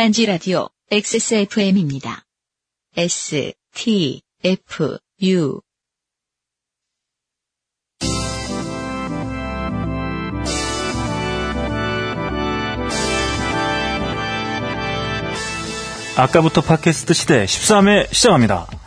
딴지 라디오 XSFM입니다. S, T, F, U. 아까부터 팟캐스트 시대 13회 시작합니다.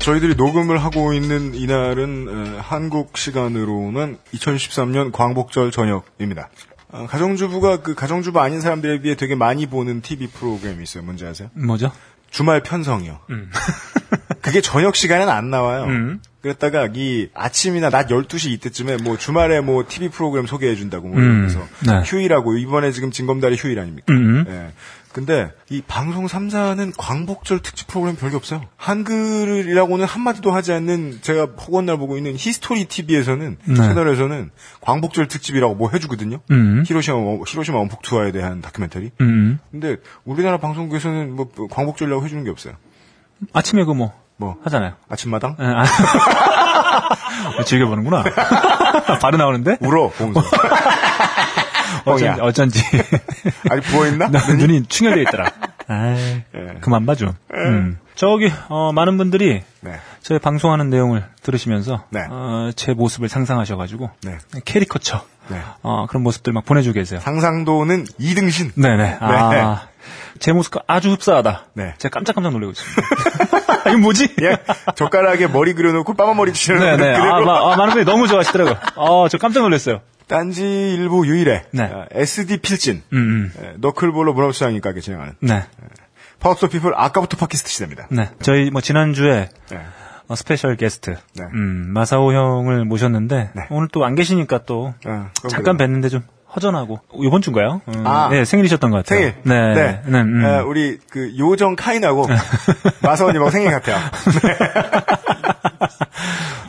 저희들이 녹음을 하고 있는 이날은 어, 한국 시간으로는 2013년 광복절 저녁입니다. 어, 가정주부가 그 가정주부 아닌 사람들에 비해 되게 많이 보는 TV 프로그램이 있어요. 뭔지 아세요? 뭐죠? 주말 편성이요. 음. 그게 저녁 시간엔 안 나와요. 음. 그랬다가 이 아침이나 낮 12시 이때쯤에 뭐 주말에 뭐 TV 프로그램 소개해 준다고 뭐 음. 이러면서 네. 휴일하고 이번에 지금 진검다리 휴일 아닙니까? 음. 예. 근데 이 방송 3사는 광복절 특집 프로그램 별게 없어요. 한글이라고는 한마디도 하지 않는 제가 허구한 날 보고 있는 히스토리 TV에서는 네. 채널에서는 광복절 특집이라고 뭐 해주거든요. 음. 히로시마 원- 히로시마 원폭 투하에 대한 다큐멘터리. 음. 근데 우리나라 방송국에서는 뭐 광복절이라고 해주는 게 없어요. 아침에 그 뭐 뭐 하잖아요. 아침마당 예, 아. 어, 즐겨보는구나. 바로 나오는데? 울어. 뻥이야. 어쩐 지, 어쩐지. 아직 부어 있나? 나 눈이 충혈되어 있더라. 예. 그만 봐 좀. 음. 저기 어, 많은 분들이 네. 저희 방송하는 내용을 들으시면서 네. 어, 제 모습을 상상하셔가지고 네. 캐리커처 네. 어, 그런 모습들 막 보내주고 계세요. 상상도는 2등신. 네네. 아, 제 모습과 아주 흡사하다. 네. 제가 깜짝깜짝 놀라고 있습니다. 이거 뭐지? 예, 젓가락에 머리 그려놓고 빠마머리 치는 네네. 그대로 아, 마- 아, 많은 분이 너무 좋아하시더라고요. 어, 저 깜짝 놀랐어요. 딴지 일부 유일의 네. 어, SD 필진 음, 음. 에, 너클볼러 문화부시장이 가게 진행하는 네. 파워스 피플 아까부터 팟캐스트 시대입니다. 네. 저희 뭐 지난주에 네. 어, special guest 네. 음, 마사오 형을 모셨는데 네. 오늘 또 안 계시니까 또 어, 그럼 잠깐. 뵀는데 좀 허전하고 이번 주인가요? 음, 아. 네 생일이셨던 것 같아요. 생일. 네, 네. 네, 음. 에, 우리 그 요정 카인하고 마사오님하고 생일 같아요.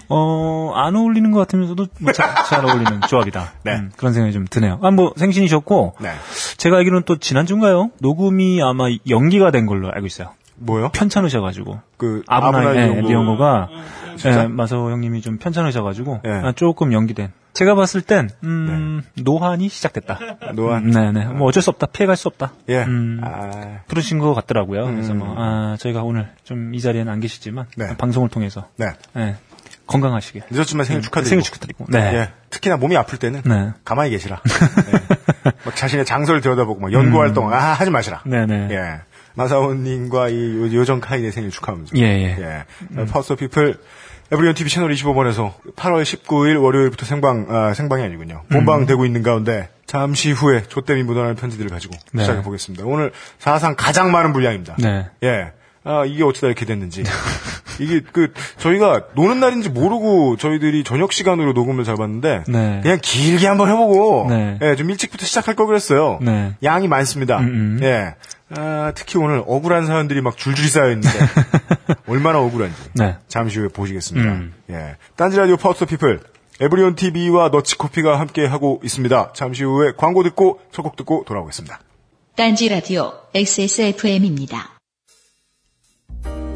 어, 안 어울리는 것 같으면서도 뭐 자- 잘 어울리는 조합이다. 네. 음, 그런 생각이 좀 드네요. 아, 뭐 생신이셨고 네. 제가 알기로는 또 지난주인가요? 녹음이 아마 연기가 된 걸로 알고 있어요. 뭐요? 편찮으셔가지고 그 아브나이 아브나이. 리온고가 진짜? 예, 마사오 형님이 좀 편찮으셔가지고 예. 아, 조금 연기된. 제가 봤을 땐 음, 노한이 시작됐다. 노안. 음, 네네. 뭐 어쩔 수 없다. 피해갈 수 없다. 예. 음, 아, 부르신 것 같더라고요. 그래서 음. 뭐 아, 저희가 오늘 좀 이 자리에는 안 계시지만 네. 방송을 통해서 네. 예, 건강하시길. 늦었지만 생일 축하드리고. 생일 축하드리고. 네. 예. 특히나 몸이 아플 때는 네. 가만히 계시라. 예. 막 자신의 장소를 들여다보고 막 연구 활동 아 하지 마시라. 음. 네네. 예. 마사오님과 이 요- 요정 카인의 생일 축하합니다. 예, 예. 예. 파워스 피플 에브리온 TV 채널 25번에서 8월 19일 월요일부터 생방 아, 생방이 아니군요. 음. 본방 되고 있는 가운데 잠시 후에 조땜이 묻어나는 편지들을 가지고 네. 시작해 보겠습니다. 오늘 사상 가장 많은 분량입니다. 네. 예. 아, 이게 어쩌다 이렇게 됐는지. 이게 그, 저희가 노는 날인지 모르고 저희들이 저녁 시간으로 녹음을 잡았는데, 네. 그냥 길게 한번 해보고, 네. 예, 좀 일찍부터 시작할 걸 그랬어요. 네. 양이 많습니다. 음, 음. 예. 아, 특히 오늘 억울한 사연들이 막 줄줄이 쌓여있는데, 얼마나 억울한지. 네. 잠시 후에 보시겠습니다. 음. 예. 딴지라디오 파워스 피플, 에브리온 TV와 너치코피가 함께 하고 있습니다. 잠시 후에 광고 듣고, 첫 곡 듣고 돌아오겠습니다. 딴지 라디오 XSFM입니다.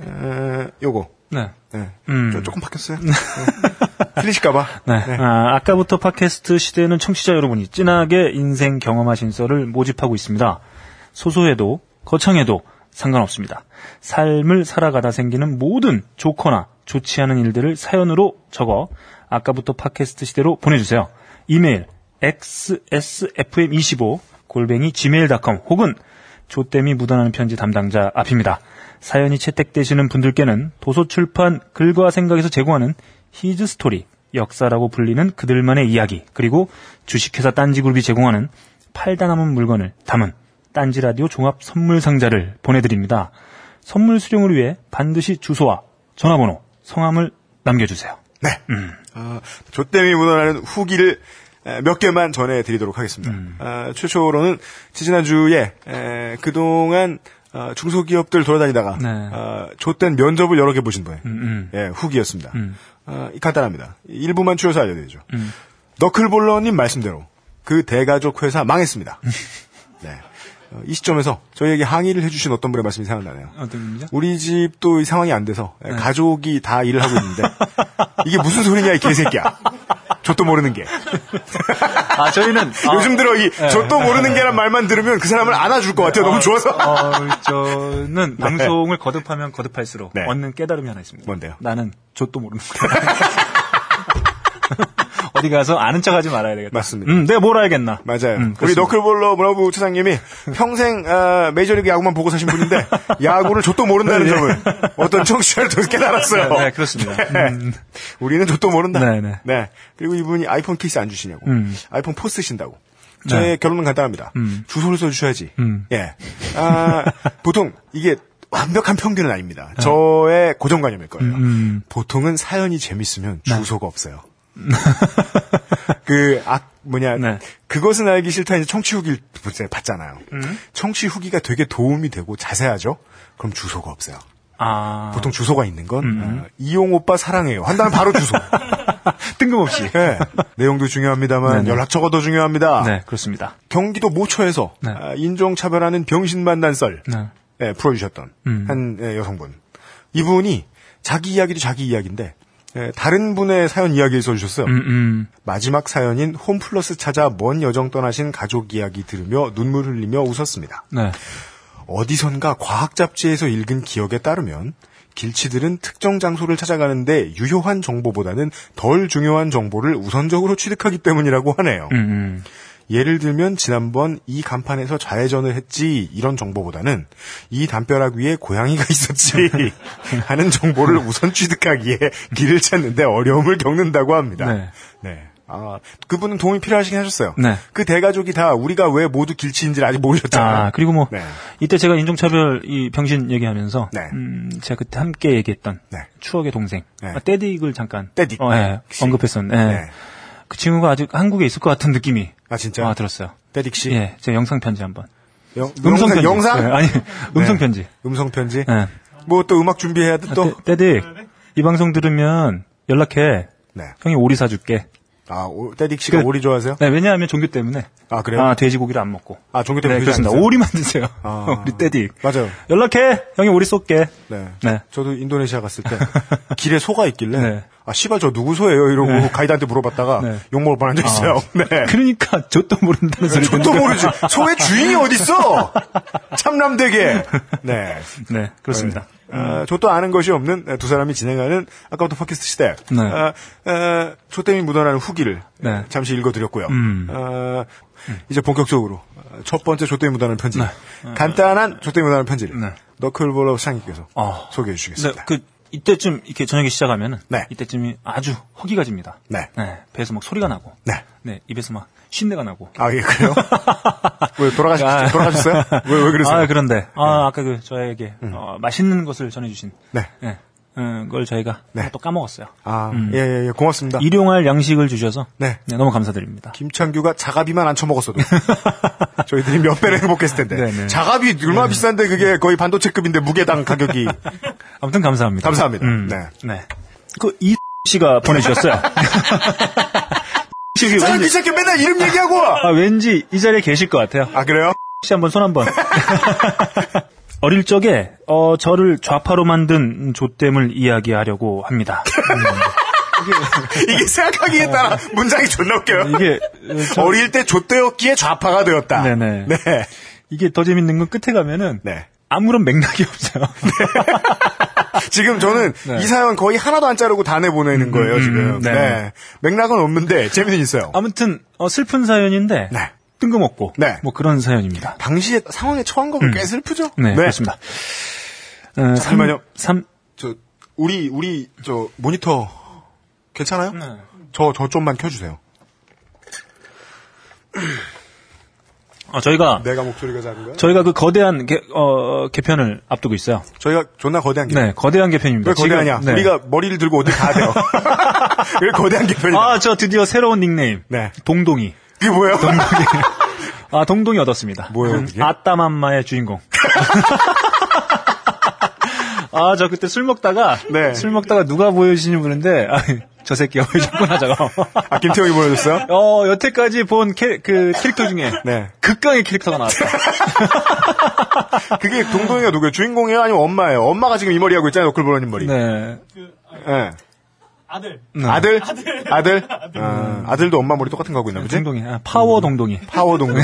에, 요거. 네. 네. 음. 저 조금 바뀌었어요. 네. 틀리실까봐. 네. 아, 아까부터 팟캐스트 시대에는 청취자 여러분이 진하게 인생 경험하신 썰을 모집하고 있습니다. 소소해도 거창해도 상관없습니다. 삶을 살아가다 생기는 모든 좋거나 좋지 않은 일들을 사연으로 적어 아까부터 팟캐스트 시대로 보내주세요. 이메일 xsfm25 골뱅이 gmail.com 혹은 조땜이 묻어나는 편지 담당자 앞입니다. 사연이 채택되시는 분들께는 도서출판 글과 생각에서 제공하는 히즈 스토리, 역사라고 불리는 그들만의 이야기, 그리고 주식회사 딴지그룹이 제공하는 팔다 남은 물건을 담은 딴지라디오 종합 선물 상자를 보내드립니다. 선물 수령을 위해 반드시 주소와 전화번호, 성함을 남겨주세요. 네. 어, 조땜이 묻어나는 후기를 에, 몇 개만 전해드리도록 하겠습니다. 음. 아, 최초로는 지지난주에 에, 그동안 어, 중소기업들 돌아다니다가 네. 어, 좆된 면접을 여러 개 보신 분의 음, 예, 후기였습니다. 음. 어, 간단합니다. 일부만 추려서 알려드리죠. 음. 너클볼러님 말씀대로 그 대가족 회사 망했습니다. 네. 어, 이 시점에서 저희에게 항의를 해주신 어떤 분의 말씀이 생각나네요. 어떤 분이죠? 우리 집도 이 상황이 안 돼서 네. 가족이 다 일을 하고 있는데 이게 무슨 소리냐 이 개새끼야. 저도 모르는 게. 아, 저희는. 아, 요즘 들어 이 저도 모르는 게란 말만 들으면 그 사람을 안아줄 것 같아요. 너무 좋아서. 어, 저는 방송을 거듭하면 거듭할수록 네. 얻는 깨달음이 하나 있습니다. 뭔데요? 나는 좆도 모르는 거야. 어디 가서 아는 척 하지 말아야 되겠다. 맞습니다. 음, 내가 뭘 알겠나. 맞아요. 음, 우리. 너클볼러 문화부 차장님이 평생 어, 메이저리그 야구만 보고 사신 분인데 야구를 저도 모른다는 점을 어떤 청취자를 통해서 깨달았어요. 네, 네, 그렇습니다. 네. 음. 우리는 저도 모른다. 네, 네. 그리고 이분이 아이폰 케이스 안 주시냐고. 음. 아이폰 포 쓰신다고. 저의 네. 결론은 간단합니다. 음. 주소를 써주셔야지. 음. 예. 아, 보통 이게 완벽한 평균은 아닙니다. 네. 저의 고정관념일 거예요. 음. 보통은 사연이 재밌으면 주소가 없어요. 그, 아, 뭐냐, 네. 그것은 알기 싫다 이제 청취 후기를 받잖아요. 음. 청취 후기가 되게 도움이 되고 자세하죠? 그럼 주소가 없어요. 아. 보통 주소가 있는 건, 음. 어, 이용 오빠 사랑해요. 한 다음에 바로 주소. 뜬금없이. 네. 내용도 중요합니다만, 네네. 연락처가 더 중요합니다. 네, 그렇습니다. 경기도 모처에서 네. 아, 인종차별하는 병신 만난 썰 네. 예, 풀어주셨던 음. 한 예, 여성분. 이분이 자기 이야기도 자기 이야기인데 예, 다른 분의 사연 이야기를 써주셨어요. 음, 음. 마지막 사연인 홈플러스 찾아 먼 여정 떠나신 가족 이야기 들으며 눈물 흘리며 웃었습니다. 네. 어디선가 과학 잡지에서 읽은 기억에 따르면 길치들은 특정 장소를 찾아가는데 유효한 정보보다는 덜 중요한 정보를 우선적으로 취득하기 때문이라고 하네요. 음, 음. 예를 들면 지난번 이 간판에서 좌회전을 했지 이런 정보보다는 이 담벼락 위에 고양이가 있었지 하는 정보를 우선 취득하기에 길을 찾는데 어려움을 겪는다고 합니다. 네. 네. 아, 그분은 도움이 필요하시긴 하셨어요. 네. 그 대가족이 다 우리가 왜 모두 길치인지를 아직 모르셨잖아요. 아, 그리고 뭐, 네. 이때 제가 인종차별 이 병신 얘기하면서, 네. 음, 제가 그때 함께 얘기했던 네. 추억의 동생, 네. 아, 떼딕을 잠깐, 떼딕. 어, 예. 언급했었는데, 예. 네. 그 친구가 아직 한국에 있을 것 같은 느낌이, 아, 진짜? 아, 들었어요. 때딕 씨? 예, 제가 영상 편지 한번. 영, 음성 편지. 영상? 예, 아니, 음성 네. 편지. 음성 편지? 예. 뭐또 음악 준비해야 돼, 또? 떼- 떼딕, 이 방송 들으면 연락해. 네. 형이 오리 사줄게. 아, 오, 때딕 씨가 그- 오리 좋아하세요? 네, 왜냐하면 종교 때문에. 아, 그래요? 아, 돼지고기를 안 먹고. 아, 종교 때문에 네, 그렇습니다. 않으세요? 오리만 드세요. 아. 우리 떼딕. 맞아요. 연락해! 형이 오리 쏠게. 네. 네. 저도 인도네시아 갔을 때 길에 소가 있길래 네. 아 씨발 저 누구 소예요 이러고 네. 가이드한테 물어봤다가 네. 욕 먹을 뻔한 적 있어요. 네. 그러니까 저도 모른다는 소리 저도. 모르지. 소의 주인이 어딨어? 참남되게. 네. 네, 그렇습니다. 어, 저도 아는 것이 없는 두 사람이 진행하는 아까부터 팟캐스트 시대. 네. 어, 어, 조땜이 묻어나는 후기를 네. 잠시 읽어드렸고요. 음. 어, 이제 본격적으로 어, 첫 번째 조땜이 묻어나는 편지. 네. 간단한 조땜이 묻어나는 편지를 네. 너클볼러 사장님께서 어. 소개해 네, 주시겠습니다. 그 이때쯤 이렇게 저녁에 시작하면은 네. 이때쯤이 아주 허기가 집니다. 네. 배에서 막 소리가 나고, 네. 네, 입에서 막 쉰내가 나고. 아, 예, 그래요? 왜, 돌아가셨, 아. 돌아가셨어요? 왜, 왜 그러세요? 아, 그런데 아, 아까 그 저에게 어, 맛있는 것을 전해주신 네. 네, 어, 걸 저희가 네. 또 까먹었어요. 아, 음. 예, 예, 예, 고맙습니다. 일용할 양식을 주셔서 네. 너무 감사드립니다. 김창규가 자가비만 안 처먹었어도 저희들이 몇 배를 행복했을 텐데 네, 네. 자가비 얼마나 비싼데 그게 거의 반도체급인데 무게당 가격이 아무튼 감사합니다. 감사합니다. 음, 네. 네. 그 이 씨가 보내주셨어요. 씨 사람 왠지, 귀찮게 맨날 이름 얘기하고 아, 왠지 이 자리에 계실 것 같아요. 아 그래요? 씨 한번 손 한번. 어릴 적에 어 저를 좌파로 만든 조땜을 이야기하려고 합니다. 이게 생각하기에 따라 문장이 존나 웃겨요. 이게 어, 저- 어릴 때 좆되었기에 좌파가 되었다. 네네. 네. 이게 더 재밌는 건 끝에 가면은 네. 아무런 맥락이 없어요. 지금 저는 네. 이 사연 거의 하나도 안 자르고 다 내보내는 거예요, 음, 지금. 음, 네. 네. 맥락은 없는데 재미는 있어요. 아무튼 어, 슬픈 사연인데 네. 뜬금없고 네. 뭐 그런 사연입니다. 당시에 상황에 처한 거면 꽤 슬프죠? 네, 그렇습니다. 어, 잠깐만요. 3, 저, 우리, 우리, 저, 모니터, 괜찮아요? 네. 저, 저 좀만 켜주세요. 어, 저희가 내가 목소리가 작은가요? 저희가 그 거대한 개, 어, 개편을 앞두고 있어요. 저희가 존나 거대한 개. 네, 거대한 개편입니다. 왜 거대하냐? 지금, 네. 우리가 머리를 들고 어디 가야 돼요? 왜 거대한 개편이야? 아, 저 드디어 새로운 닉네임. 네. 동동이. 그게 뭐예요? 아, 동동이 얻었습니다. 뭐예요, 음, 그게? 아따맘마의 주인공. 아, 저 그때 술 먹다가, 네. 술 먹다가 누가 보여주시는 분인데, 아, 저 새끼가 보여줬구나, 저거. 아, 김태형이 보여줬어요? 어, 여태까지 본 캐, 그 캐릭터 중에 네. 극강의 캐릭터가 나왔다. 그게 동동이가 누구예요? 주인공이에요? 아니면 엄마예요? 엄마가 지금 이 머리 하고 있잖아요, 너클볼러님 머리. 네. 예. 아들. 아들? 아들? 아, 아들 도 엄마 머리 똑같은 거 하고 있나 보지? 동동이. 아, 파워 동동이. 파워 동동이.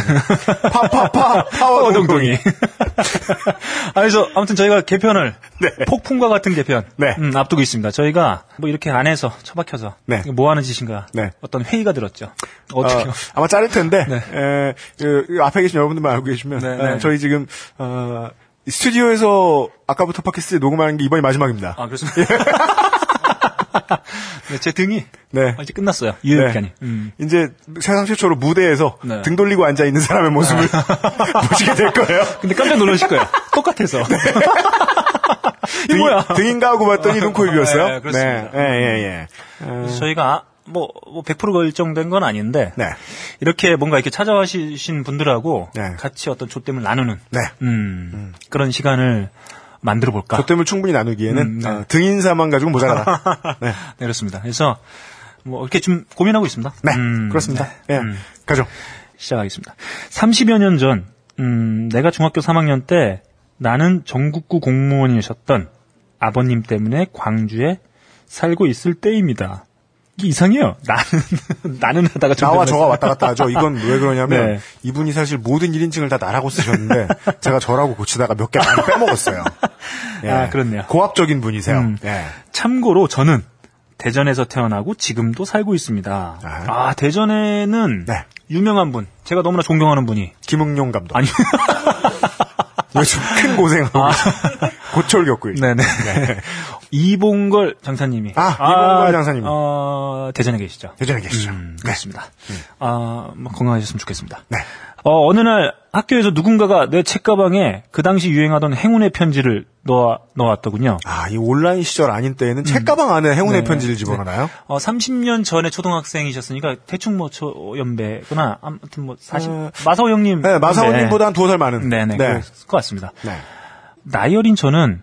파파파 파워 동동이. 아, 그래서 아무튼 저희가 개편을 네. 폭풍과 같은 개편 네. 음, 앞두고 있습니다. 저희가 뭐 이렇게 안에서 처박혀서 네. 뭐 하는 짓인가 네. 어떤 회의가 들었죠. 어떻게 어, 아마 자를 텐데 네. 에, 그, 그 앞에 계신 여러분들만 알고 계시면 네, 에, 네. 저희 지금 어, 이 스튜디오에서 아까부터 팟캐스트 녹음하는 게 이번이 마지막입니다. 아 그렇습니다. 네, 제 등이 네. 아, 이제 끝났어요. 유효 기간이. 네. 음. 이제 세상 최초로 무대에서 네. 등 돌리고 앉아 있는 사람의 모습을 보시게 될 거예요. 근데 깜짝 놀라실 거예요. 똑같아서. 이게 등, 뭐야? 등인가 하고 봤더니 눈코입이었어요. 네, 그렇습니다. 예, 예, 예. 어, 그래서 저희가 뭐, 뭐 100% 결정된 건 아닌데 네. 이렇게 뭔가 이렇게 찾아와신 분들하고 네. 같이 어떤 조땜을 나누는 네. 음, 그런 시간을 만들어 볼까. 조땜을 충분히 나누기에는 음, 네. 어, 등인사만 가지고 모자라다. 네. 네, 그렇습니다. 그래서 뭐 이렇게 좀 고민하고 있습니다. 네, 음, 그렇습니다. 네. 예. 음, 가죠. 시작하겠습니다. 30여 년 전, 음, 내가 중학교 3학년 때 나는 전국구 공무원이셨던 아버님 때문에 광주에 살고 있을 때입니다. 이게 이상해요. 나는, 나는 하다가 좀 나와. 저가 왔다 갔다 하죠. 이건 왜 그러냐면 네. 이분이 사실 모든 1인칭을 다 나라고 쓰셨는데 제가 저라고 고치다가 몇 개 많이 빼먹었어요. 예. 아, 그렇네요. 고압적인 분이세요. 음. 예. 참고로 저는 대전에서 태어나고 지금도 살고 있습니다. 아. 아, 대전에는 네. 유명한 분, 제가 너무나 존경하는 분이 김응용 감독. 아니 요즘 큰 고생하고 고철 겪고 있죠. 네네. 이봉걸 장사님이. 아, 이봉걸 장사님. 어, 대전에 계시죠. 대전에 계시죠. 음, 네. 그렇습니다. 아, 뭐 건강하셨으면 좋겠습니다. 네. 어, 어느 날 학교에서 누군가가 내 책가방에 그 당시 유행하던 행운의 편지를 넣어, 넣어왔더군요. 아, 이 온라인 시절 아닌 때에는 책가방 안에 행운의 네. 편지를 집어넣나요? 어, 30년 전에 초등학생이셨으니까 대충 뭐 초 연배구나. 아무튼 뭐 40, 어, 마사오 형님. 네, 마사오님보다 한 두어 살 많은. 네네. 네. 그럴 것 같습니다. 네. 나이 어린 저는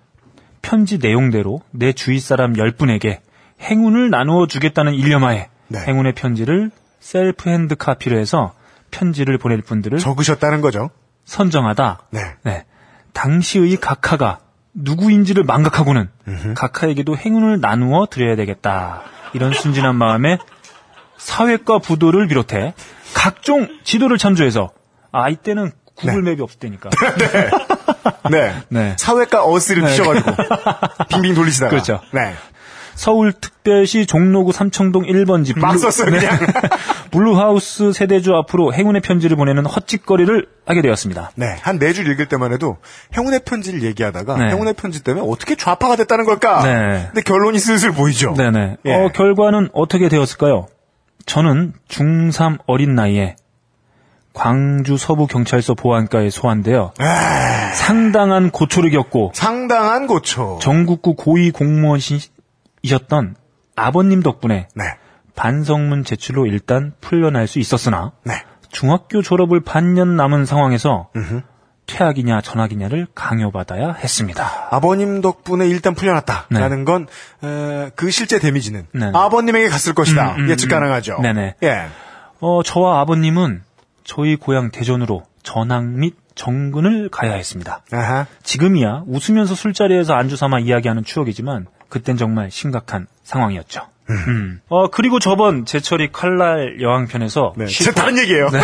편지 내용대로 내 주위 사람 10분에게 행운을 나누어 주겠다는 일념하에 네. 행운의 편지를 self hand copy로 해서 편지를 보낼 분들을 적으셨다는 거죠. 선정하다. 네. 네. 당시의 각하가 누구인지를 망각하고는 각하에게도 행운을 나누어 드려야 되겠다. 이런 순진한 마음에 사회과 부도를 비롯해 각종 지도를 참조해서 아 이때는 Google Map이 없을 때니까 네. 네. 사회과 Earth를 피셔가지고 빙빙 돌리시다가. 그렇죠. 네. 서울특별시 종로구 삼청동 1번지 막 썼어요, 그냥. Blue House 세대주 앞으로 행운의 편지를 보내는 헛짓거리를 하게 되었습니다. 네. 한 네 줄 읽을 때만 해도 행운의 편지를 얘기하다가 네. 행운의 편지 때문에 어떻게 좌파가 됐다는 걸까? 네. 근데 결론이 슬슬 보이죠. 네네. 예. 어, 결과는 어떻게 되었을까요? 저는 중3 어린 나이에 광주 서부 경찰서 보안과에 소환되어 아. 상당한 고초를 겪고 상당한 고초. 전국구 고위 공무원 이셨던 아버님 덕분에 네. 반성문 제출로 일단 풀려날 수 있었으나 네. 중학교 졸업을 반년 남은 상황에서 퇴학이냐 전학이냐를 강요받아야 했습니다. 아버님 덕분에 일단 풀려났다라는 네. 건, 에, 그 실제 데미지는 네. 아버님에게 갔을 것이다. 음, 음, 예측 음. 가능하죠. 네네. 예. 어, 저와 아버님은 저희 고향 대전으로 전학 및 정근을 가야 했습니다. 아하. 지금이야 웃으면서 술자리에서 안주 삼아 이야기하는 추억이지만 그땐 정말 심각한 상황이었죠. 음. 어, 그리고 저번 제철이 칼날 여왕편에서 네. 진짜 다른 얘기예요.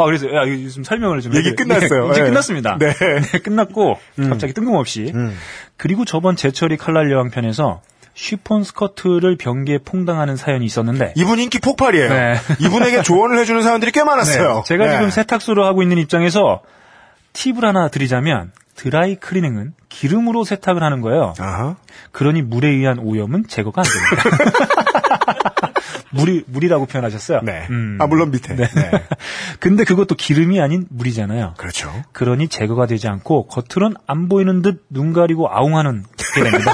아, 그래서 야, 이거 좀 설명을 좀 얘기 해드려- 끝났어요. 이제 네. 끝났습니다. 네. 끝났고 갑자기 뜬금없이 음. 그리고 저번 제철이 칼날 여왕편에서 쉬폰 스커트를 변기에 퐁당하는 사연이 있었는데 이분 인기 폭발이에요. 네. 이분에게 조언을 해주는 사람들이 꽤 많았어요. 네, 제가 네. 지금 세탁소를 하고 있는 입장에서 팁을 하나 드리자면 드라이 클리닝은 기름으로 세탁을 하는 거예요. 아하. 그러니 물에 의한 오염은 제거가 안 됩니다. 물이 물이라고 표현하셨어요. 네. 음. 아, 물론 밑에. 네. 네. 근데 그것도 기름이 아닌 물이잖아요. 그렇죠. 그러니 제거가 되지 않고 겉으론 안 보이는 듯 눈 가리고 아웅하는 게 됩니다.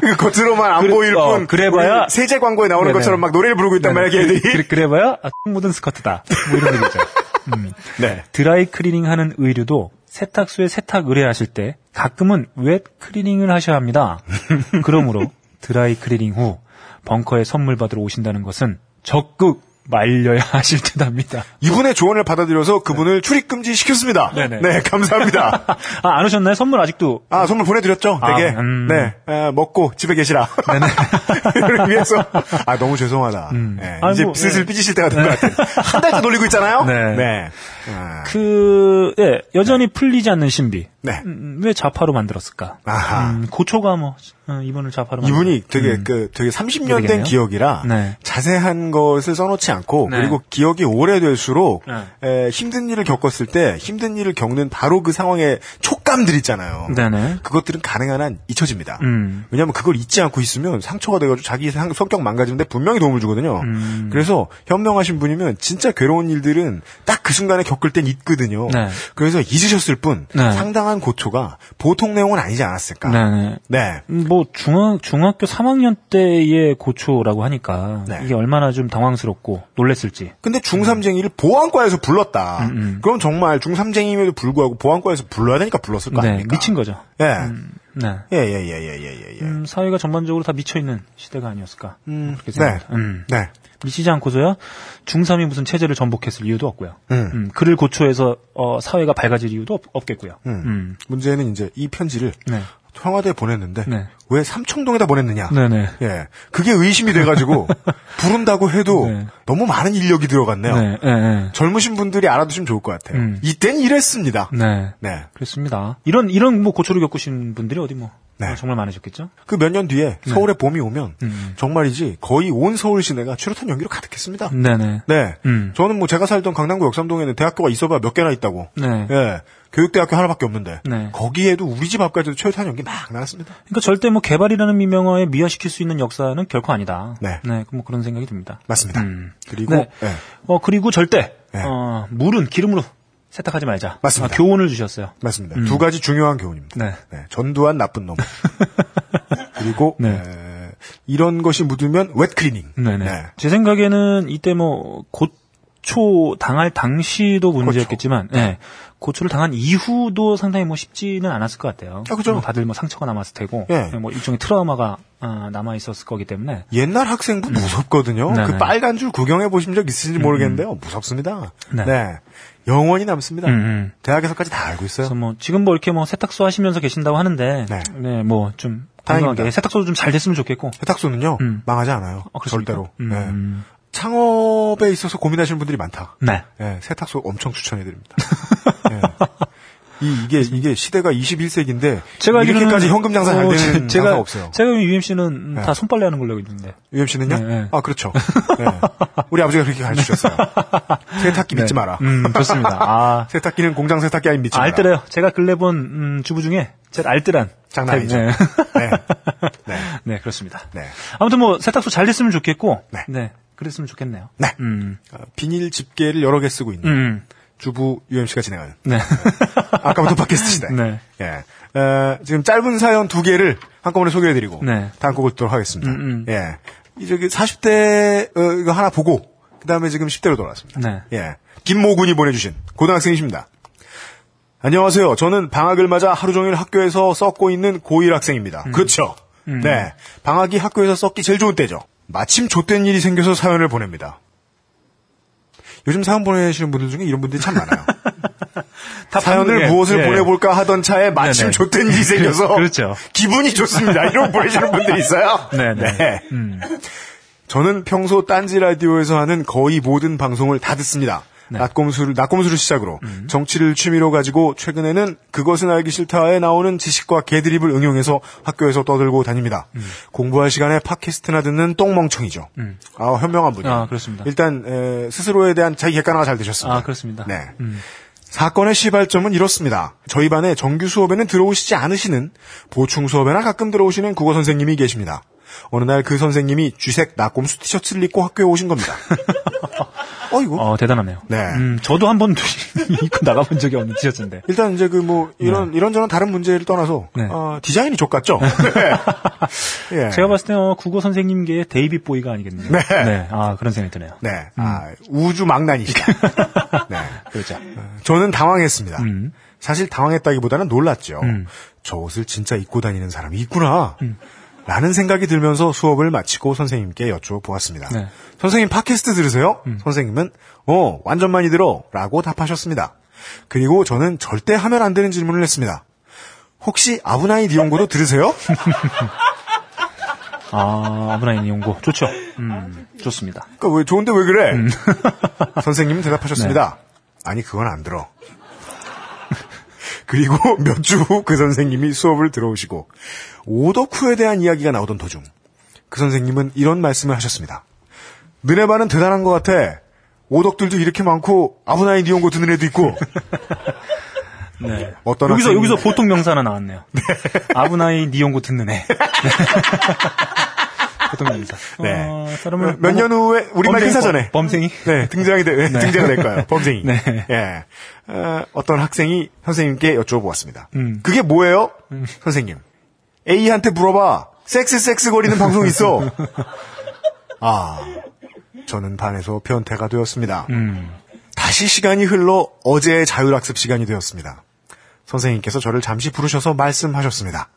그 겉으로만 안 그래- 보일 어, 뿐. 그래봐야- 세제 광고에 나오는 네네. 것처럼 막 노래를 부르고 있단 말이야, 걔들이. 그래, 그래 봐야 아, 똥 묻은 스커트다. 뭐 이런 얘기죠. 음. 네. 드라이 클리닝 하는 의류도 세탁소에 세탁 의뢰하실 때 가끔은 wet cleaning을 하셔야 합니다. 그러므로 드라이 클리닝 후 벙커에 선물 받으러 오신다는 것은 적극 말려야 하실 듯합니다. 이분의 조언을 받아들여서 그분을 출입 금지 시켰습니다. 네네. 네, 감사합니다. 아, 안 오셨나요? 선물 아직도. 아, 선물 보내드렸죠, 아, 되게. 음. 네, 에, 먹고 집에 계시라. 이를 위해서. 아, 너무 죄송하다. 네, 아니, 이제 뭐, 슬슬 네. 삐지실 때가 된 것 같아요. 한 달째 놀리고 있잖아요? 네. 아, 그, 예, 여전히 풀리지 않는 신비. 네. 음, 왜 자파로 만들었을까? 아하. 음, 고초가 뭐, 어, 이분을 자파로 만들 이분이 되게 그 되게 30년 된 되겠네요. 기억이라 네. 자세한 것을 써놓지 않고 네. 그리고 기억이 오래될수록 네. 에, 힘든 일을 겪었을 때 힘든 일을 겪는 바로 그 상황의 촉 감들 있잖아요. 네네. 그것들은 가능한 한 잊혀집니다. 음. 왜냐하면 그걸 잊지 않고 있으면 상처가 돼가지고 자기 상- 성격 망가지는데 분명히 도움을 주거든요. 음. 그래서 현명하신 분이면 진짜 괴로운 일들은 딱 그 순간에 겪을 땐 있거든요. 네. 그래서 잊으셨을 뿐 네. 상당한 고초가 보통 내용은 아니지 않았을까. 네네. 네. 음, 뭐 중학 중학교 3학년 때의 고초라고 하니까 네. 이게 얼마나 좀 당황스럽고 놀랬을지. 근데 중3쟁이를 보안과에서 불렀다. 음, 음. 그럼 정말 중3쟁이임에도 불구하고 보안과에서 불러야 되니까 불렀 을 거 네, 아닙니까? 미친 거죠. 예. 네. 예, 예, 예, 예, 예, 예, 예. 음, 사회가 전반적으로 다 미쳐 있는 시대가 아니었을까. 음, 그렇게 네. 생각합니다. 음. 네. 미치지 않고서야 중3이 무슨 체제를 전복했을 이유도 없고요. 음. 음, 그를 고초해서 어, 사회가 밝아질 이유도 없, 겠고요 음. 문제는 이제 이 편지를 네. 청와대에 보냈는데 네. 왜 삼청동에다 보냈느냐? 네네. 예, 그게 의심이 돼가지고 부른다고 해도 네. 너무 많은 인력이 들어갔네요. 네, 네, 네. 젊으신 분들이 알아두시면 좋을 것 같아요. 음. 이땐 이랬습니다. 네. 네. 그렇습니다. 이런, 이런 뭐 고초를 겪으신 분들이 어디 뭐. 네. 정말 많으셨겠죠? 그 몇 년 뒤에 서울에 봄이 오면 음. 정말이지 거의 온 서울 시내가 최루탄 연기로 가득했습니다. 네네. 네. 음. 저는 뭐 제가 살던 강남구 역삼동에는 대학교가 있어봐 몇 개나 있다고. 네. 예. 교육대학교 하나밖에 없는데. 네. 거기에도 우리 집 앞까지도 최루탄 연기 막 나왔습니다. 그러니까 절대 뭐 개발이라는 미명어에 미화시킬 수 있는 역사는 결코 아니다. 네. 뭐 그런 생각이 듭니다. 맞습니다. 음. 그리고 네. 예. 어, 그리고 절대, 네. 어, 물은 기름으로 세탁하지 말자. 맞습니다. 아, 교훈을 주셨어요. 맞습니다. 음. 두 가지 중요한 교훈입니다. 네. 전두환 나쁜 놈. 그리고 네. 에, 이런 것이 묻으면 웻클리닝. 네네. 네. 제 생각에는 이때 뭐 고초 당할 당시도 문제였겠지만, 네. 고초를 당한 이후도 상당히 뭐 쉽지는 않았을 것 같아요. 아, 그죠. 뭐 다들 뭐 상처가 남았을 테고, 예. 네, 뭐 일종의 트라우마가 아, 남아 있었을 거기 때문에. 옛날 학생부 무섭거든요. 음. 네네. 음, 그 빨간 줄 구경해 보신 적 있으신지 모르겠는데요. 무섭습니다. 네. 네. 영원히 남습니다. 음, 음. 대학에서까지 다 알고 있어요. 그래서 뭐 지금 뭐 이렇게 뭐 세탁소 하시면서 계신다고 하는데, 네. 네, 뭐좀 다행입니다. 건강하게 세탁소도 좀 잘 됐으면 좋겠고. 세탁소는요 음. 망하지 않아요. 어, 그렇습니까? 절대로. 음, 네. 음. 창업에 있어서 고민하시는 분들이 많다. 네. 예, 세탁소 엄청 추천해드립니다. 예. 이, 이게, 이게 시대가 21세기인데, 제가 이렇게까지 현금 장사 잘 어, 되는 제- 제가 장사가 없어요. 제가 UMC는 네. 다 손빨래 하는 걸로 알고 있는데. UMC는요? 네, 네. 아, 그렇죠. 네. 우리 아버지가 그렇게 가르쳐 주셨어요. 세탁기 믿지 마라. 음, 좋습니다. 아, 세탁기는 공장 세탁기 아닌 믿지 마라. 알뜰해요. 제가 근래 본 음, 주부 중에 제일 알뜰한 장난 아니죠. 네. 네. 네. 네, 그렇습니다. 네. 아무튼 뭐 세탁소 잘 됐으면 좋겠고, 네. 네, 그랬으면 좋겠네요. 네. 음, 어, 비닐 집게를 여러 개 쓰고 있는 음, 주부 UMC가 진행하는 네, 아까부터 팟캐스트 시대. 네. 예. 어, 지금 짧은 사연 두 개를 한꺼번에 소개해드리고 네. 다음 곡을 듣도록 하겠습니다. 음, 음. 예. 이 저기 40대 어, 이거 하나 보고 그 다음에 지금 10대로 돌아왔습니다. 네. 예. 김모군이 보내주신 고등학생이십니다. 안녕하세요. 저는 방학을 맞아 하루 종일 학교에서 썩고 있는 고1 학생입니다. 음. 그렇죠. 네. 방학이 학교에서 썩기 제일 좋은 때죠. 마침 좆된 일이 생겨서 사연을 보냅니다. 요즘 사연 보내시는 분들 중에 이런 분들이 참 많아요. 다 사연을 무엇을 예. 보내볼까 하던 차에 마침. 좆된 일이 생겨서 그렇죠. 기분이 좋습니다. 이런 거 보내시는 분들이 있어요. 네네. 음. 저는 평소 딴지 라디오에서 하는 거의 모든 방송을 다 듣습니다. 네. 낮꼼수를, 낮꼼수를 시작으로 음. 정치를 취미로 가지고 최근에는 그것은 알기 싫다에 나오는 지식과 개드립을 응용해서 학교에서 떠들고 다닙니다. 음. 공부할 시간에 팟캐스트나 듣는 똥멍청이죠. 아, 현명한 분이에요. 아, 그렇습니다. 일단 에, 스스로에 대한 자기 객관화가 잘 되셨습니다. 아, 그렇습니다. 네. 음. 사건의 시발점은 이렇습니다. 저희 반에 정규 수업에는 들어오시지 않으시는 보충 수업에나 가끔 들어오시는 국어 선생님이 계십니다. 어느 날 그 선생님이 쥐색 나꼼수 티셔츠를 입고 학교에 오신 겁니다. 어, 이거? 어, 대단하네요. 네. 음, 저도 한 번도 입고 나가본 적이 없는 티셔츠인데. 일단 이제 그 뭐 이런 이런저런 다른 문제를 떠나서 네. 어, 디자인이 족같죠. 네. 예. 제가 봤을 때는 어, 국어 선생님계의 데이빗 보이가 아니겠네요. 네. 아, 그런 생각이 드네요. 네. 아, 우주 망난이시다. 네. 그렇죠. 저는 당황했습니다. 음. 사실 당황했다기보다는 놀랐죠. 음. 저 옷을 진짜 입고 다니는 사람이 있구나. 라는 생각이 들면서 수업을 마치고 선생님께 여쭤보았습니다. 네. 음. 선생님 팟캐스트 들으세요? 선생님은 어 완전 많이 들어 라고 답하셨습니다. 그리고 저는 절대 하면 안 되는 질문을 했습니다. 혹시 아브나이 니온고도 들으세요? 아, 아브라인 이용고. 좋죠. 음, 좋습니다. 그러니까 왜 좋은데 왜 그래? 음. 선생님은 대답하셨습니다. 네. 아니 그건 안 들어. 그리고 몇 주 후 그 선생님이 수업을 들어오시고 오덕후에 대한 이야기가 나오던 도중 그 선생님은 이런 말씀을 하셨습니다. 너네 반은 대단한 것 같아. 오덕들도 이렇게 많고 아브나이 니온고 듣는 애도 있고 네. 어떤 여기서, 학생이- 여기서 보통 명사 하나 나왔네요. 아브나이 니용고 듣는 애. 네. 보통 명사. 네. 어, 사람을 몇 년 후에 우리말 범생이- 행사전에 범생이? 네, 등장이 돼, 네. 등장이 될까요? 범생이. 네. 예. 어, 어떤 학생이 선생님께 여쭤보았습니다. 음. 그게 뭐예요? 선생님. A한테 물어봐. 섹스 섹스 거리는 방송 있어. 아. 저는 반에서 변태가 되었습니다. 음. 다시 시간이 흘러 어제의 자율학습 시간이 되었습니다. 선생님께서 저를 잠시 부르셔서 말씀하셨습니다.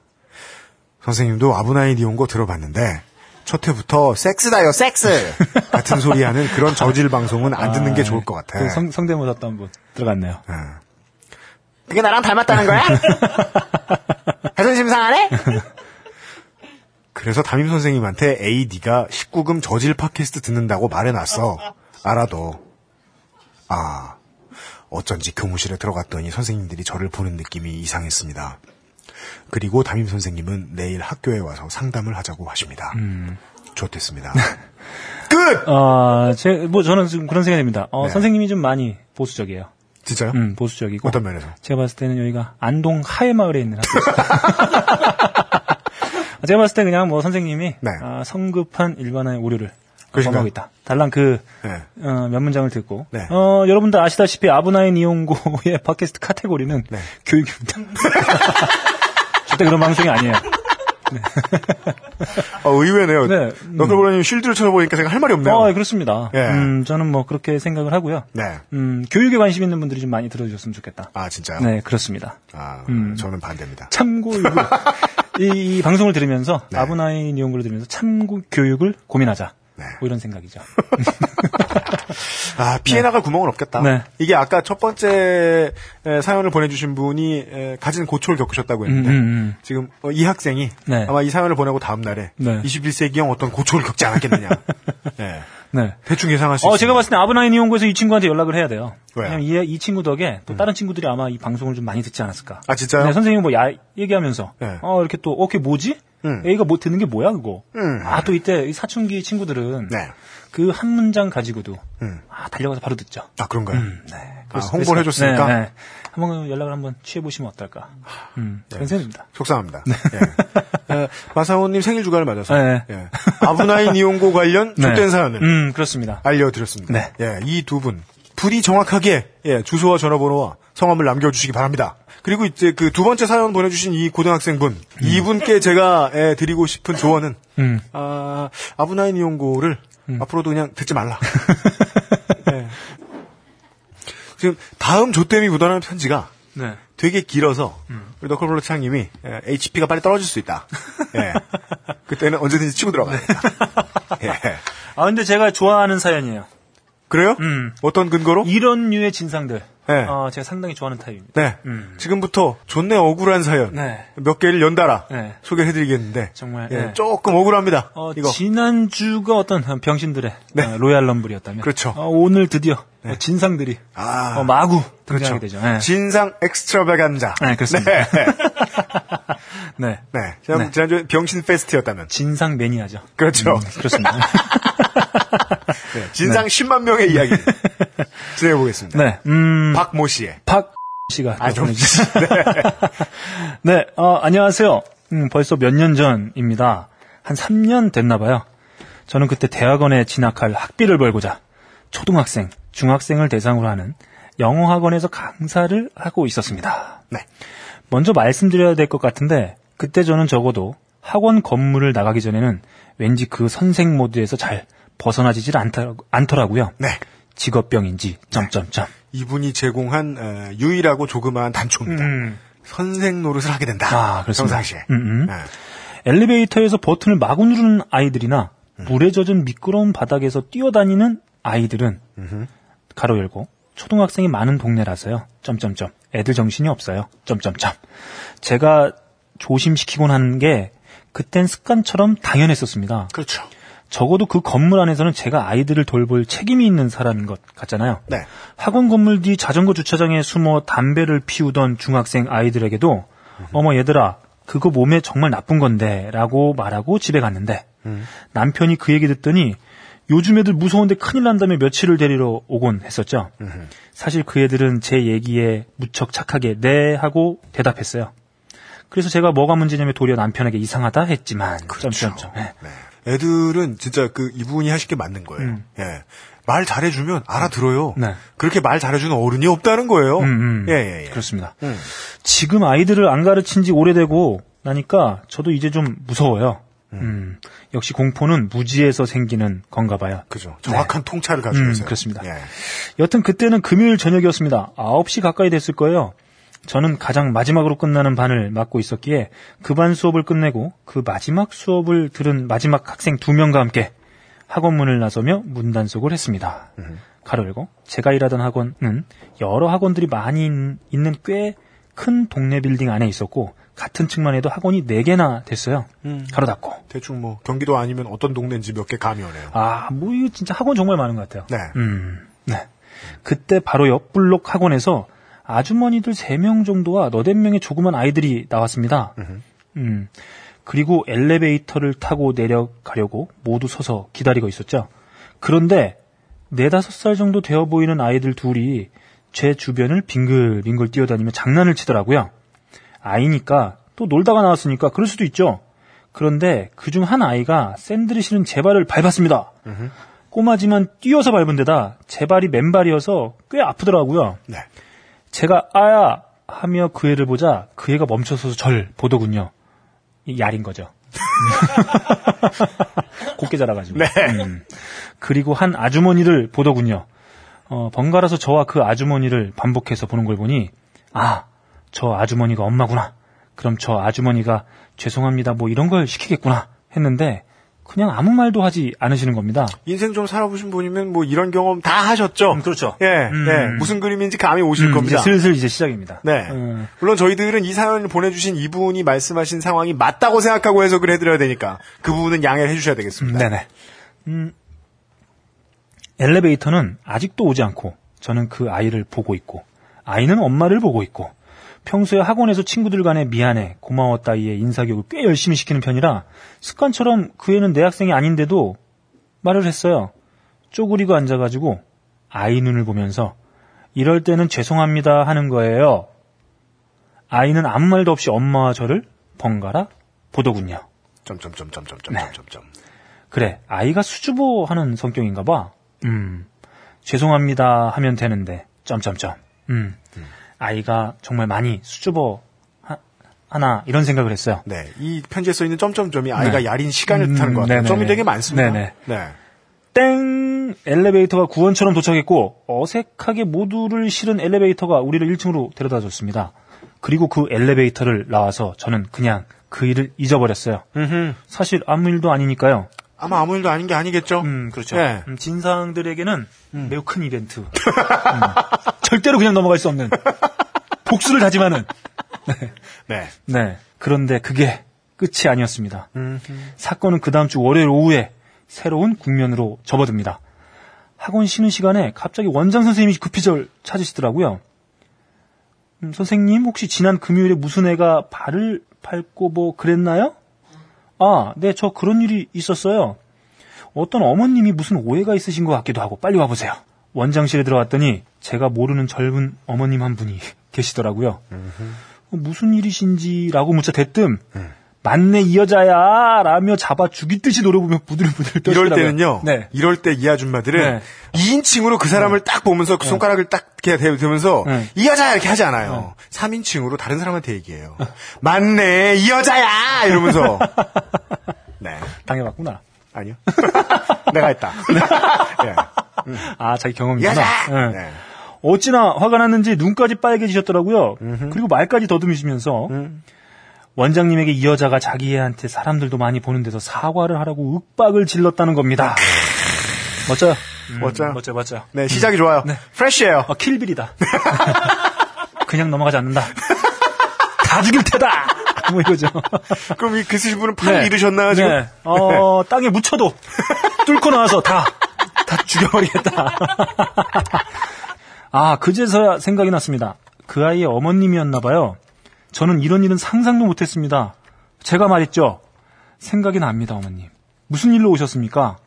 선생님도 아브나이 니온고 들어봤는데 첫 회부터 섹스다요 섹스 같은 소리 하는 그런 저질 방송은 안 듣는 게 아, 좋을 것 같아. 그 성, 성대모사도 한번 들어갔네요. 예. 그게 나랑 닮았다는 거야? 자존심 상하네? 그래서 담임 선생님한테 AD가 19금 저질 팟캐스트 듣는다고 말해놨어. 알아도. 아, 어쩐지 교무실에 들어갔더니 선생님들이 저를 보는 느낌이 이상했습니다. 그리고 담임 선생님은 내일 학교에 와서 상담을 하자고 하십니다. 좋댔습니다. 끝! 어, 제, 뭐, 저는 지금 그런 생각이 듭니다. 어, 네. 선생님이 좀 많이 보수적이에요. 진짜요? 음, 보수적이고. 어떤 면에서? 제가 봤을 때는 여기가 안동 하회마을에 있는 학교. 제가 봤을 때 그냥 뭐 선생님이 네. 아, 성급한 일반화의 오류를 그러신가요? 범하고 있다. 달랑 그 네. 어, 몇 문장을 듣고 네. 어, 여러분들 아시다시피 아브나인 이용고의 팟캐스트 카테고리는 네. 교육입니다. 절대 그런 방송이 아니에요. 어, 의외네요. 네, 음. 너클보라님 쉴드를 쳐다보니까 제가 할 말이 없네요. 어, 그렇습니다. 예. 음, 저는 뭐 그렇게 생각을 하고요. 네. 음, 교육에 관심 있는 분들이 좀 많이 들어주셨으면 좋겠다. 아, 진짜요? 네, 그렇습니다. 아, 음. 저는 반대입니다. 참고 이, 이 방송을 들으면서 네. 아브나인 이용고를 들으면서 참고 교육을 고민하자. 네. 뭐 이런 생각이죠. 아, 피해 나갈 구멍은 없겠다. 네. 이게 아까 첫 번째 에, 사연을 보내주신 분이 에, 가진 고초를 겪으셨다고 했는데, 음, 음, 음. 지금 어, 이 학생이 네. 아마 이 사연을 보내고 다음 날에 네. 21세기형 어떤 고초를 겪지 않았겠느냐. 네. 네. 대충 예상할 수 어, 있습니다. 제가 봤을 때 아브나인 이용고에서 이 친구한테 연락을 해야 돼요. 왜요? 음. 이, 이 친구 덕에 또 다른 친구들이 아마 이 방송을 좀 많이 듣지 않았을까. 아, 진짜요? 네, 선생님이 뭐 야, 얘기하면서, 네. 어, 이렇게 또, 어, 그게 뭐지? 음. A가 뭐 듣는 게 뭐야, 그거? 음. 아, 또 이때 이 사춘기 친구들은 네. 그 한 문장 가지고도, 음. 아, 달려가서 바로 듣죠. 아, 그런가요? 네. 아, 홍보를 해줬으니까? 네, 네. 한번 연락을 한번 취해 보시면 어떨까. 음, 네. 생각입니다. 속상합니다. 예. 에, 마사오님 생일 주간을 맞아서 네. 예. 아브나인 이용고 관련 네. 좆된 사연을 음, 그렇습니다. 알려드렸습니다. 네. 예, 이 두 분. 불이 정확하게, 예, 주소와 전화번호와 성함을 남겨주시기 바랍니다. 그리고 이제 그 두 번째 사연 보내주신 이 고등학생분, 이분께 제가 예, 드리고 싶은 조언은, 음. 아, 아브나인 이용고를 앞으로도 그냥 듣지 말라. 예. 지금 다음 조땜이 묻어나는 편지가 네. 되게 길어서 우리 너클블러 창님이 예, HP가 빨리 떨어질 수 있다. 예. 그때는 언제든지 치고 들어가야겠다. 예. 아, 근데 제가 좋아하는 사연이에요. 그래요? 음. 어떤 근거로? 이런 류의 진상들. 네. 어, 제가 상당히 좋아하는 타입입니다. 네. 음. 지금부터 존내 억울한 사연 네. 몇 개를 연달아 네. 소개해드리겠는데 정말, 예, 네. 조금 억울합니다. 어, 이거 지난주가 어떤 병신들의 네. 어, 로얄 럼블이었다면. 그렇죠. 어, 오늘 드디어 어, 진상들이 아. 어, 마구 그렇죠. 등장하게 되죠. 네. 진상 엑스트라베간자. 네, 그렇습니다. 네. 네. 네. 지난, 네. 지난주에 병신 페스트였다면 진상 매니아죠. 그렇죠. 음, 그렇습니다. 네. 진상 10만 명의 이야기 진행해 보겠습니다. 네. 음, 박모 씨의 박 씨가 아, 좀- 보내주셨습니다. 네, 어, 안녕하세요. 음, 벌써 몇 년 전입니다. 한 3년 됐나 봐요. 저는 그때 대학원에 진학할 학비를 벌고자 초등학생, 중학생을 대상으로 하는 영어 학원에서 강사를 하고 있었습니다. 네. 먼저 말씀드려야 될 것 같은데 그때 저는 적어도 학원 건물을 나가기 전에는 왠지 그 선생 모드에서 잘 벗어나지질 않더라고요. 네. 직업병인지 점점점. 이분이 제공한 어, 유일하고 조그마한 단초입니다. 음. 선생 노릇을 하게 된다. 아, 그렇습니다. 평상시에. 음, 음. 네. 엘리베이터에서 버튼을 마구 누르는 아이들이나 물에 젖은 미끄러운 바닥에서 뛰어다니는 아이들은 가로 열고 초등학생이 많은 동네라서요. 점점점. 애들 정신이 없어요. 점점점. 제가 조심시키곤 하는 게 그땐 습관처럼 당연했었습니다. 그렇죠. 적어도 그 건물 안에서는 제가 아이들을 돌볼 책임이 있는 사람인 것 같잖아요. 네. 학원 건물 뒤 자전거 주차장에 숨어 담배를 피우던 중학생 아이들에게도 어머 얘들아 그거 몸에 정말 나쁜 건데 라고 말하고 집에 갔는데 남편이 그 얘기 듣더니 요즘 애들 무서운데 큰일 난다며 며칠을 데리러 오곤 했었죠. 사실 그 애들은 제 얘기에 무척 착하게 네 하고 대답했어요. 그래서 제가 뭐가 문제냐며 도리어 남편에게 이상하다 했지만 점점점. 예. 네. 애들은 진짜 그 이분이 하실 게 맞는 거예요. 음. 예. 말 잘해주면 알아들어요. 네. 그렇게 말 잘해주는 어른이 없다는 거예요. 음, 음. 예, 예, 예. 그렇습니다. 음. 지금 아이들을 안 가르친 지 오래되고 나니까 저도 이제 좀 무서워요. 음, 역시 공포는 무지에서 생기는 건가 봐요. 그죠. 정확한 통찰을 가지고 음, 있어요. 그렇습니다. 예. 여튼 그때는 금요일 저녁이었습니다. 9시 가까이 됐을 거예요. 저는 가장 마지막으로 끝나는 반을 맡고 있었기에 그 반 수업을 끝내고 그 마지막 수업을 들은 마지막 학생 두 명과 함께 학원 문을 나서며 문단속을 했습니다. 가로 열고 제가 일하던 학원은 여러 학원들이 많이 있- 있는 꽤 큰 동네 빌딩 안에 있었고 같은 층만 해도 학원이 4개나 됐어요. 가로 닫고. 대충 뭐 경기도 아니면 어떤 동네인지 몇 개 감이 오네요. 아, 뭐 이거 진짜 학원 정말 많은 것 같아요. 네. 음, 네. 그때 바로 옆 블록 학원에서 아주머니들 3명 정도와 너댓 명의 조그만 아이들이 나왔습니다. 음. 그리고 엘리베이터를 타고 내려가려고 모두 서서 기다리고 있었죠. 그런데 네다섯 살 정도 되어 보이는 아이들 둘이 제 주변을 빙글빙글 뛰어다니며 장난을 치더라고요. 아이니까 또 놀다가 나왔으니까 그럴 수도 있죠. 그런데 그중 한 아이가 샌들이 실은 제 발을 밟았습니다. 꼬마지만 뛰어서 밟은 데다 제 발이 맨발이어서 꽤 아프더라고요. 네. 제가 아야 하며 그 애를 보자 그 애가 멈춰서서 절 보더군요. 이 야린 거죠. 곱게 자라가지고. 네. 음. 그리고 한 아주머니를 보더군요. 어, 번갈아서 저와 그 아주머니를 반복해서 보는 걸 보니 아, 저 아주머니가 엄마구나. 그럼 저 아주머니가 죄송합니다 뭐 이런 걸 시키겠구나 했는데 그냥 아무 말도 하지 않으시는 겁니다. 인생 좀 살아보신 분이면 뭐 이런 경험 다 하셨죠. 음, 그렇죠. 예, 음. 예. 무슨 그림인지 감이 오실 음, 겁니다. 이제 슬슬 이제 시작입니다. 네. 음. 물론 저희들은 이 사연을 보내주신 이분이 말씀하신 상황이 맞다고 생각하고 해석을 해드려야 되니까 그 부분은 양해를 해주셔야 되겠습니다. 네네. 음, 엘리베이터는 아직도 오지 않고 저는 그 아이를 보고 있고 아이는 엄마를 보고 있고 평소에 학원에서 친구들 간에 미안해 고마워 따위의 인사교육을 꽤 열심히 시키는 편이라 습관처럼 그 애는 내 학생이 아닌데도 말을 했어요. 쪼그리고 앉아가지고 아이 눈을 보면서 이럴 때는 죄송합니다 하는 거예요. 아이는 아무 말도 없이 엄마와 저를 번갈아 보더군요. 점점점점점점점점. 그래, 아이가 수줍어 하는 성격인가 봐. 음, 죄송합니다 하면 되는데, 점점점. 음, 아이가 정말 많이 수줍어 하, 하나, 이런 생각을 했어요. 네. 이 편지에 써 있는 점점점이 아이가 네. 야린 시간을 음, 뜻하는 것 같아요. 네네네. 점이 되게 많습니다. 네네. 네. 땡! 엘리베이터가 구원처럼 도착했고, 어색하게 모두를 실은 엘리베이터가 우리를 1층으로 데려다 줬습니다. 그리고 그 엘리베이터를 나와서 저는 그냥 그 일을 잊어버렸어요. 사실 아무 일도 아니니까요. 아마 아무 일도 아닌 게 아니겠죠? 음, 그렇죠. 네. 음, 진상들에게는 매우 큰 이벤트. 음, 절대로 그냥 넘어갈 수 없는. 복수를 다짐하는. 네. 네. 그런데 그게 끝이 아니었습니다. 사건은 그 다음 주 월요일 오후에 새로운 국면으로 접어듭니다. 학원 쉬는 시간에 갑자기 원장 선생님이 급히 절 찾으시더라고요. 음, 선생님, 혹시 지난 금요일에 무슨 애가 발을 밟고 뭐 그랬나요? 아, 네, 저 그런 일이 있었어요. 어떤 어머님이 무슨 오해가 있으신 것 같기도 하고 빨리 와보세요. 원장실에 들어갔더니 제가 모르는 젊은 어머님 한 분이 계시더라고요. 어, 무슨 일이신지라고 묻자 대뜸 맞네 이 여자야 라며 잡아 죽이듯이 노려보며 부들부들 이럴 떨더라고요. 때는요. 네. 이럴 때 이 아줌마들은 네. 2인칭으로 그 사람을 딱 보면서 그 손가락을 딱 이렇게 대면서 네. 이 여자야 이렇게 하지 않아요. 3인칭으로 다른 사람한테 얘기해요. 맞네 이 여자야 이러면서 네 당해봤구나. 아니요 내가 했다. 예. 아 자기 이 경험이구나. 여자. 네. 네. 어찌나 화가 났는지 눈까지 빨개지셨더라고요. 그리고 말까지 더듬으시면서 음. 원장님에게 이 여자가 자기 애한테 사람들도 많이 보는 데서 사과를 하라고 윽박을 질렀다는 겁니다. 멋져요. 음, 멋져요. 멋져요, 멋져요. 네 시작이 좋아요. 프레쉬해요. 어, 킬빌이다. 그냥 넘어가지 않는다. 다 죽일 테다! 뭐 이거죠. 그럼 이 글쓰신 분은 팔을 네. 잃으셨나요 지금? 네. 어, 땅에 묻혀도 뚫고 나와서 다, 다 죽여버리겠다. 아, 그제서야 생각이 났습니다. 그 아이의 어머님이었나봐요. 저는 이런 일은 상상도 못했습니다. 제가 말했죠. 생각이 납니다, 어머님. 무슨 일로 오셨습니까?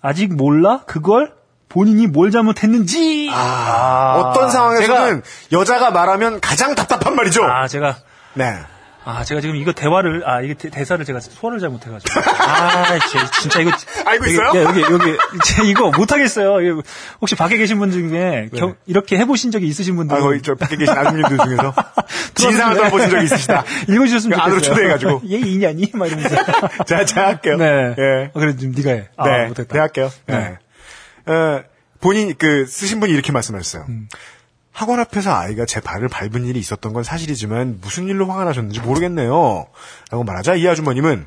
아직 몰라? 그걸? 본인이 뭘 잘못했는지! 아, 어떤 상황에서는 여자가 말하면 가장 답답한 말이죠. 아, 제가 네. 아, 제가 지금 이거 대화를, 아, 이게 대, 사를 제가 소화를 잘못해가지고. 아, 제- 진짜 이거. 알고 여기, 있어요? 예, 여기, 여기, 제 이거 못하겠어요. 혹시 밖에 계신 분 중에 경- 이렇게 해보신 적이 있으신 분들. 아, 거기 저 밖에 계신 아줌님들 중에서 진상을 떠보신 적이 있으시다. 읽어주셨으면 그 안으로 좋겠어요. 초대해가지고. 얘 이냐니? 막 이러면서. 자, 제가 할게요. 네. 예. 어, 그래, 좀 네가 해. 아, 네, 못했다. 네, 할게요. 네. 네. 어, 본인, 그, 쓰신 분이 이렇게 말씀하셨어요. 음. 학원 앞에서 아이가 제 발을 밟은 일이 있었던 건 사실이지만 무슨 일로 화가 나셨는지 모르겠네요. 라고 말하자 이 아주머님은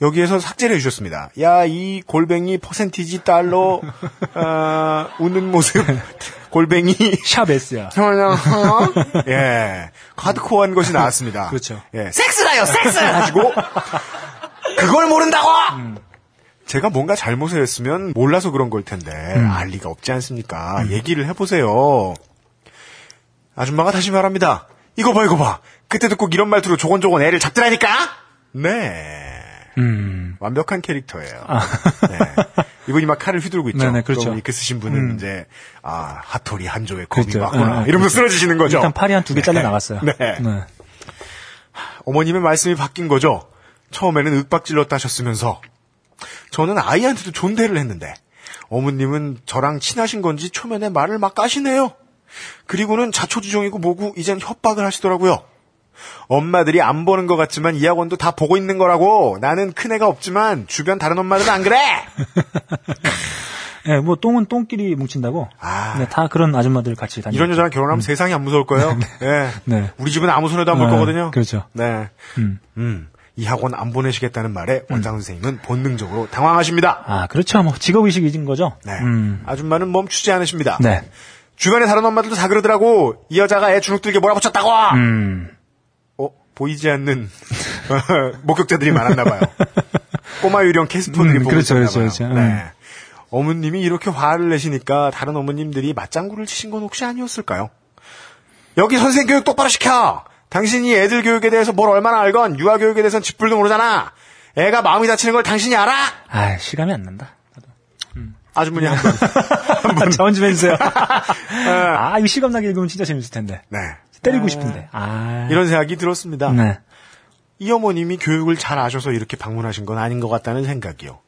여기에서 삭제를 해주셨습니다. 야, 이 골뱅이 퍼센티지 달러, 어, 웃는 모습, 골뱅이, 샵 S야. 예. 하드코어한 것이 나왔습니다. 그렇죠. 예. 섹스라요, 섹스! 가지고, 그걸 모른다고! 제가 뭔가 잘못을 했으면 몰라서 그런 걸 텐데, 알 리가 없지 않습니까? 얘기를 해보세요. 아줌마가 다시 말합니다. 이거 봐, 이거 봐. 그때도 꼭 이런 말투로 조곤조곤 애를 잡더라니까? 네. 음. 완벽한 캐릭터예요. 네. 이분이 막 칼을 휘두르고 있죠. 네네, 그렇죠. 이그 쓰신 분은 이제 아 하토리 한조의 검이 그렇죠. 맞구나 네, 이러면서 쓰러지시는 거죠. 일단 팔이 한 두 개 잘려 나갔어요. 네. 네. 어머님의 말씀이 바뀐 거죠. 처음에는 윽박질렀다 하셨으면서 저는 아이한테도 존대를 했는데 어머님은 저랑 친하신 건지 초면에 말을 막 까시네요. 그리고는 자초지종이고 뭐고 이젠 협박을 하시더라고요. 엄마들이 안 보는 것 같지만 이 학원도 다 보고 있는 거라고. 나는 큰애가 없지만 주변 다른 엄마들은 안 그래. 예, 뭐 똥은 똥끼리 뭉친다고. 아. 네, 다 그런 아줌마들 같이 다니고. 이런 여자랑 결혼하면 세상이 안 무서울 거예요. 예. 네. 우리 집은 아무 손에도 안볼 네, 거거든요. 그렇죠. 네. 음. 음. 이 학원 안 보내시겠다는 말에 원장 선생님은 본능적으로 당황하십니다. 아, 그렇죠. 뭐 직업 의식이 진 거죠. 네. 음. 아줌마는 멈추지 않으십니다. 네. 주변에 다른 엄마들도 다 그러더라고. 이 여자가 애 주눅 들게 몰아붙였다고. 음. 어, 보이지 않는 목격자들이 많았나 봐요. 꼬마 유령 캐스터들이 음, 보고 그렇죠, 있었나 그렇죠, 봐요. 그렇죠. 음. 네. 어머님이 이렇게 화를 내시니까 다른 어머님들이 맞장구를 치신 건 혹시 아니었을까요? 여기 선생 교육 똑바로 시켜. 당신이 애들 교육에 대해서 뭘 얼마나 알건 유아 교육에 대해서는 쥐뿔도 모르잖아. 애가 마음이 다치는 걸 당신이 알아? 아, 시감이 안 난다. 아주머니 한 번. 한번 자원 좀 해주세요. 아, 이거 시감 나게 읽으면 진짜 재밌을 텐데. 네. 때리고 싶은데. 아. 이런 생각이 들었습니다. 네. 이 어머님이 교육을 잘 아셔서 이렇게 방문하신 건 아닌 것 같다는 생각이요.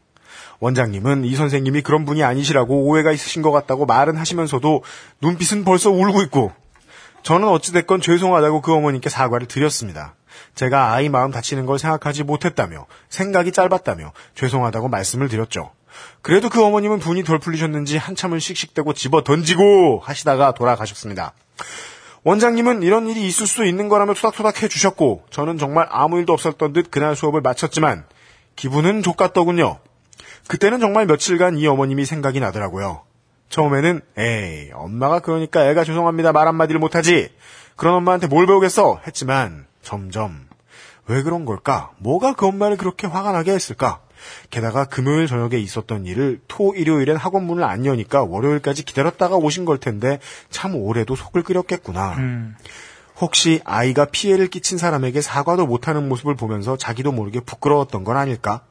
원장님은 이 선생님이 그런 분이 아니시라고 오해가 있으신 것 같다고 말은 하시면서도 눈빛은 벌써 울고 있고 저는 어찌됐건 죄송하다고 그 어머님께 사과를 드렸습니다. 제가 아이 마음 다치는 걸 생각하지 못했다며 생각이 짧았다며 죄송하다고 말씀을 드렸죠. 그래도 그 어머님은 분이 덜 풀리셨는지 한참을 씩씩대고 집어 던지고 하시다가 돌아가셨습니다. 원장님은 이런 일이 있을 수 있는 거라며 토닥토닥 해주셨고 저는 정말 아무 일도 없었던 듯 그날 수업을 마쳤지만 기분은 족같더군요. 그때는 정말 며칠간 이 어머님이 생각이 나더라고요. 처음에는 에이 엄마가 그러니까 애가 죄송합니다 말 한마디를 못하지 그런 엄마한테 뭘 배우겠어 했지만 점점 왜 그런 걸까 뭐가 그 엄마를 그렇게 화가 나게 했을까 게다가 금요일 저녁에 있었던 일을 토 일요일엔 학원 문을 안 여니까 월요일까지 기다렸다가 오신 걸 텐데 참 오래도 속을 끓였겠구나 혹시 아이가 피해를 끼친 사람에게 사과도 못하는 모습을 보면서 자기도 모르게 부끄러웠던 건 아닐까?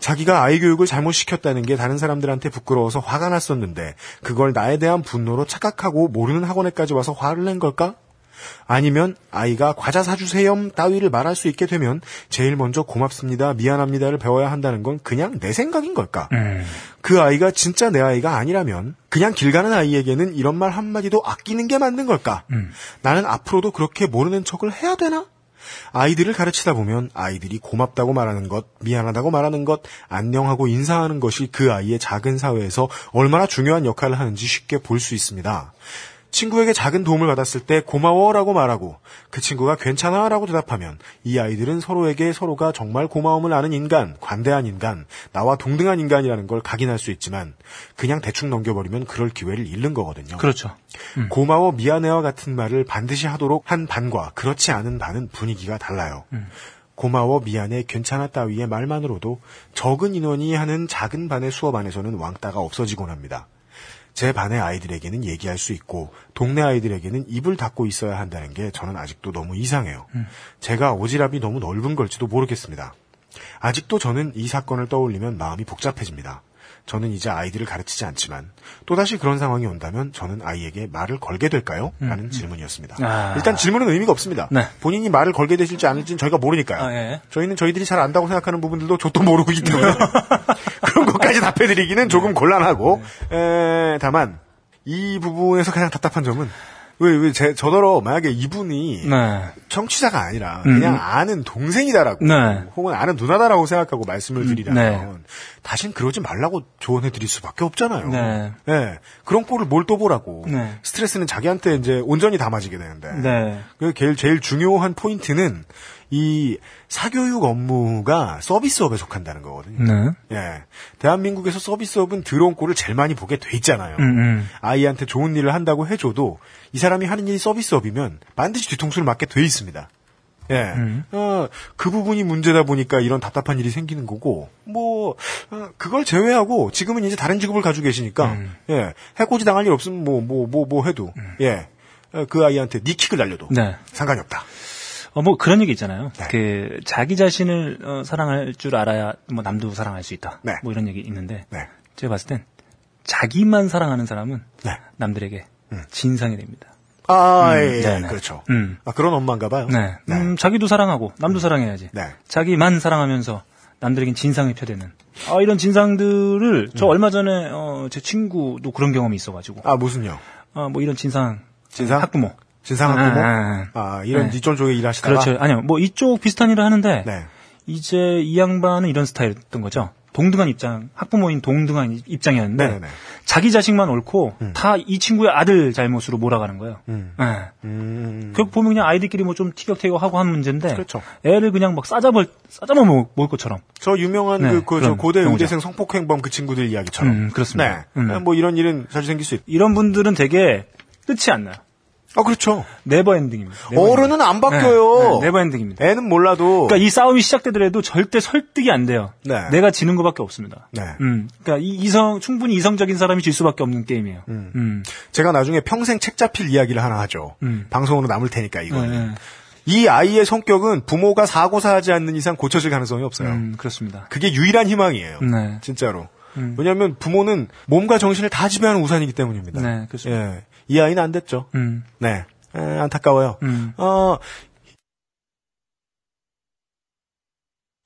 자기가 아이 교육을 잘못 시켰다는 게 다른 사람들한테 부끄러워서 화가 났었는데 그걸 나에 대한 분노로 착각하고 모르는 학원에까지 와서 화를 낸 걸까? 아니면 아이가 과자 사주세요 따위를 말할 수 있게 되면 제일 먼저 고맙습니다, 미안합니다를 배워야 한다는 건 그냥 내 생각인 걸까? 음. 그 아이가 진짜 내 아이가 아니라면 그냥 길 가는 아이에게는 이런 말 한마디도 아끼는 게 맞는 걸까? 음. 나는 앞으로도 그렇게 모르는 척을 해야 되나? 아이들을 가르치다 보면 아이들이 고맙다고 말하는 것, 미안하다고 말하는 것, 안녕하고 인사하는 것이 그 아이의 작은 사회에서 얼마나 중요한 역할을 하는지 쉽게 볼 수 있습니다. 친구에게 작은 도움을 받았을 때 고마워라고 말하고 그 친구가 괜찮아라고 대답하면 이 아이들은 서로에게 서로가 정말 고마움을 아는 인간, 관대한 인간, 나와 동등한 인간이라는 걸 각인할 수 있지만 그냥 대충 넘겨버리면 그럴 기회를 잃는 거거든요. 그렇죠. 고마워 미안해와 같은 말을 반드시 하도록 한 반과 그렇지 않은 반은 분위기가 달라요. 고마워 미안해 괜찮아 따위의 말만으로도 적은 인원이 하는 작은 반의 수업 안에서는 왕따가 없어지곤 합니다. 제 반의 아이들에게는 얘기할 수 있고 동네 아이들에게는 입을 닫고 있어야 한다는 게 저는 아직도 너무 이상해요. 제가 오지랖이 너무 넓은 걸지도 모르겠습니다. 아직도 저는 이 사건을 떠올리면 마음이 복잡해집니다. 저는 이제 아이들을 가르치지 않지만 또다시 그런 상황이 온다면 저는 아이에게 말을 걸게 될까요? 라는 질문이었습니다. 아. 일단 질문은 의미가 없습니다. 네. 본인이 말을 걸게 되실지 않을지는 저희가 모르니까요. 아, 예. 저희는 저희들이 잘 안다고 생각하는 부분들도 저도 모르고 있기 때문에 그런 것까지 답해드리기는 조금 곤란하고 에, 다만 이 부분에서 가장 답답한 점은 왜, 왜, 제, 저더러, 만약에 이분이, 네. 청취자가 아니라, 음. 그냥 아는 동생이다라고, 네. 혹은 아는 누나다라고 생각하고 말씀을 드리라면, 네. 다신 그러지 말라고 조언해 드릴 수밖에 없잖아요. 네. 예. 그런 꼴을 뭘 또 보라고. 네. 스트레스는 자기한테 이제 온전히 담아지게 되는데. 네. 그 제일, 제일 중요한 포인트는, 이 사교육 업무가 서비스업에 속한다는 거거든요. 네. 예. 대한민국에서 서비스업은 들어온 꼴을 제일 많이 보게 돼 있잖아요. 음, 음. 아이한테 좋은 일을 한다고 해줘도 이 사람이 하는 일이 서비스업이면 반드시 뒤통수를 맞게 돼 있습니다. 예. 음. 어, 그 부분이 문제다 보니까 이런 답답한 일이 생기는 거고, 뭐, 어, 그걸 제외하고 지금은 이제 다른 직업을 가지고 계시니까, 음. 예. 해코지 당할 일 없으면 뭐, 뭐, 뭐, 뭐 해도, 예. 어, 그 아이한테 니킥을 날려도 네. 상관이 없다. 어, 뭐 그런 얘기 있잖아요. 네. 그 자기 자신을 어, 사랑할 줄 알아야 뭐 남도 사랑할 수 있다. 네. 뭐 이런 얘기 있는데 네. 제가 봤을 땐 자기만 사랑하는 사람은 네. 남들에게 진상이 됩니다. 아, 음, 예, 네네. 그렇죠. 음. 아, 그런 엄마인가 봐요. 네. 음, 자기도 사랑하고 남도 사랑해야지. 네. 자기만 사랑하면서 남들에겐 진상을 펴대는. 아, 이런 진상들을 저 얼마 전에 어, 제 친구도 그런 경험이 있어가지고 아, 무슨요? 아, 뭐 이런 진상 진상? 학부모. 진상한 아, 부모? 아, 아, 이런 네. 이쪽 쪽에 일하시다가 그렇죠. 아니요. 뭐 이쪽 비슷한 일을 하는데 네. 이제 이 양반은 이런 스타일이었던 거죠. 동등한 입장, 학부모인 동등한 입장이었는데 네네네. 자기 자식만 옳고 다이 친구의 아들 잘못으로 몰아가는 거예요. 음. 네. 음. 결국 보면 그냥 아이들끼리 뭐 좀 티격태격하고 하는 문제인데 그렇죠. 애를 그냥 막 싸잡을 싸잡아 먹, 먹을 것처럼. 저 유명한 네, 그, 그, 고대. 의대생 성폭행범 그 친구들 이야기처럼. 음, 그렇습니다. 네. 음. 뭐 이런 일은 자주 생길 수 있. 이런 분들은 되게 끝이 안 나요. 아, 그렇죠. never ending입니다. never 어른은 안 엔딩. 바뀌어요. 네, 네, never ending입니다. 애는 몰라도. 그러니까 이 싸움이 시작되더라도 절대 설득이 안 돼요. 네. 내가 지는 것밖에 없습니다. 네. 음, 그러니까 이 이성 충분히 이성적인 사람이 질 수밖에 없는 게임이에요. 음. 음. 제가 나중에 평생 책 잡힐 이야기를 하나 하죠. 음. 방송으로 남을 테니까 이거는. 네, 네. 이 아이의 성격은 부모가 사고사하지 않는 이상 고쳐질 가능성이 없어요. 음, 그렇습니다. 그게 유일한 희망이에요. 네. 진짜로. 음. 왜냐하면 부모는 몸과 정신을 다 지배하는 우산이기 때문입니다. 네, 그렇습니다. 예. 이 아이는 안 됐죠. 음, 네. 에, 안타까워요. 음. 어,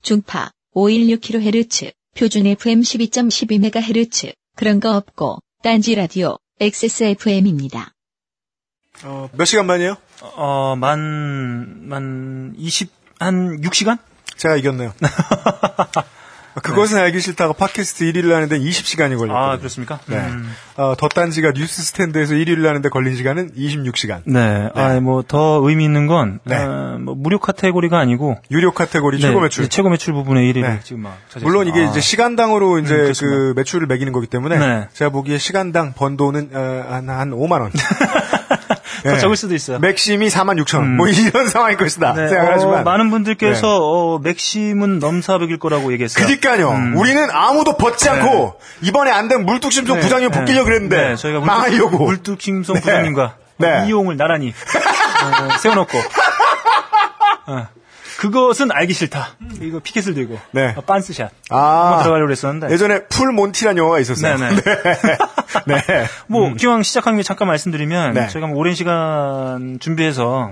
중파 516kHz, 표준 FM 12.12MHz, 그런 거 없고, 딴지 라디오, XSFM입니다. 어, 몇 시간 만이에요? 어, 만, 만, 20, 한 6시간? 제가 이겼네요. 그것은 알기 싫다고 팟캐스트 1위를 하는데 20시간이 걸렸거든요. 아, 그렇습니까? 네. 음. 어, 덧단지가 뉴스 스탠드에서 1위를 하는데 걸린 시간은 26시간. 네. 아, 뭐, 더 의미 있는 건, 네. 어, 뭐, 무료 카테고리가 아니고, 유료 카테고리 최고 네, 매출. 이제 최고 매출 부분의 1위를 네. 지금 막. 물론 이게 아. 이제 시간당으로 이제 음, 그. 매출을 매기는 거기 때문에 네. 제가 보기에 시간당 번 돈은 어, 한, 한 5만 원. 더 적을 수도 있어요. 맥심이 4만 6천 원. 뭐 이런 상황일 것이다. 네, 생각을 어, 하지만. 많은 분들께서 어, 맥심은 넘사벽일 거라고 얘기했어요. 그니까요. 우리는 아무도 벗지 않고 이번에 안 된 물뚝심송 네, 부장님 네. 벗기려고 그랬는데 네, 저희가 망하려고. 물뚝심송 네. 부장님과 네. 이용을 나란히 어, 세워놓고 어, 그것은 알기 싫다. 이거 피켓을 들고 네. 어, 빤스샷 아. 들어가려고 했었는데 예전에 풀 몬티란 영화가 있었어요. 네네. 네. 뭐 기왕 시작하는 김에 잠깐 말씀드리면 네. 저희가 뭐 오랜 시간 준비해서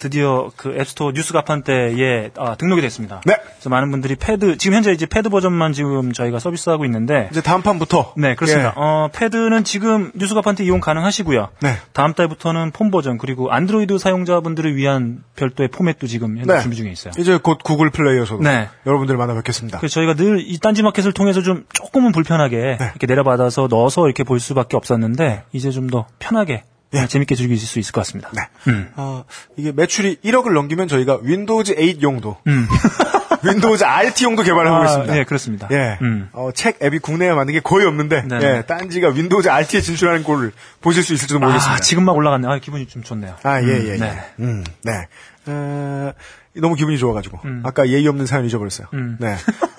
드디어 그 App Store 뉴스 가판대에 아, 등록이 됐습니다. 네. 그래서 많은 분들이 패드 지금 현재 이제 패드 버전만 지금 저희가 서비스하고 있는데 이제 다음 판부터. 네, 그렇습니다. 예. 어, 패드는 지금 뉴스 가판대 이용 가능하시고요. 네. 다음 달부터는 폰 버전 그리고 안드로이드 사용자분들을 위한 별도의 포맷도 지금 현재 네. 준비 중에 있어요. 이제 곧 Google Play에서도 네. 여러분들 만나 뵙겠습니다. 저희가 늘 이 딴지 마켓을 통해서 좀 조금은 불편하게 네. 이렇게 내려받아서 넣어서 이렇게 볼 수밖에 없었는데 이제 좀 더 편하게 예. 재밌게 즐길 수 있을 것 같습니다. 네. 음. 어, 이게 매출이 1억을 넘기면 저희가 Windows 8 용도, 음. Windows RT 용도 개발하고 아, 있습니다. 예, 그렇습니다. 예. 음. 어, 책 앱이 국내에 만든 게 거의 없는데, 네네. 예, 딴지가 Windows RT에 진출하는 꼴을 보실 수 있을지도 모르겠습니다. 아, 지금 막 올라갔네요. 아, 기분이 좀 좋네요. 아, 예, 예, 예. 네. 음, 네. 어, 너무 기분이 좋아가지고. 아까 예의 없는 사연 잊어버렸어요. 음. 네.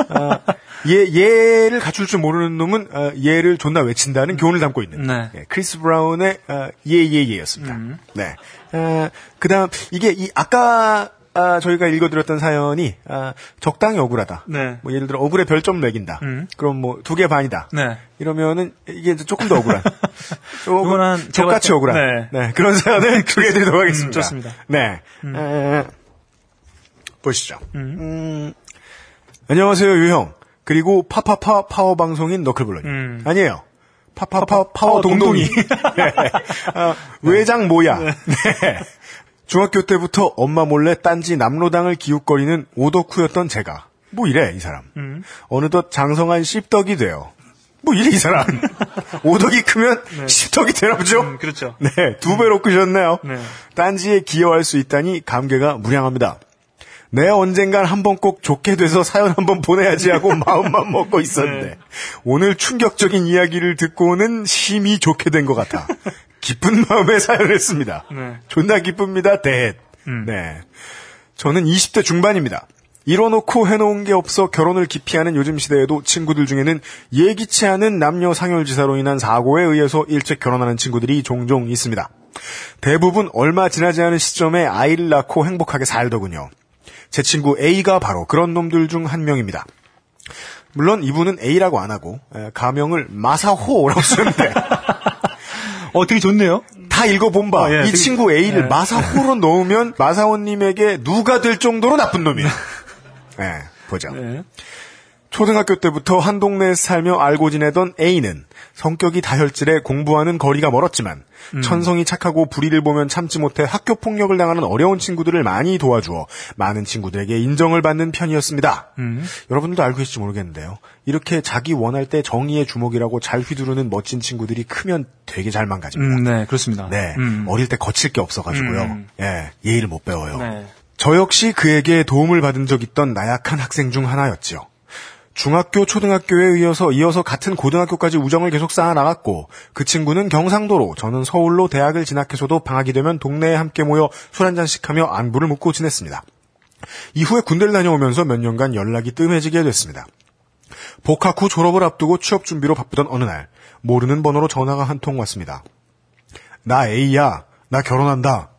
어, 예, 예를 갖출 줄 모르는 놈은, 어, 예를 존나 외친다는 교훈을 담고 있는. 네. 예, 크리스 브라운의, 어, Yeah, Yeah, 예였습니다. 음. 네. 어, 그 다음, 이게, 이, 아까, 아, 저희가 읽어드렸던 사연이, 아, 적당히 억울하다. 네. 뭐, 예를 들어, 억울에 별점 매긴다. 음. 그럼 뭐, 두 개 반이다. 네. 이러면은, 이게 조금 더 억울한. 조금 때- 억울한. 네. 네. 그런 사연을 소개해드리도록 하겠습니다. 음, 좋습니다. 네. 에, 보시죠. 음, 안녕하세요, 유형. 그리고 파파파 파워 방송인 너클블러님. 음. 아니에요. 파파파 파워 파워 동동이. 네. 아, 외장 뭐야. 네. 중학교 때부터 엄마 몰래 딴지 남로당을 기웃거리는 오덕후였던 제가. 뭐 이래, 이 사람. 어느덧 장성한 씹덕이 돼요. 뭐 이래, 이 사람. 오덕이 크면 씹덕이 되나 보죠? 음, 그렇죠. 네, 두 배로 크셨네요. 네. 딴지에 기여할 수 있다니 감개가 무량합니다. 내 언젠간 한번 꼭 좋게 돼서 사연 한번 보내야지 하고 마음만 먹고 있었는데 네. 오늘 충격적인 이야기를 듣고는 심히 좋게 된 것 같아 기쁜 마음에 사연을 씁니다. 네. 존나 기쁩니다. 대. 음. 네. 저는 20대 중반입니다. 이뤄놓고 해놓은 게 없어 결혼을 기피하는 요즘 시대에도 친구들 중에는 예기치 않은 남녀 상혈지사로 인한 사고에 의해서 일찍 결혼하는 친구들이 종종 있습니다. 대부분 얼마 지나지 않은 시점에 아이를 낳고 행복하게 살더군요. 제 친구 A가 바로 그런 놈들 중 한 명입니다. 물론 이분은 A라고 안 하고 에, 가명을 마사호라고 쓰는데 어, 되게 좋네요. 다 읽어본 바, 어, 예, 친구 A를 예. 마사호로 넣으면 마사오님에게 누가 될 정도로 나쁜 놈이에요. 네, 보죠. 네. 초등학교 때부터 한 동네에 살며 알고 지내던 A는 성격이 다혈질에 공부하는 거리가 멀었지만 음. 천성이 착하고 불의를 보면 참지 못해 학교 폭력을 당하는 어려운 친구들을 많이 도와주어 많은 친구들에게 인정을 받는 편이었습니다. 음. 여러분들도 알고 계실지 모르겠는데요. 이렇게 자기 원할 때 정의의 주먹이라고 잘 휘두르는 멋진 친구들이 크면 되게 잘 망가집니다. 음, 네, 그렇습니다. 네, 음. 어릴 때 거칠 게 없어가지고요. 음. 예, 예의를 못 배워요. 네. 저 역시 그에게 도움을 받은 적 있던 나약한 학생 중 하나였지요. 중학교, 초등학교에 이어서 이어서 같은 고등학교까지 우정을 계속 쌓아 나갔고 그 친구는 경상도로 저는 서울로 대학을 진학해서도 방학이 되면 동네에 함께 모여 술 한 잔씩 하며 안부를 묻고 지냈습니다. 이후에 군대를 다녀오면서 몇 년간 연락이 뜸해지게 됐습니다. 복학 후 졸업을 앞두고 취업 준비로 바쁘던 어느 날 모르는 번호로 전화가 한 통 왔습니다. 나 A야. 나 결혼한다.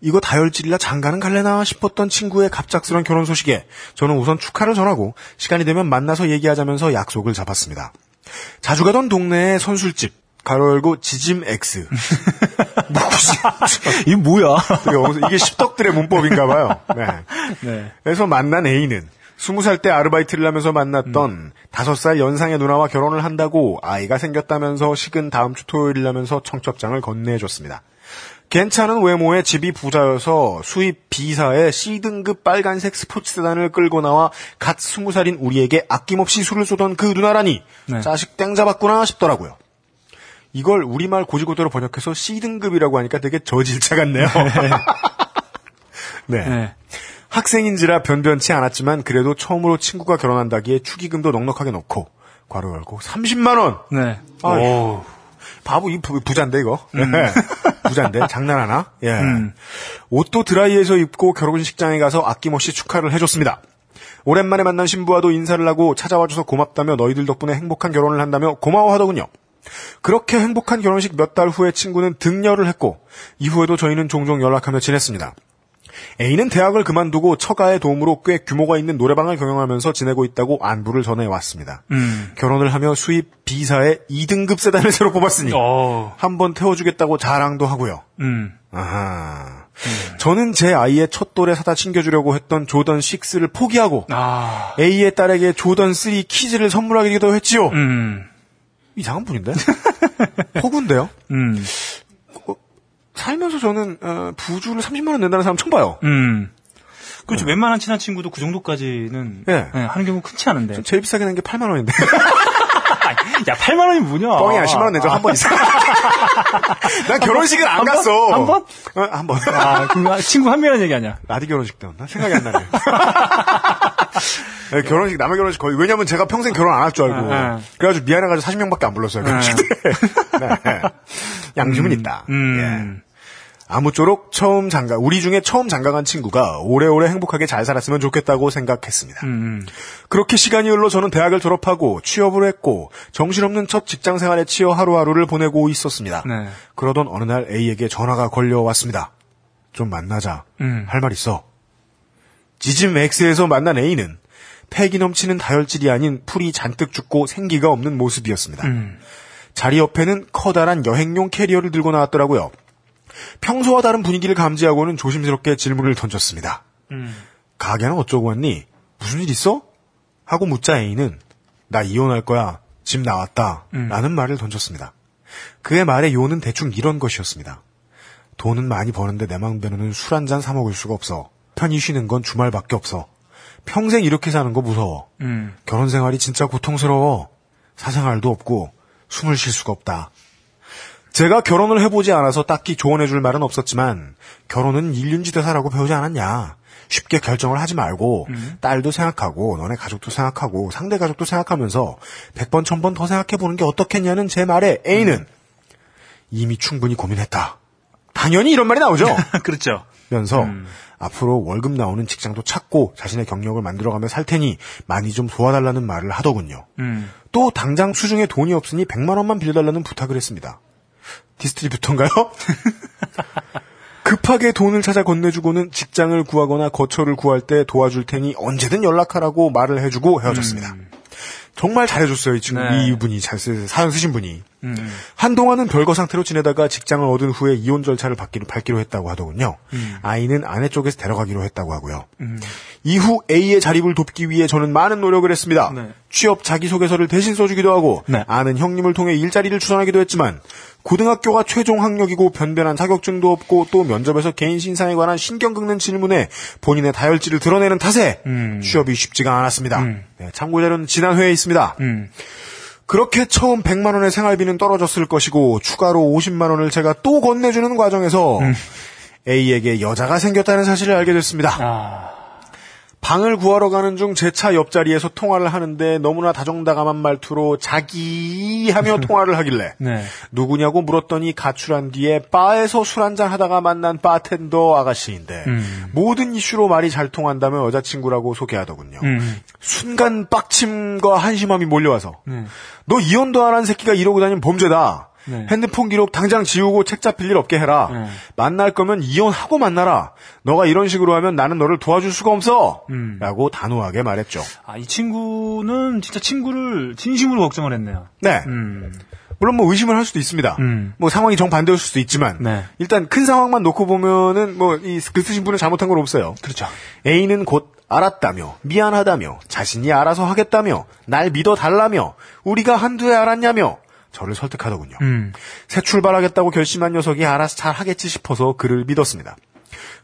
이거 다혈질이라 장가는 갈래나 싶었던 친구의 갑작스런 결혼 소식에 저는 우선 축하를 전하고 시간이 되면 만나서 얘기하자면서 약속을 잡았습니다. 자주 가던 동네의 선술집 가로 열고 지짐 X 이게 뭐야? 이게, 십덕들의 문법인가 봐요. 네. 네. 그래서 만난 A는 스무 살때 아르바이트를 하면서 만났던 다섯 살 연상의 누나와 결혼을 한다고 아이가 생겼다면서 식은 다음 주 토요일이라면서 청첩장을 건네줬습니다. 괜찮은 외모에 집이 부자여서 수입 B사에 C등급 빨간색 스포츠 세단을 끌고 나와 갓 스무 살인 우리에게 아낌없이 술을 쏘던 그 누나라니 네. 자식 땡 잡았구나 싶더라고요. 이걸 우리말 고지고대로 번역해서 C등급이라고 하니까 되게 저질차 같네요. 네. 네. 학생인지라 변변치 않았지만 그래도 처음으로 친구가 결혼한다기에 축의금도 넉넉하게 넣고 괄호 열고 30만 원. 네. 오. 바보 이 부- 부자인데 이거. 네. 부자인데 장난하나? 예. 음. 옷도 드라이에서 입고 결혼식장에 가서 아낌없이 축하를 해줬습니다. 오랜만에 만난 신부와도 인사를 하고 찾아와줘서 고맙다며 너희들 덕분에 행복한 결혼을 한다며 고마워하더군요. 그렇게 행복한 결혼식 몇 달 후에 친구는 등려를 했고 이후에도 저희는 종종 연락하며 지냈습니다. A는 대학을 그만두고 처가의 도움으로 꽤 규모가 있는 노래방을 경영하면서 지내고 있다고 안부를 전해왔습니다. 음. 결혼을 하며 수입 B사에 2등급 세단을 새로 뽑았으니 어. 한번 태워주겠다고 자랑도 하고요. 음. 아하. 저는 제 아이의 첫 돌에 사다 챙겨주려고 했던 조던 6를 포기하고 아. A의 딸에게 조던 3 키즈를 선물하기도 했지요. 음. 이상한 분인데? 호구인데요? 음. 살면서 저는 어, 부주를 30만 원 낸다는 사람 처음 봐요. 음. 그렇죠. 웬만한 친한 친구도 그 정도까지는 예. 예, 하는 경우 흔치 않은데. 제일 비싸게 낸 게 8만 원인데. 야, 8만 원이 뭐냐? 뻥이야, 10만 원 내죠. 한번 있어. 난 결혼식을 안 한? 갔어. 한 번? 어, 한 번. 아, 그 친구 한 명이라는 얘기 아니야. 라디 결혼식 때였나? 생각이 안 나네. 네, 결혼식, 남의 결혼식 거의, 왜냐면 제가 평생 결혼 안 할 줄 알고. 아, 아. 그래가지고 미안해가지고 40명밖에 안 불렀어요, 결혼식 때. 네. 양심은 있다. 음. 예. 아무쪼록 처음 장가, 우리 중에 처음 장가간 친구가 오래오래 행복하게 잘 살았으면 좋겠다고 생각했습니다. 음. 그렇게 시간이 흘러 저는 대학을 졸업하고 취업을 했고 정신없는 첫 직장 생활에 치여 하루하루를 보내고 있었습니다. 네. 그러던 어느 날 A에게 전화가 걸려왔습니다. 좀 만나자. 음. 할말 있어. 지즘 X에서 만난 A는 패기 넘치는 다혈질이 아닌 풀이 잔뜩 죽고 생기가 없는 모습이었습니다. 음. 자리 옆에는 커다란 여행용 캐리어를 들고 나왔더라고요. 평소와 다른 분위기를 감지하고는 조심스럽게 질문을 던졌습니다. 음. 가게는 어쩌고 왔니? 무슨 일 있어? 하고 묻자 A는 나 이혼할 거야. 집 나왔다. 음. 라는 말을 던졌습니다. 그의 말의 요는 대충 이런 것이었습니다. 돈은 많이 버는데 내 마음대로는 술 한 잔 사 먹을 수가 없어. 편히 쉬는 건 주말밖에 없어. 평생 이렇게 사는 거 무서워. 음. 결혼 생활이 진짜 고통스러워. 사생활도 없고 숨을 쉴 수가 없다. 제가 결혼을 해보지 않아서 딱히 조언해줄 말은 없었지만 결혼은 일륜지대사라고 배우지 않았냐. 쉽게 결정을 하지 말고 딸도 생각하고 너네 가족도 생각하고 상대 가족도 생각하면서 100번 1000번 더 생각해보는 게 어떻겠냐는 제 말에 A는 이미 충분히 고민했다. 당연히 이런 말이 나오죠. 그렇죠. 면서 앞으로 월급 나오는 직장도 찾고 자신의 경력을 만들어가며 살 테니 많이 좀 도와달라는 말을 하더군요. 음. 또 당장 수중에 돈이 없으니 100만 원만 빌려달라는 부탁을 했습니다. distributor인가요? 급하게 돈을 찾아 건네주고는 직장을 구하거나 거처를 구할 때 도와줄 테니 언제든 연락하라고 말을 해주고 헤어졌습니다. 정말 잘해줬어요, 이 친구, 네. 이분이, 잘 쓰, 사연 쓰신 분이. 음. 한동안은 별거 상태로 지내다가 직장을 얻은 후에 이혼 절차를 받기로, 밟기로 했다고 하더군요. 아이는 아내 쪽에서 데려가기로 했다고 하고요. 이후 A의 자립을 돕기 위해 저는 많은 노력을 했습니다. 네. 취업 자기소개서를 대신 써주기도 하고 네. 아는 형님을 통해 일자리를 추천하기도 했지만 고등학교가 최종 학력이고 변변한 자격증도 없고 또 면접에서 개인 신상에 관한 신경 긁는 질문에 본인의 다혈질을 드러내는 탓에 음. 취업이 쉽지가 않았습니다. 음. 네, 참고 자료는 지난 회에 있습니다. 음. 그렇게 처음 100만 원의 생활비는 떨어졌을 것이고 추가로 50만 원을 제가 또 건네주는 과정에서 음. A에게 여자가 생겼다는 사실을 알게 됐습니다. 아. 방을 구하러 가는 중 제 차 옆자리에서 통화를 하는데 너무나 다정다감한 말투로 자기 하며 통화를 하길래 네. 누구냐고 물었더니 가출한 뒤에 바에서 술 한잔 하다가 만난 바텐더 아가씨인데 음. 모든 이슈로 말이 잘 통한다며 여자친구라고 소개하더군요. 음. 순간 빡침과 한심함이 몰려와서 네. 너 이혼도 안 한 새끼가 이러고 다니면 범죄다. 네. 핸드폰 기록 당장 지우고 책 잡힐 일 없게 해라. 네. 만날 거면 이혼하고 만나라. 너가 이런 식으로 하면 나는 너를 도와줄 수가 없어. 음. 라고 단호하게 말했죠. 아, 이 친구는 진짜 친구를 진심으로 걱정을 했네요. 네. 음. 물론 뭐 의심을 할 수도 있습니다. 음. 뭐 상황이 정반대일 수도 있지만 네. 일단 큰 상황만 놓고 보면은 뭐이글 쓰신 분은 잘못한 건 없어요. 그렇죠. A는 곧 알았다며 미안하다며 자신이 알아서 하겠다며 날 믿어 달라며 우리가 한두 해 알았냐며 저를 설득하더군요. 음. 새 출발하겠다고 결심한 녀석이 알아서 잘 하겠지 싶어서 그를 믿었습니다.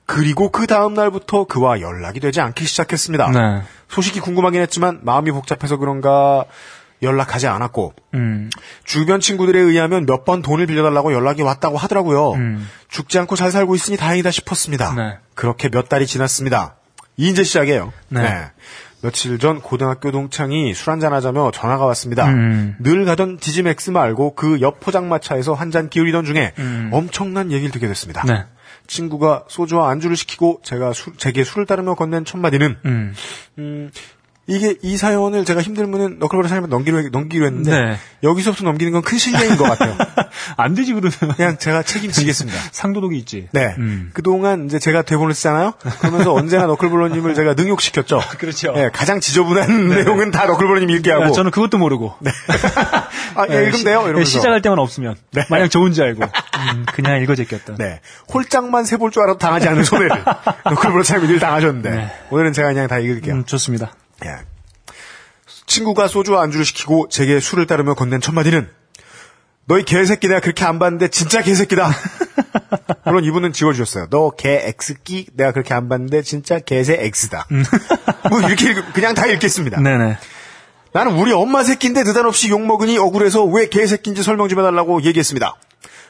그리고 그 다음 날부터 그와 연락이 되지 않기 시작했습니다. 네. 소식이 궁금하긴 했지만 마음이 복잡해서 그런가 연락하지 않았고 음. 주변 친구들에 의하면 몇 번 돈을 빌려달라고 연락이 왔다고 하더라고요. 음. 죽지 않고 잘 살고 있으니 다행이다 싶었습니다. 네. 그렇게 몇 달이 지났습니다. 이제 시작이에요. 네. 며칠 전 고등학교 동창이 술 한잔 하자며 전화가 왔습니다. 음. 늘 가던 디지맥스 말고 그 옆 포장마차에서 한 잔 기울이던 중에 음. 엄청난 얘기를 듣게 됐습니다. 네. 친구가 소주와 안주를 시키고 제가 술, 제게 술을 따르며 건넨 첫 마디는 음. 음, 이게 이 사연을 제가 힘들면은 너클볼러 사연을 넘기로 넘기로 했는데 네. 여기서부터 넘기는 건 큰 실례인 것 같아요. 안 되지 그러면 그냥 제가 책임지겠습니다. 상도덕이 있지. 네. 음. 그동안 이제 제가 대본을 쓰잖아요. 그러면서 언제나 너클볼러님을 제가 능욕시켰죠. 그렇죠. 네, 가장 지저분한 내용은 다 너클볼러님 읽게 하고. 야, 저는 그것도 모르고. 아, 예, 읽으면 돼요. 이러면서. 네, 시작할 때만 없으면. 마냥 좋은 줄 알고. 음, 그냥 읽어 제꼈던. 네. 홀짝만 세볼 줄 알아도 당하지 않는 손해를. 너클볼러 참이 늘 당하셨는데. 네. 오늘은 제가 그냥 다 읽을게요. 음, 좋습니다. 예. 친구가 소주와 안주를 시키고 제게 술을 따르며 건넨 첫 마디는 너희 개새끼 내가 그렇게 안 봤는데 진짜 개새끼다. 물론 이분은 지워주셨어요. 너 개 X끼 내가 그렇게 안 봤는데 진짜 개새 X다. 뭐 이렇게 읽- 그냥 다 읽겠습니다. 네네. 나는 우리 엄마 새끼인데 느닷없이 욕먹으니 억울해서 왜 개새끼인지 설명 좀 해달라고 얘기했습니다.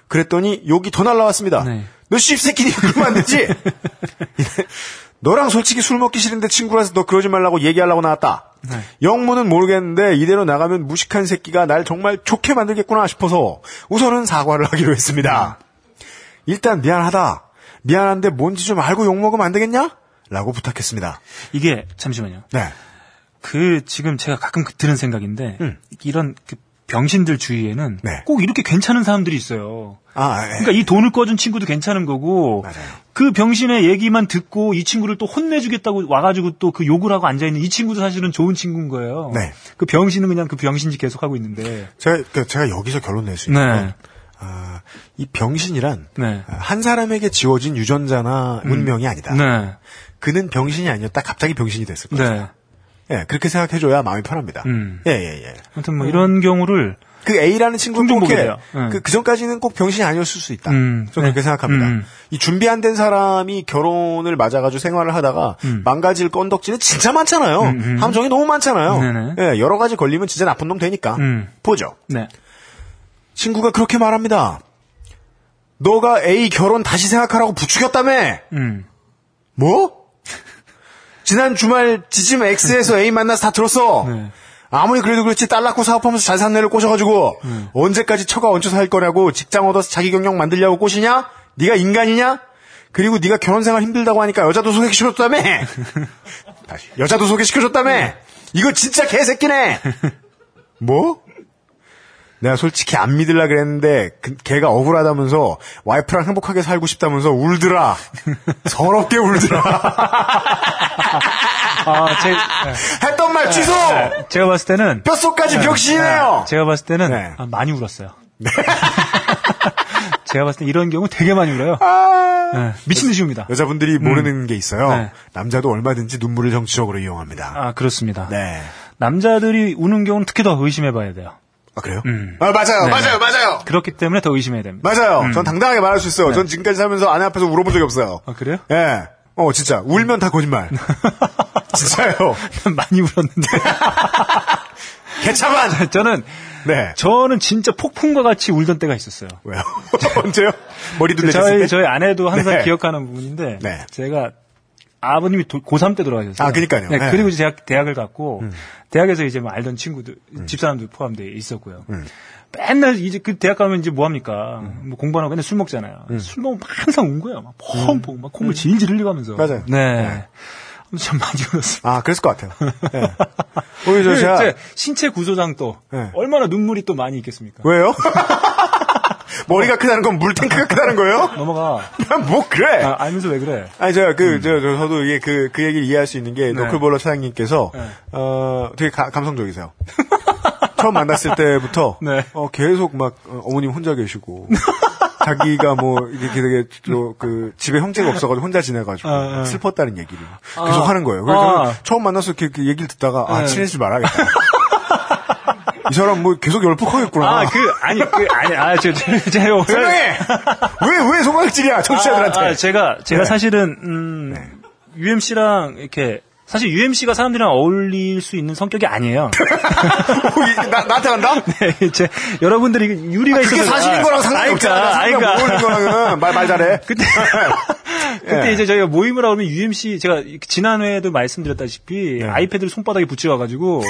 그랬더니 욕이 더 날라왔습니다. 네. 너 씹 새끼니 그러면 안 되지? 너랑 솔직히 술 먹기 싫은데 친구라서 너 그러지 말라고 얘기하려고 나왔다. 네. 영문은 모르겠는데 이대로 나가면 무식한 새끼가 날 정말 좋게 만들겠구나 싶어서 우선은 사과를 하기로 했습니다. 일단 미안하다. 미안한데 뭔지 좀 알고 욕먹으면 안 되겠냐? 라고 부탁했습니다. 이게, 잠시만요. 네. 그, 지금 제가 가끔 그- 드는 생각인데, 음. 이런 그 병신들 주위에는 네. 꼭 이렇게 괜찮은 사람들이 있어요. 아, 예. 그러니까 이 돈을 꺼준 친구도 괜찮은 거고, 맞아요. 그 병신의 얘기만 듣고 이 친구를 또 혼내주겠다고 와가지고 또 그 욕을 하고 앉아 있는 이 친구도 사실은 좋은 친구인 거예요. 네. 그 병신은 그냥 그 병신짓 계속 하고 있는데. 제가, 그 제가 여기서 결론 낼 수 있는 건, 네. 아, 이 병신이란 네. 한 사람에게 지워진 유전자나 운명이 아니다. 네. 그는 병신이 아니었다. 갑자기 병신이 됐을 거예요. 네. 예, 그렇게 생각해줘야 마음이 편합니다. 음. 예, 예, 예. 아무튼 뭐 이런 경우를 그 A라는 친구는 꼭 이렇게. 네. 그, 그 전까지는 꼭 병신이 아니었을 수 있다. 음, 저는 그렇게 네. 생각합니다. 음. 이 준비 안 된 사람이 결혼을 맞아가지고 생활을 하다가 망가질 건덕지는 진짜 많잖아요. 음, 함정이 너무 많잖아요. 네네. 예, 여러 가지 걸리면 진짜 나쁜 놈 되니까. 음. 보죠. 네. 친구가 그렇게 말합니다. 너가 A 결혼 다시 생각하라고 부추겼다며? 음. 뭐? 지난 주말 지짐 X에서 A 만나서 다 들었어. 네. 아무리 그래도 그렇지 딸 낳고 사업하면서 잘 산 애를 꼬셔가지고 음. 언제까지 처가 얹혀서 할 거냐고 직장 얻어서 자기 경력 만들려고 꼬시냐? 네가 인간이냐? 그리고 네가 결혼 생활 힘들다고 하니까 여자도 소개시켜줬다며? 다시 여자도 소개시켜줬다며? 이거 진짜 개새끼네. 뭐? 내가 솔직히 안 믿을라 그랬는데 그, 걔가 억울하다면서 와이프랑 행복하게 살고 싶다면서 울더라. 서럽게 울더라. 아, 제, 했던 말 취소. 네. 제가 봤을 때는 뼛속까지 벽신이네요. 제가 봤을 때는 네. 아, 많이 울었어요. 제가 봤을 때 이런 경우 되게 많이 울어요. 아. 네, 미친 듯이 웁니다. 여자분들이 모르는 게 있어요. 네. 남자도 얼마든지 눈물을 정치적으로 이용합니다. 아, 그렇습니다. 네. 남자들이 우는 경우는 특히 더 의심해 봐야 돼요. 아 그래요? 음. 아 맞아요, 네. 맞아요, 맞아요. 그렇기 때문에 더 의심해야 됩니다. 맞아요. 전 당당하게 말할 수 있어요. 전 지금까지 살면서 아내 앞에서 울어본 적이 없어요. 아, 그래요? 예. 어, 진짜. 울면 다 거짓말. 진짜요. 많이 울었는데. 개차만! 저는, 네. 저는 진짜 폭풍과 같이 울던 때가 있었어요. 왜요? 언제요? 머리도 내셨을 저희, 때? 저희 아내도 항상 네. 기억하는 부분인데, 네. 제가 아버님이 도- 고3 때 돌아가셨어요. 아, 그러니까요. 네, 네. 음. 그리고 이제 대학, 대학을 갔고, 대학에서 이제 뭐 알던 친구들, 집사람도 포함되어 있었고요. 음. 맨날 이제 그 대학 가면 이제 뭐 합니까? 뭐 공부하고 맨날 술 먹잖아요. 술 먹으면 항상 운 거예요. 막 펑펑, 막 콧물 질질 흘리고 하면서. 음. 맞아요. 네. 참 많이 울었어요. 아, 그랬을 것 같아요. 네. 오히려 저 제가. 제 신체 구조상 또 네. 얼마나 눈물이 또 많이 있겠습니까? 왜요? 머리가 크다는 건 물탱크가 크다는 거예요? 넘어가. 뭐 그래? 아, 알면서 왜 그래? 아니 제가 그 저, 저, 저도 이게 그 그 얘기를 이해할 수 있는 게 네. 노클볼러 차장님께서 네. 어 되게 가- 감성적이세요. 처음 만났을 때부터 네. 어, 계속 막 어, 어머님 혼자 계시고 자기가 뭐 이렇게 되게 저그 집에 형제가 없어가지고 혼자 지내가지고 아, 아. 슬펐다는 얘기를 계속 하는 거예요. 그래서 아. 처음 만나서 이렇게 그 얘기를 듣다가 아 네. 친해지지 말아야겠다. 이 사람 뭐 계속 열폭하겠구나. 아, 그, 아니, 그, 아니, 아, 저, 저, 제가. 설명해. 왜왜 손가락질이야 청취자들한테. 아, 아, 제가, 제가 네. 사실은, 음, UMC랑 이렇게, 사실 UMC가 사람들이랑 어울릴 수 있는 성격이 아니에요. 어, 이- 나, 나한테 간다? 네, 제, 여러분들이 유리가 그게 있어서. 사실인 거랑 상관이 아니, 없잖아. 그러니까, 상관 아니, 모르는 그러니까. 거랑은 말, 말 잘해. 그때, 그때 예. 이제 저희가 모임을 하면 UMC, 제가 지난 회에도 말씀드렸다시피, 네. 아이패드를 손바닥에 붙여와가지고,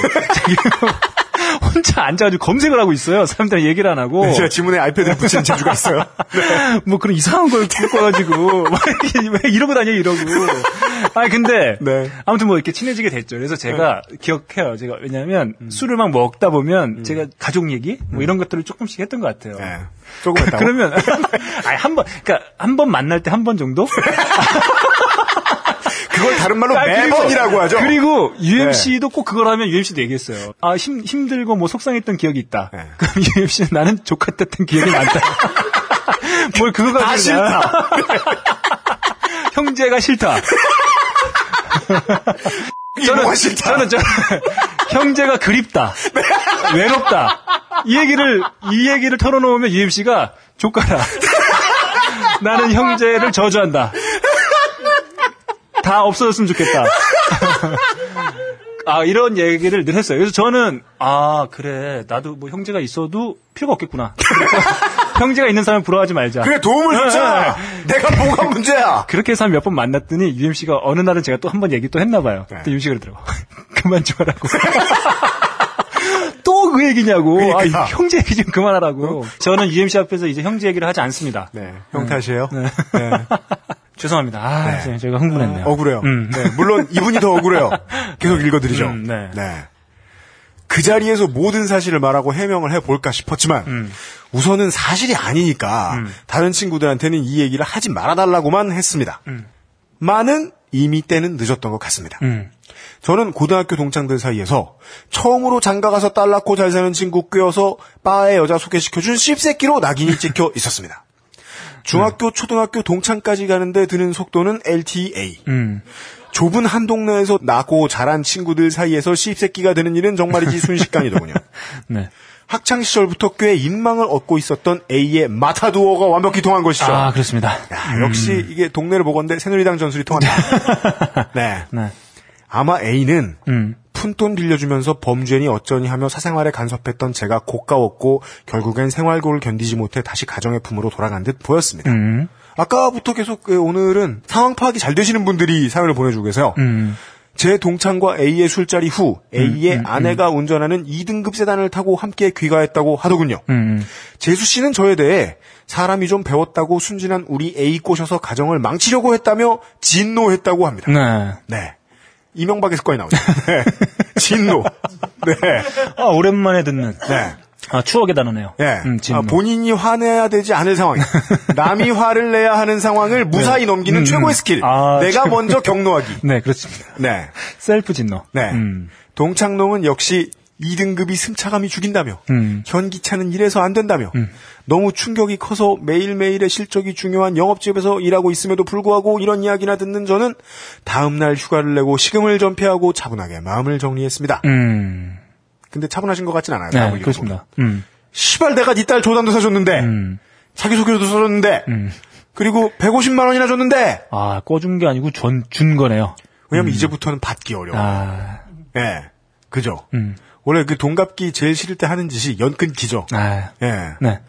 혼자 앉아가지고 검색을 하고 있어요. 사람들이랑 얘기를 안 하고. 제가 지문에 아이패드를 붙이는 재주가 있어요. 뭐 그런 이상한 걸 이렇게 왜 이러고 다녀 이러고 아 근데 네. 아무튼 뭐 이렇게 친해지게 됐죠. 그래서 제가 기억해요. 제가 왜냐하면 술을 막 먹다 보면 제가 가족 얘기 뭐 이런 것들을 조금씩 했던 것 같아요. 네. 조금 했다고. 그러면 아니 한번 그러니까 한 번 만날 때 한 번 정도 그걸 다른 말로 아, 매번이라고 하죠. 그리고 네. UMC도 꼭 그걸 하면 UMC도 얘기했어요. 아, 힘, 힘들고 뭐 속상했던 기억이 있다. 네. 그럼 UMC는 나는 족같았던 기억이 많다. 뭘 그거 다 가지고 싫다. 형제가 싫다. 이모가 싫다. 저는, 저는 형제가 그립다. 외롭다. 이 얘기를, 이 얘기를 털어놓으면 UMC가 족가라. 나는 형제를 저주한다. 다 없어졌으면 좋겠다. 아, 이런 얘기를 늘 했어요. 그래서 저는, 아, 그래. 나도 뭐 형제가 있어도 필요가 없겠구나. 형제가 있는 사람 부러워하지 말자. 그래 도움을 네, 주자. 내가 뭐가 문제야. 그렇게 해서 한몇번 만났더니 UMC가 어느 날은 제가 또 한 번 얘기 또 했나 봐요. 네. 그때 UMC가 그러더라고. 그만 좀 하라고. 또 그 얘기냐고. 그러니까. 아, 형제 얘기 좀 그만하라고. 저는 UMC 앞에서 이제 형제 얘기를 하지 않습니다. 네, 형 탓이에요. 네. 네. 죄송합니다. 아, 네. 제- 제가 흥분했네요. 억울해요. 음. 네, 물론 이분이 더 억울해요. 계속 읽어드리죠. 음, 네. 그 자리에서 모든 사실을 말하고 해명을 해볼까 싶었지만 음. 우선은 사실이 아니니까 다른 친구들한테는 이 얘기를 하지 말아달라고만 했습니다. 많은 이미 때는 늦었던 것 같습니다. 음. 저는 고등학교 동창들 사이에서 처음으로 장가가서 딸 낳고 잘 사는 친구 꿰어서 바에 여자 소개시켜준 씹새끼로 낙인이 찍혀 있었습니다. 중학교, 초등학교 동창까지 가는데 드는 속도는 LTA. 음. 좁은 한 동네에서 나고 자란 친구들 사이에서 씹새끼가 되는 일은 정말이지 순식간이더군요. 네. 학창 시절부터 꽤 인망을 얻고 있었던 A의 마타두어가 완벽히 통한 것이죠. 아, 그렇습니다. 야, 역시 이게 동네를 보건데 새누리당 전술이 통한다. 네. 네. 아마 A는 음. 푼돈 빌려주면서 범죄니 어쩌니 하며 사생활에 간섭했던 제가 고가웠고 결국엔 생활고를 견디지 못해 다시 가정의 품으로 돌아간 듯 보였습니다. 음. 아까부터 계속 그 오늘은 상황 파악이 잘 되시는 분들이 사연을 보내주고 계세요. 음. 제 동창과 A의 술자리 후 A의 아내가 운전하는 2등급 세단을 타고 함께 귀가했다고 하더군요. 음. 제수씨는 저에 대해 사람이 좀 배웠다고 순진한 우리 A 꼬셔서 가정을 망치려고 했다며 진노했다고 합니다. 네. 네. 이명박의 습관이 나오죠. 네. 진노. 네. 아, 오랜만에 듣는. 네. 아, 추억의 단어네요. 예. 음. 아, 본인이 화내야 되지 않을 상황. 남이 화를 내야 하는 상황을 무사히 넘기는 음, 최고의 음. 스킬. 아, 내가 최고. 먼저 격노하기. 네, 그렇습니다. 네. 셀프 진노. 네. 음. 동창놈은 역시 2등급이 승차감이 죽인다며 음. 현기차는 이래서 안 된다며 너무 충격이 커서 매일매일의 실적이 중요한 영업집에서 일하고 있음에도 불구하고 이런 이야기나 듣는 저는 다음날 휴가를 내고 식음을 전폐하고 차분하게 마음을 정리했습니다. 음. 근데 차분하신 것 같진 않아요. 네, 그렇습니다. 음. 시발 내가 네 딸 조단도 사줬는데 음. 자기소개서도 써줬는데 음. 그리고 150만 원이나 줬는데 아, 꺼준 게 아니고 전, 준 거네요. 왜냐면 이제부터는 받기 어려워. 아, 예. 그죠? 음. 원래 그 돈갚기 제일 싫을 때 하는 짓이 연끈 기죠. 아, 예. 네.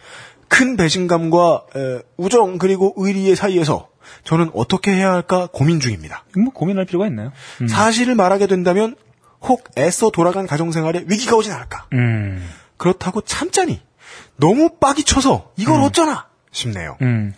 큰 배신감과 에, 우정 그리고 의리의 사이에서 저는 어떻게 해야 할까 고민 중입니다. 뭐 고민할 필요가 있나요? 음. 사실을 말하게 된다면 혹 애써 돌아간 가정생활에 위기가 오진 않을까. 음. 그렇다고 참자니 너무 빡이 쳐서 이걸 어쩌나 싶네요. 음.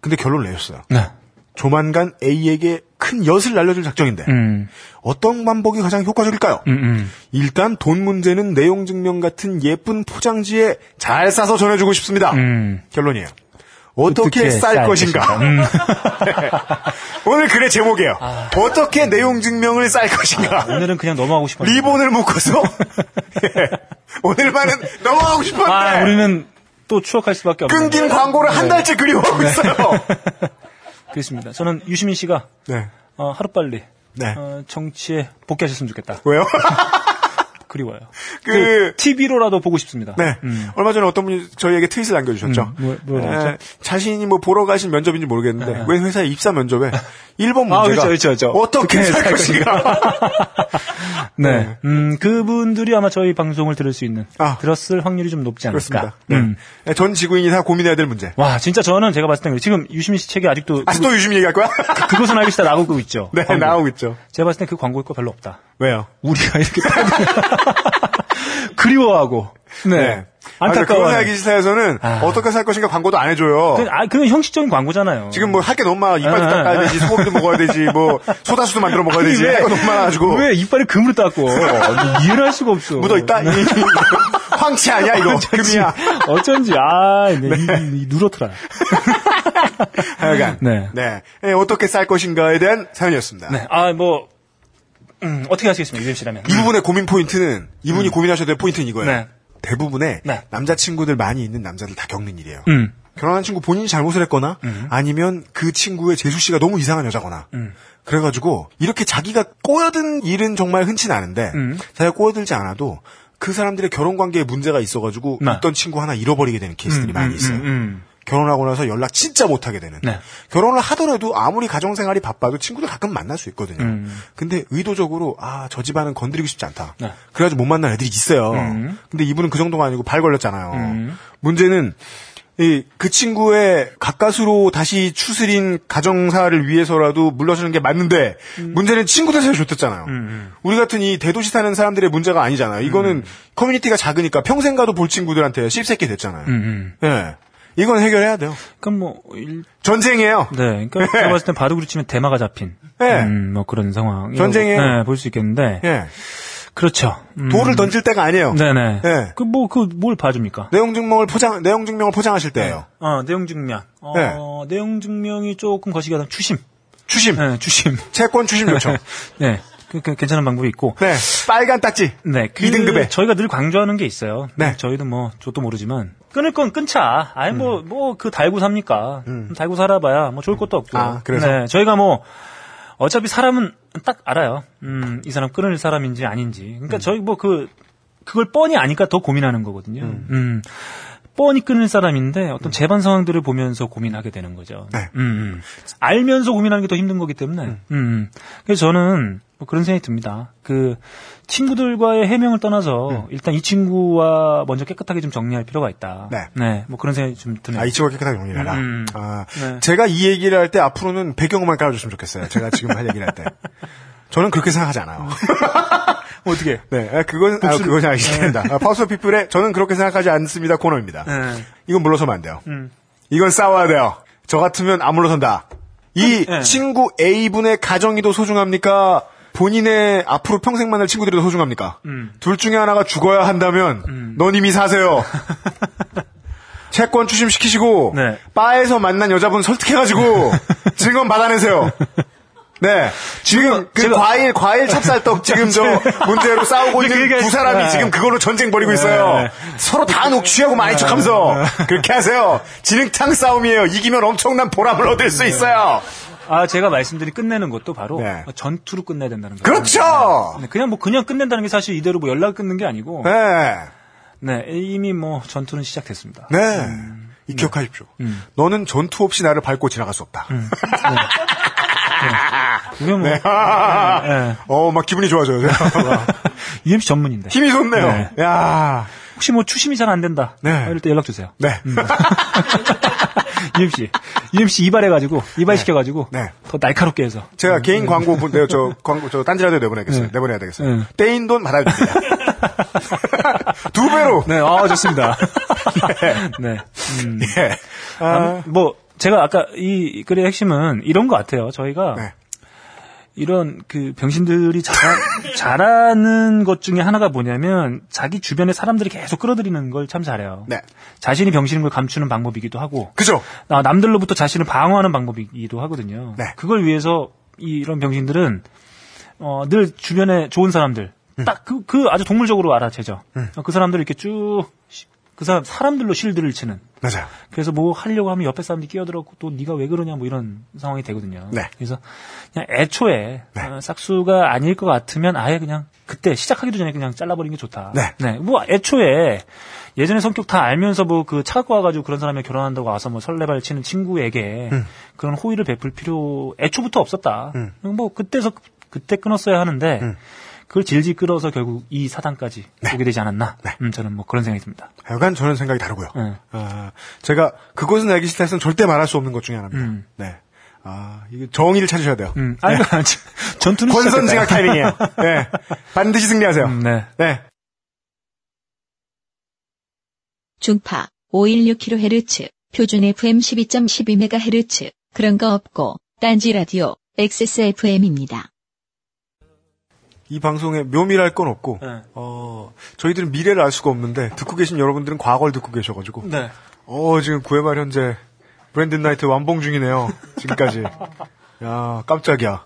근데 결론을 내렸어요. 네. 조만간 A에게 큰 엿을 날려줄 작정인데 음. 어떤 방법이 가장 효과적일까요? 음, 음. 일단 돈 문제는 내용 증명 같은 예쁜 포장지에 잘 싸서 전해주고 싶습니다. 음. 결론이에요. 어떻게, 쌀, 것인가? 음. 오늘 글의 제목이에요. 어떻게 내용 증명을 쌀 것인가? 오늘은 그냥 넘어가고 싶어요. 리본을 묶어서 예. 오늘만은 넘어가고 싶었는데 아, 우리는 또 추억할 수밖에 없네요. 끊긴 광고를 한 달째 그리워하고 있어요. 그렇습니다. 저는 유시민 씨가 네. 어, 하루빨리 네. 어, 정치에 복귀하셨으면 좋겠다. 왜요? 그리워요. 그- 그, TV로라도 보고 싶습니다. 네. 음. 얼마 전에 어떤 분이 저희에게 트윗을 남겨주셨죠. 음, 뭐- 뭐라고 에, 자신이 뭐 보러 가신 면접인지 모르겠는데 네. 왜 회사에 입사 면접에 1번 아, 문제가 그렇죠, 그렇죠, 그렇죠. 어떻게 살살 것인가. 네. 음, 그분들이 아마 저희 방송을 들을 수 있는, 아. 들었을 확률이 좀 높지 않을까. 그렇습니다. 네. 음. 네, 전 지구인이 다 고민해야 될 문제. 와, 진짜 저는 제가 봤을 때 지금 유시민 씨 책이 아직도 아직도 유심히 얘기할 거야? 그, 그것은 알기 싫다 나오고 있죠. 네, 광고. 나오고 있죠. 제가 봤을 때 그 광고일 거 별로 없다. 왜요? 우리가 이렇게 그리워하고 네. 안타까워. 안타까워. 그런 이야기 시사에서는 아. 어떻게 살 것인가 광고도 안 해줘요. 그, 아, 그건 형식적인 광고잖아요. 지금 뭐 할 게 너무 많아. 이빨도 아, 닦아야 아. 되지, 소금도 먹어야 되지, 뭐 소다수도 만들어 먹어야 되지. 할거 너무 많아가지고 왜 이빨을 금으로 닦고 이해를 할 수가 없어. 묻어 있다. 황치 아니야 이거 금이야. 어쩐지 아, 네, 이, 이 누렇더라. 하여간 네. 네. 네, 어떻게 쌀 것인가에 대한 사연이었습니다. 네, 아, 뭐 음, 어떻게 하시겠습니까, 유임 씨라면? 이 부분의 고민 포인트는 이분이 고민하셔야 될 포인트는 이거예요. 네. 대부분의 네. 남자친구들 많이 있는 남자들 다 겪는 일이에요. 음, 결혼한 친구 본인이 잘못을 했거나 아니면 그 친구의 재수 씨가 너무 이상한 여자거나 음. 그래가지고 이렇게 자기가 꼬여든 일은 정말 흔치 않은데 음. 자기가 꼬여들지 않아도 그 사람들의 결혼 관계에 문제가 있어가지고 네. 있던 친구 하나 잃어버리게 되는 케이스들이 음, 많이 음, 있어요. 음, 음. 결혼하고 나서 연락 진짜 못하게 되는. 네. 결혼을 하더라도 아무리 가정생활이 바빠도 친구들 가끔 만날 수 있거든요. 음. 근데 의도적으로 아 저 집안은 건드리고 싶지 않다. 네. 그래가지고 못 만난 애들이 있어요. 음. 근데 이분은 그 정도가 아니고 발 걸렸잖아요. 음. 문제는 이, 그 친구의 가까스로 다시 추스린 가정사를 위해서라도 물러서는 게 맞는데 문제는 친구들 사이에 좋댔잖아요. 음. 우리 같은 이 대도시 사는 사람들의 문제가 아니잖아요. 이거는 커뮤니티가 작으니까 평생 가도 볼 친구들한테 씹새끼 됐잖아요. 음, 음. 예. 이건 해결해야 돼요. 그럼 뭐 일, 전쟁이에요. 네, 그러니까 제가 봤을 땐 바둑으로 치면 대마가 잡힌, 네. 음, 뭐 그런 상황. 전쟁이에요. 네, 볼 수 있겠는데, 예. 그렇죠. 음. 돌을 던질 때가 아니에요. 네네. 예. 그 뭐 그 뭘 봐줍니까? 내용 증명을 포장 내용 증명을 포장하실 때예요. 어, 내용 증명. 어, 네. 내용 증명이 조금 거시기 하다 추심. 추심, 네, 추심. 채권 추심 요청. 네. 그, 그 괜찮은 방법이 있고. 네, 빨간 딱지. 네, 그이 등급에. 저희가 늘 강조하는 게 있어요. 네. 저희도 뭐 저도 모르지만 끊을 건 끊자. 아니 음. 뭐뭐 그 달고 삽니까? 달고 살아봐야 뭐 좋을 것도 없고. 아, 그래서? 네, 저희가 뭐 어차피 사람은 딱 알아요. 음, 이 사람 끊을 사람인지 아닌지. 그러니까 저희 뭐 그 그걸 뻔히 아니까 더 고민하는 거거든요. 음. 뻔히 끊을 사람인데 어떤 재반 상황들을 보면서 고민하게 되는 거죠. 네. 음, 음. 알면서 고민하는 게 더 힘든 거기 때문에. 음. 음. 그래서 저는 뭐 그런 생각이 듭니다. 그 친구들과의 해명을 떠나서 일단 이 친구와 먼저 깨끗하게 좀 정리할 필요가 있다. 네. 뭐 그런 생각이 좀 드네요. 아, 이 친구가 깨끗하게 정리해라. 음. 아, 네. 제가 이 얘기를 할 때 앞으로는 배경음악 깔아줬으면 좋겠어요. 제가 지금 할 얘기를 할 때. 저는 그렇게 생각하지 않아요. 어떻게? 네, 아, 그건, 아, 그건 아니시니다 아, 파우스 피플의 저는 그렇게 생각하지 않습니다 코너입니다. 네. 이건 물러서면 안 돼요. 음. 이건 싸워야 돼요. 저 같으면 안 물러선다. 이 네. 친구 A분의 가정이 더 소중합니까? 본인의 앞으로 평생 만날 친구들이 더 소중합니까? 음. 둘 중에 하나가 죽어야 한다면 넌 이미 사세요. 채권 추심시키시고 네. 바에서 만난 여자분 설득해가지고 증언 받아내세요. 네. 지금 그 제가- 과일 과일 찹쌀떡 지금 저 문제로 싸우고 있는 그러니까- 두 사람이 네. 지금 그걸로 전쟁 벌이고 있어요. 네. 서로 다 녹취하고 많이 척하면서 그렇게 하세요. 지능탕 싸움이에요. 이기면 엄청난 보람을 얻을 수 있어요. 아, 제가 말씀드린 끝내는 것도 바로 네. 전투로 끝내야 된다는 거예요. 그렇죠. 네, 그냥 뭐 그냥 끝낸다는 게 사실 이대로 뭐 연락 끊는 게 아니고 네. 네, 이미 뭐 전투는 시작됐습니다. 네. 이 기억하십시오. 음. 너는 전투 없이 나를 밟고 지나갈 수 없다. 우리 뭐 네. 네. 어, 막 기분이 좋아져요. UMC 전문인데. 힘이 솟네요. 네. 야 혹시 뭐 추심이 잘 안 된다. 네. 이럴 때 연락 주세요. 네. UMC. UMC 이발해가지고, 이발시켜가지고, 네. 더 날카롭게 해서. 제가 개인 광고 분, 네, 저 광고 저 딴지라도 내보내겠어요. 네. 내보내야 되겠어요. 네. 떼인 돈 받아야 됩니다. 두 배로. 네, 아, 좋습니다. 네. 음. 예. 아, 아, 뭐, 제가 아까 이 글의 핵심은 이런 것 같아요. 저희가 네. 이런 그 병신들이 잘하, 잘하는 것 중에 하나가 뭐냐면 자기 주변의 사람들이 계속 끌어들이는 걸 참 잘해요. 네. 자신이 병신인 걸 감추는 방법이기도 하고 그죠? 아, 남들로부터 자신을 방어하는 방법이기도 하거든요. 네. 그걸 위해서 이런 병신들은 어, 늘 주변에 좋은 사람들 음. 딱그 그 아주 동물적으로 알아채죠. 어, 그 사람들 이렇게 쭉 그 사람 사람들로 실드를 치는. 맞아요. 그래서 뭐 하려고 하면 옆에 사람들이 끼어들었고 또 네가 왜 그러냐 뭐 이런 상황이 되거든요. 네. 그래서 그냥 애초에 네. 어, 싹수가 아닐 것 같으면 아예 그냥 그때 시작하기도 전에 그냥 잘라버리는 게 좋다. 네. 뭐 애초에 예전에 성격 다 알면서 뭐 그 차 갖고 와가지고 그런 사람이 결혼한다고 와서 뭐 설레발 치는 친구에게 음. 그런 호의를 베풀 필요 애초부터 없었다. 뭐 그때서 그때 끊었어야 하는데 음. 그걸 질질 끌어서 결국 이 사단까지 오게 되지 않았나. 네. 음, 저는 뭐 그런 생각이 듭니다. 하여간 저는 생각이 다르고요. 네. 아, 제가 그것은 알기 싫다에서는 절대 말할 수 없는 것 중에 하나입니다. 음. 네. 아, 이거 정의를 찾으셔야 돼요. 음, 아니, 전투는 권선징악 시작됐다. 타이밍이에요. 네. 반드시 승리하세요. 음, 네. 네. 중파 516kHz, 표준 FM 12.12MHz, 그런 거 없고, 딴지 라디오, XSFM입니다. 이 방송에 묘미랄 건 없고, 네. 어, 저희들은 미래를 알 수가 없는데, 듣고 계신 여러분들은 과거를 듣고 계셔가지고, 네. 어, 지금 9회 말 현재, 브랜든 나이트 완봉 중이네요. 지금까지. 야, 깜짝이야.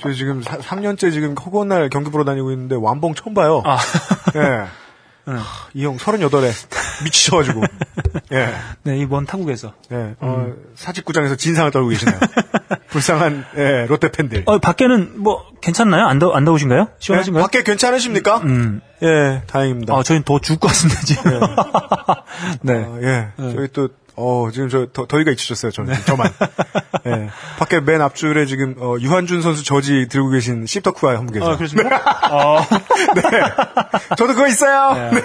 저 지금 3년째 지금 허구한 날 경기 보러 다니고 있는데, 완봉 처음 봐요. 아, 예. 이 형 38에 미치셔가지고. 예. 네, 이 먼 타국에서. 예. 어, 사직구장에서 진상을 떨고 계시네요. 불쌍한, 예, 롯데 팬들. 어, 밖에는 뭐 괜찮나요? 안 더, 안 더우신가요? 예, 시원하신가요? 밖에 괜찮으십니까? 음. 예, 다행입니다. 아, 저희는 더 죽을 것 같은데, 지금. 네. 아, 예. 저희 또, 어, 지금 저, 더, 더위가 잊히셨어요, 저는. 저만. 예. 밖에 맨 앞줄에 지금, 어, 유한준 선수 저지 들고 계신 씹덕후가 한 분 계세요. 아, 그렇습니까? 어, 저도 그거 있어요! 네.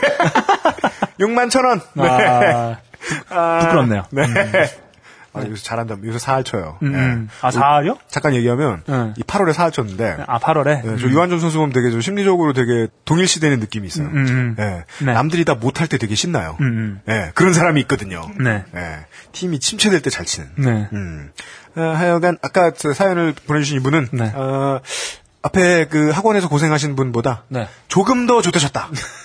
6만 천 원! 네. 아, 아, 부 끄럽네요. 네. 아, 요새 잘한다. 요새 사할 쳐요. 음, 예. 음. 아, 사요? 잠깐 얘기하면, 응. 이 8월에 사할 쳤는데, 아, 8월에? 예, 저 유한준 선수 보면 되게 좀 심리적으로 되게 동일시되는 느낌이 있어요. 음, 음. 예. 네. 남들이 다 못할 때 되게 신나요. 음, 예, 그런 사람이 있거든요. 네. 예, 팀이 침체될 때 잘 치는. 네. 음. 어, 하여간 아까 저 사연을 보내주신 이분은 네. 어, 앞에 그 학원에서 고생하신 분보다 네. 조금 더 좋으셨다.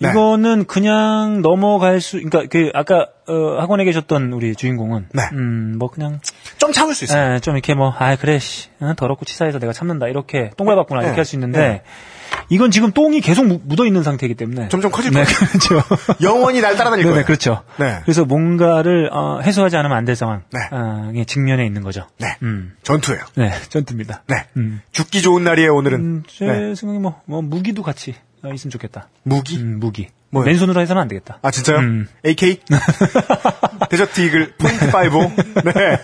네. 이거는 그냥 넘어갈 수, 그러니까 그 아까 어, 학원에 계셨던 우리 주인공은, 네. 음, 뭐 그냥, 좀 참을 수 있어요. 예, 좀 이렇게 뭐, 아 그래, 씨, 어, 더럽고 치사해서 내가 참는다 이렇게 똥밟았구나 이렇게 네. 할수 있는데, 네. 이건 지금 똥이 계속 묻어 있는 상태이기 때문에 점점 커질 네, 거예요. 그렇죠. 영원히 날 따라다닐 네, 거예요. 네, 그렇죠. 네. 그래서 뭔가를 어, 해소하지 않으면 안 될 상황, 네. 어, 예, 직면에 있는 거죠. 네. 음, 전투예요. 네, 전투입니다. 네. 음. 죽기 좋은 날이에요, 오늘은. 음, 제 네. 생각에 뭐, 뭐 무기도 같이 어, 있으면 좋겠다. 무기? 음, 무기. 뭐요? 맨손으로 해서는 안 되겠다. 아, 진짜요? 음. AK? 데저트 이글, 포인트 5. 네.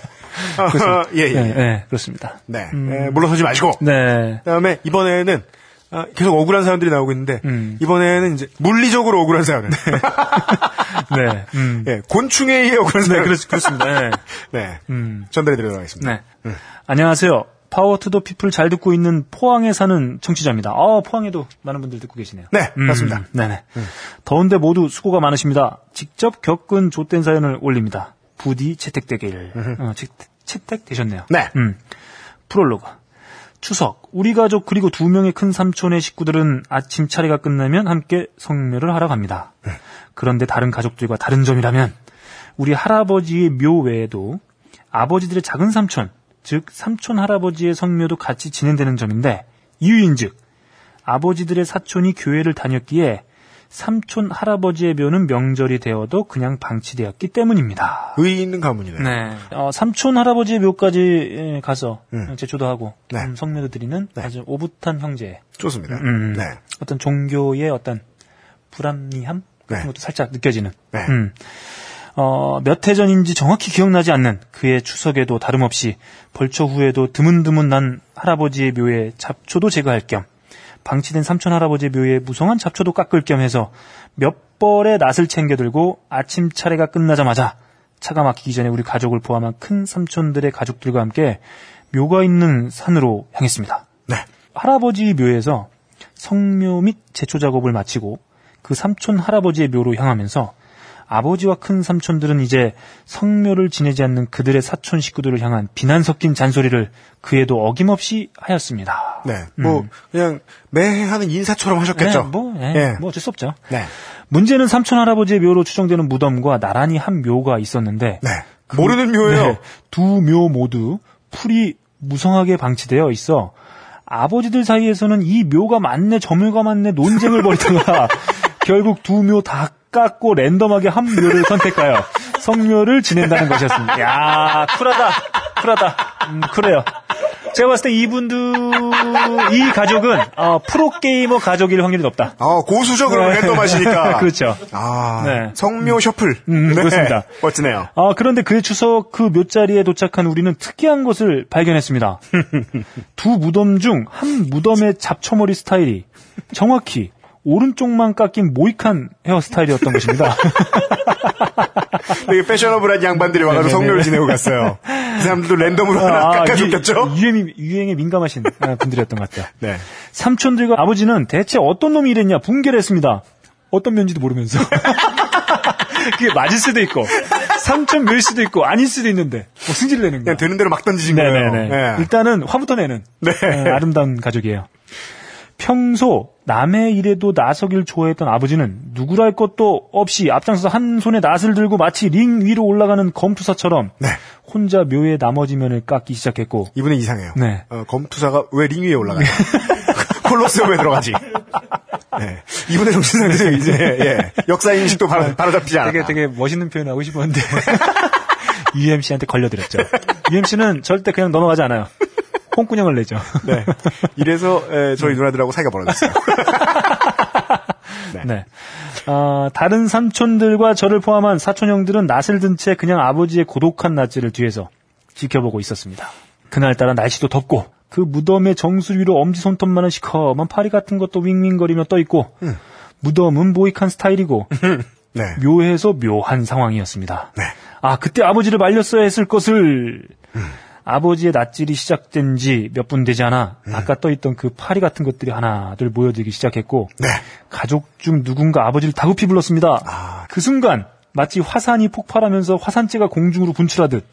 어, 예, 예. 네, 네, 그렇습니다. 네. 예, 물러서지 마시고. 네. 그 다음에 이번에는 아, 계속 억울한 사연들이 나오고 있는데 음. 이번에는 이제 물리적으로 억울한 사연은 네. 음. 예, 곤충에 의해 억울한 네, 사연 그렇, 그렇 습니다. 네. 네 음. 전달해 드리도록 하겠습니다. 네. 안녕하세요. Power to the People 잘 듣고 있는 포항에 사는 청취자입니다. 아, 포항에도 많은 분들 듣고 계시네요. 네, 맞습니다. 네네. 더운데 모두 수고가 많으십니다. 직접 겪은 좆된 사연을 올립니다. 부디 채택되길. 어, 채, 채택 되셨네요. 네. 음. 프롤로그. 추석. 우리 가족 그리고 두 명의 큰 삼촌의 식구들은 아침 차례가 끝나면 함께 성묘를 하러 갑니다. 그런데 다른 가족들과 다른 점이라면 우리 할아버지의 묘 외에도 아버지들의 작은 삼촌, 즉 삼촌 할아버지의 성묘도 같이 진행되는 점인데 이유인즉 아버지들의 사촌이 교회를 다녔기에 삼촌 할아버지의 묘는 명절이 되어도 그냥 방치되었기 때문입니다. 의의 있는 가문이네요. 네. 어, 삼촌 할아버지의 묘까지 예, 가서 음. 제초도 하고 네. 음, 성묘도 드리는 아주 오붓한 형제. 좋습니다. 음, 네. 어떤 종교의 어떤 불합리함 네. 같은 것도 살짝 느껴지는. 어, 몇 해 전인지 정확히 기억나지 않는 그의 추석에도 다름없이 벌초 후에도 드문드문 난 할아버지의 묘에 잡초도 제거할 겸 방치된 삼촌 할아버지의 묘에 무성한 잡초도 깎을 겸 해서 몇 벌의 낫을 챙겨 들고 아침 차례가 끝나자마자 차가 막히기 전에 우리 가족을 포함한 큰 삼촌들의 가족들과 함께 묘가 있는 산으로 향했습니다. 네. 할아버지 묘에서 성묘 및 제초 작업을 마치고 그 삼촌 할아버지의 묘로 향하면서 아버지와 큰 삼촌들은 이제 성묘를 지내지 않는 그들의 사촌 식구들을 향한 비난 섞인 잔소리를 그에도 어김없이 하였습니다. 네. 뭐 그냥 매해 하는 인사처럼 하셨겠죠. 네, 뭐, 예, 예. 뭐 어쩔 수 없죠. 네. 문제는 삼촌 할아버지의 묘로 추정되는 무덤과 나란히 한 묘가 있었는데 네. 모르는 묘예요. 네, 두묘 모두 풀이 무성하게 방치되어 있어 아버지들 사이에서는 이 묘가 맞네 저 묘가 맞네 논쟁을 벌이다가 결국 두 묘 다 깎고 랜덤하게 한 묘를 선택하여 성묘를 지낸다는 것이었습니다. 야 쿨하다 쿨하다 음, 쿨해요. 제가 봤을 때 이분들 이 가족은 어, 프로게이머 가족일 확률이 높다. 아, 고수적으로 랜덤 하시니까. 그렇죠. 아, 네. 성묘 셔플. 음, 그렇습니다. 멋지네요. 아, 그런데 그의 추석 그 묘자리에 도착한 우리는 특이한 것을 발견했습니다. 두 무덤 중 한 무덤의 잡초머리 스타일이 정확히 오른쪽만 깎인 모이칸 헤어스타일이었던 것입니다. 되게 패셔너블한 양반들이 와가지고. 성묘를 지내고 갔어요. 그 사람들도 랜덤으로 하나 깎아줬겠죠? 유, 유행이, 유행에 민감하신 아, 분들이었던 것 같아요. 네. 삼촌들과 아버지는 대체 어떤 놈이 이랬냐 붕괴를 했습니다. 어떤 면인지도 모르면서. 그게 맞을 수도 있고, 3천 묘일 수도 있고, 아닐 수도 있는데, 뭐 승질 내는 거야. 그냥 되는 대로 막 던지신 거예요. 네네네. 예. 일단은 화부터 내는 네. 예, 아름다운 가족이에요. 평소 남의 일에도 나서길 좋아했던 아버지는 누구랄 것도 없이 앞장서서 한 손에 낫을 들고 마치 링 위로 올라가는 검투사처럼 네. 혼자 묘의 나머지 면을 깎기 시작했고 이분은 이상해요. 네. 어, 검투사가 왜 링 위에 올라가요? 콜로세움에 들어가지. 네. 이분의 정신상들이 이제 예. 역사 인식도 바로, 바로 잡히지 않아. 되게 되게 멋있는 표현 하고 싶었는데 UMC한테 걸려드렸죠. UMC는 절대 그냥 넘어가지 않아요. 홍군형을 내죠. 네. 이래서 에, 저희 누나들하고 사이가 벌어졌어요. 네. 어, 다른 삼촌들과 저를 포함한 사촌 형들은 낯을 든 채 그냥 아버지의 고독한 낯질을 뒤에서 지켜보고 있었습니다. 그날따라 날씨도 덥고 그 무덤의 정수 위로 엄지 손톱만한 시커먼 파리 같은 것도 윙윙거리며 떠 있고 무덤은 모이칸 스타일이고 네. 묘해서 묘한 상황이었습니다. 네. 아 그때 아버지를 말렸어야 했을 것을 아버지의 낯질이 시작된 지 몇 분 되지 않아 아까 떠있던 그 파리 같은 것들이 하나둘 모여들기 시작했고 네. 가족 중 누군가 아버지를 다급히 불렀습니다. 아. 그 순간 마치 화산이 폭발하면서 화산재가 공중으로 분출하듯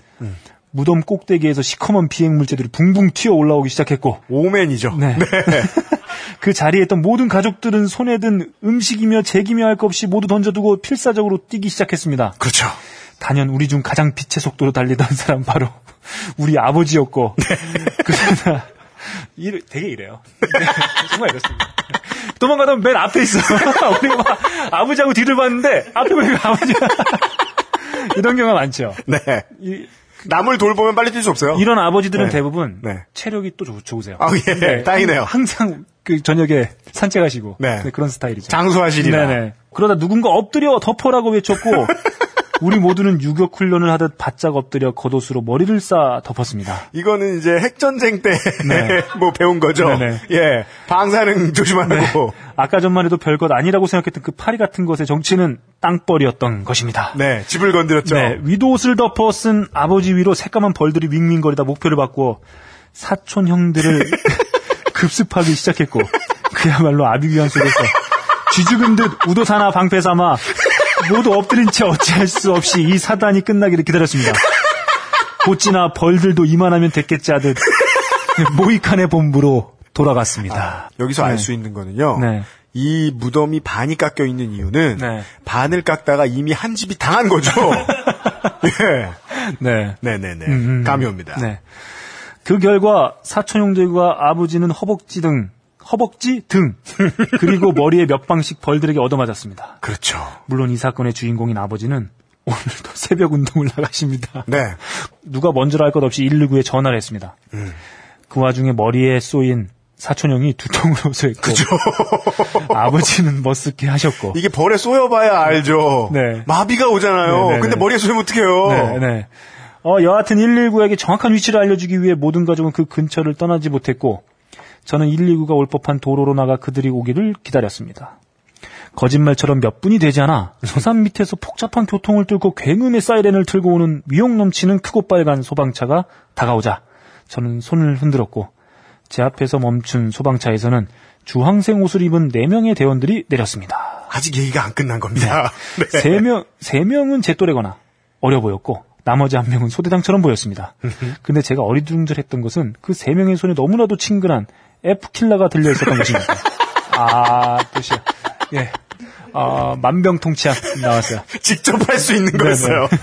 무덤 꼭대기에서 시커먼 비행 물체들이 붕붕 튀어 올라오기 시작했고 오맨이죠. 네. 그 자리에 있던 모든 가족들은 손에 든 음식이며 제기며 할 것 없이 모두 던져두고 필사적으로 뛰기 시작했습니다. 그렇죠. 단연 우리 중 가장 빛의 속도로 달리던 사람 바로 우리 아버지였고 그러나 이 되게 이래요. 네, 정말 이렇습니다. 도망가다 맨 앞에 있어. 우리가 막 아버지하고 뒤를 봤는데 앞에 보니까 아버지가 이런 경우가 많죠. 네. 이, 남을 돌보면 빨리 뛸 수 없어요. 런 아버지들은 네. 대부분 네. 체력이 또 좋, 좋으세요. 아, 예. 다행이네요. 항상 그 저녁에 산책하시고 네. 네, 그런 스타일이죠. 장수하시리라. 네네. 그러다 누군가 엎드려 덮어라고 외쳤고 우리 모두는 유격 훈련을 하듯 바짝 엎드려 겉옷으로 머리를 싸 덮었습니다. 이거는 이제 핵전쟁 때, 네. 뭐 배운 거죠. 네네. 예. 방사능 조심하라고. 아까 전만 해도 별것 아니라고 생각했던 그 파리 같은 것의 정체는 땅벌이었던 것입니다. 네. 집을 건드렸죠. 네, 위도옷을 덮어 쓴 아버지 위로 새까만 벌들이 윙윙거리다 목표를 바꾸어 사촌 형들을 급습하기 시작했고 그야말로 아비규환 속에서 쥐죽은 듯 우도사나 방패 삼아 모두 엎드린 채 어찌할 수 없이 이 사단이 끝나기를 기다렸습니다. 곧지나 벌들도 이만하면 됐겠지 하듯 모이칸의 본부로 돌아갔습니다. 여기서 알 네. 수 있는 거는요. 네. 이 무덤이 반이 깎여 있는 이유는 네. 반을 깎다가 이미 한 집이 당한 거죠. 예. 네. 네네네. 음, 음. 감이 옵니다. 네. 그 결과 사촌 형들과 아버지는 허벅지 등 허벅지 등 그리고 머리에 몇 방씩 벌들에게 얻어맞았습니다. 그렇죠. 물론 이 사건의 주인공인 아버지는 오늘도 새벽 운동을 나가십니다. 네. 누가 먼저라 할 것 없이 119에 전화를 했습니다. 그 와중에 머리에 쏘인 사촌형이 두통을 호소했고 아버지는 머쓱해 하셨고 이게 벌에 쏘여봐야 알죠. 네. 마비가 오잖아요. 네, 네, 근데 네. 머리에 쏘이면 어떡해요. 네, 네. 어, 여하튼 119에게 정확한 위치를 알려주기 위해 모든 가족은 그 근처를 떠나지 못했고, 저는 119가 올 법한 도로로 나가 그들이 오기를 기다렸습니다. 거짓말처럼 몇 분이 되지 않아 서산 밑에서 복잡한 교통을 뚫고 굉음의 사이렌을 틀고 오는 위용 넘치는 크고 빨간 소방차가 다가오자 저는 손을 흔들었고 제 앞에서 멈춘 소방차에서는 주황색 옷을 입은 4명의 대원들이 내렸습니다. 아직 얘기가 안 끝난 겁니다. 네. 세 명, 세 명은 제 또래거나 어려 보였고, 나머지 한 명은 소대장처럼 보였습니다. 근데 제가 어리둥절했던 것은 그 세 명의 손에 너무나도 친근한 F킬러가 들려 있었던 것입니다. 아, 뜻이야. 예. 아, 만병통치약 나왔어요. 직접 할 수 있는 거였어요.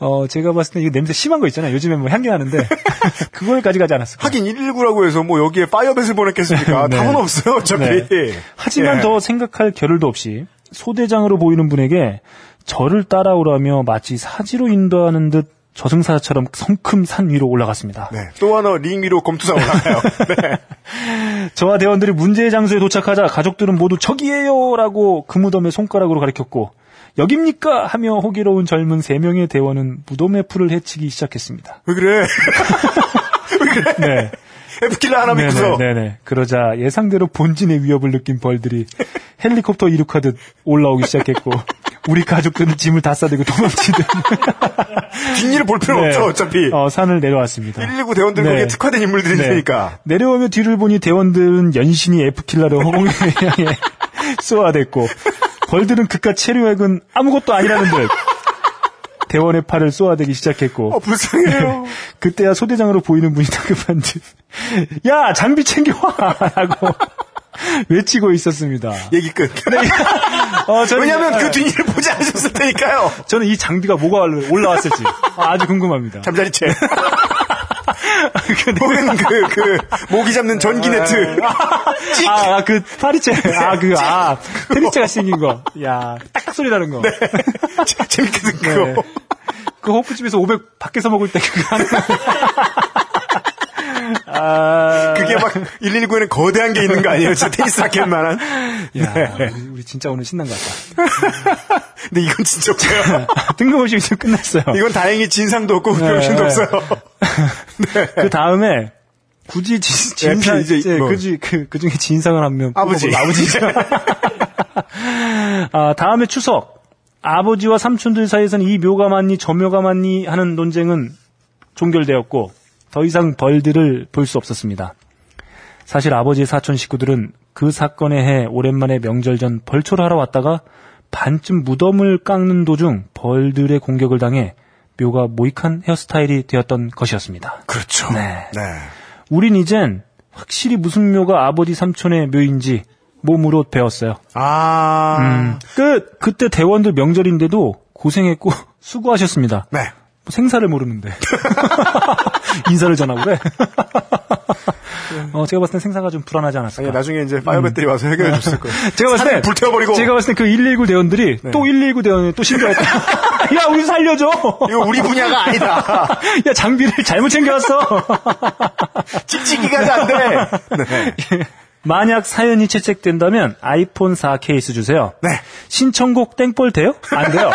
어, 제가 봤을 때 이거 냄새 심한 거 있잖아요. 요즘에 뭐 향기 나는데, 그걸까지 가지 않았을 거예요. 하긴 119라고 해서 뭐 여기에 파이어벳을 보냈겠습니까? 네. 답은 없어요, 어차피. 네. 하지만 예. 더 생각할 겨를도 없이 소대장으로 보이는 분에게 저를 따라오라며 마치 사지로 인도하는 듯 저승사자처럼 성큼 산 위로 올라갔습니다. 네. 또 하나 링 위로 검투사 올라가요. 네. 저와 대원들이 문제의 장소에 도착하자 가족들은 모두 저기에요 라고 그 무덤에 손가락으로 가리켰고 여깁니까 하며 호기로운 젊은 세 명의 대원은 무덤의 풀을 헤치기 시작했습니다. 왜 그래? 왜 그래? 네. F킬러 하나 믿고서. 네네. 그러자 예상대로 본진의 위협을 느낀 벌들이 헬리콥터 이륙하듯 올라오기 시작했고 우리 가족들은 짐을 다 싸들고 도망치듯 뒷일을 볼 필요 네. 없죠, 어차피. 어, 산을 내려왔습니다. 119 대원들 네. 거기에 특화된 인물들이 네. 내려오며 뒤를 보니 대원들은 연신이 F킬러를 허공에 향해 쏘아댔고 벌들은 그깟 체류액은 아무것도 아니라는 듯 대원의 팔을 쏘아대기 시작했고 어, 불쌍해요. 그때야 소대장으로 보이는 분이 다급한 듯 야 장비 챙겨와 라고 외치고 있었습니다. 얘기 끝. 어, 저는, 왜냐면 아, 그 뒤를 보지 않으셨을 테니까요. 저는 이 장비가 뭐가 올라왔을지 아주 궁금합니다. 잠자리채. 혹은 그, 그, 모기 잡는 전기 네트. 찍! 아, 아, 그, 파리채. 아, 그, 아, 테리채가 생긴 거. 야, 딱딱 소리 나는 거. 재밌게 네. 듣고. 그 호프집에서 500 밖에서 먹을 때 그거 하는 거. 아, 그게 막 119에는 거대한 게 있는 거 아니에요? 진짜 테니스 라켓만한. 야, 네. 우리, 진짜 오늘 신난 것 같다. 근데 이건 진짜 없어요. 뜬금없이 지금 끝났어요. 이건 다행히 진상도 없고 네. 병신도 없어요. 그 다음에, 굳이 진, 진상, 네, 이제 이제, 뭐. 그, 중- 그, 그 중에 진상을 하면. 아버지. 아버지죠. 아, 다음에 추석. 아버지와 삼촌들 사이에서는 이 묘가 맞니, 저 묘가 맞니 하는 논쟁은 종결되었고, 더 이상 벌들을 볼 수 없었습니다. 사실 아버지의 사촌 식구들은 그 사건에 해 오랜만에 명절 전 벌초를 하러 왔다가 반쯤 무덤을 깎는 도중 벌들의 공격을 당해 묘가 모이칸 헤어스타일이 되었던 것이었습니다. 그렇죠. 네. 네. 우린 이젠 확실히 무슨 묘가 아버지 삼촌의 묘인지 몸으로 배웠어요. 아. 음. 끝! 그때 대원들 명절인데도 고생했고 수고하셨습니다. 네. 뭐 생사를 모르는데. 인사를 전하고 그래. 어, 제가 봤을 땐 생사가 좀 불안하지 않았을까. 아니, 나중에 이제 파이어 배터리 와서 해결해 줬을 거예요. 제가 봤을 때 불태워버리고. 제가 봤을 때 그 119 대원들이 또119 대원이 또 신고했다. 야, 우리 살려줘. 이거 우리 분야가 아니다. 야, 장비를 잘못 챙겨왔어. 찍찍이가 안 돼. 네. 만약 사연이 채택된다면 아이폰 4 케이스 주세요. 네. 신청곡 땡볼 돼요? 안 돼요.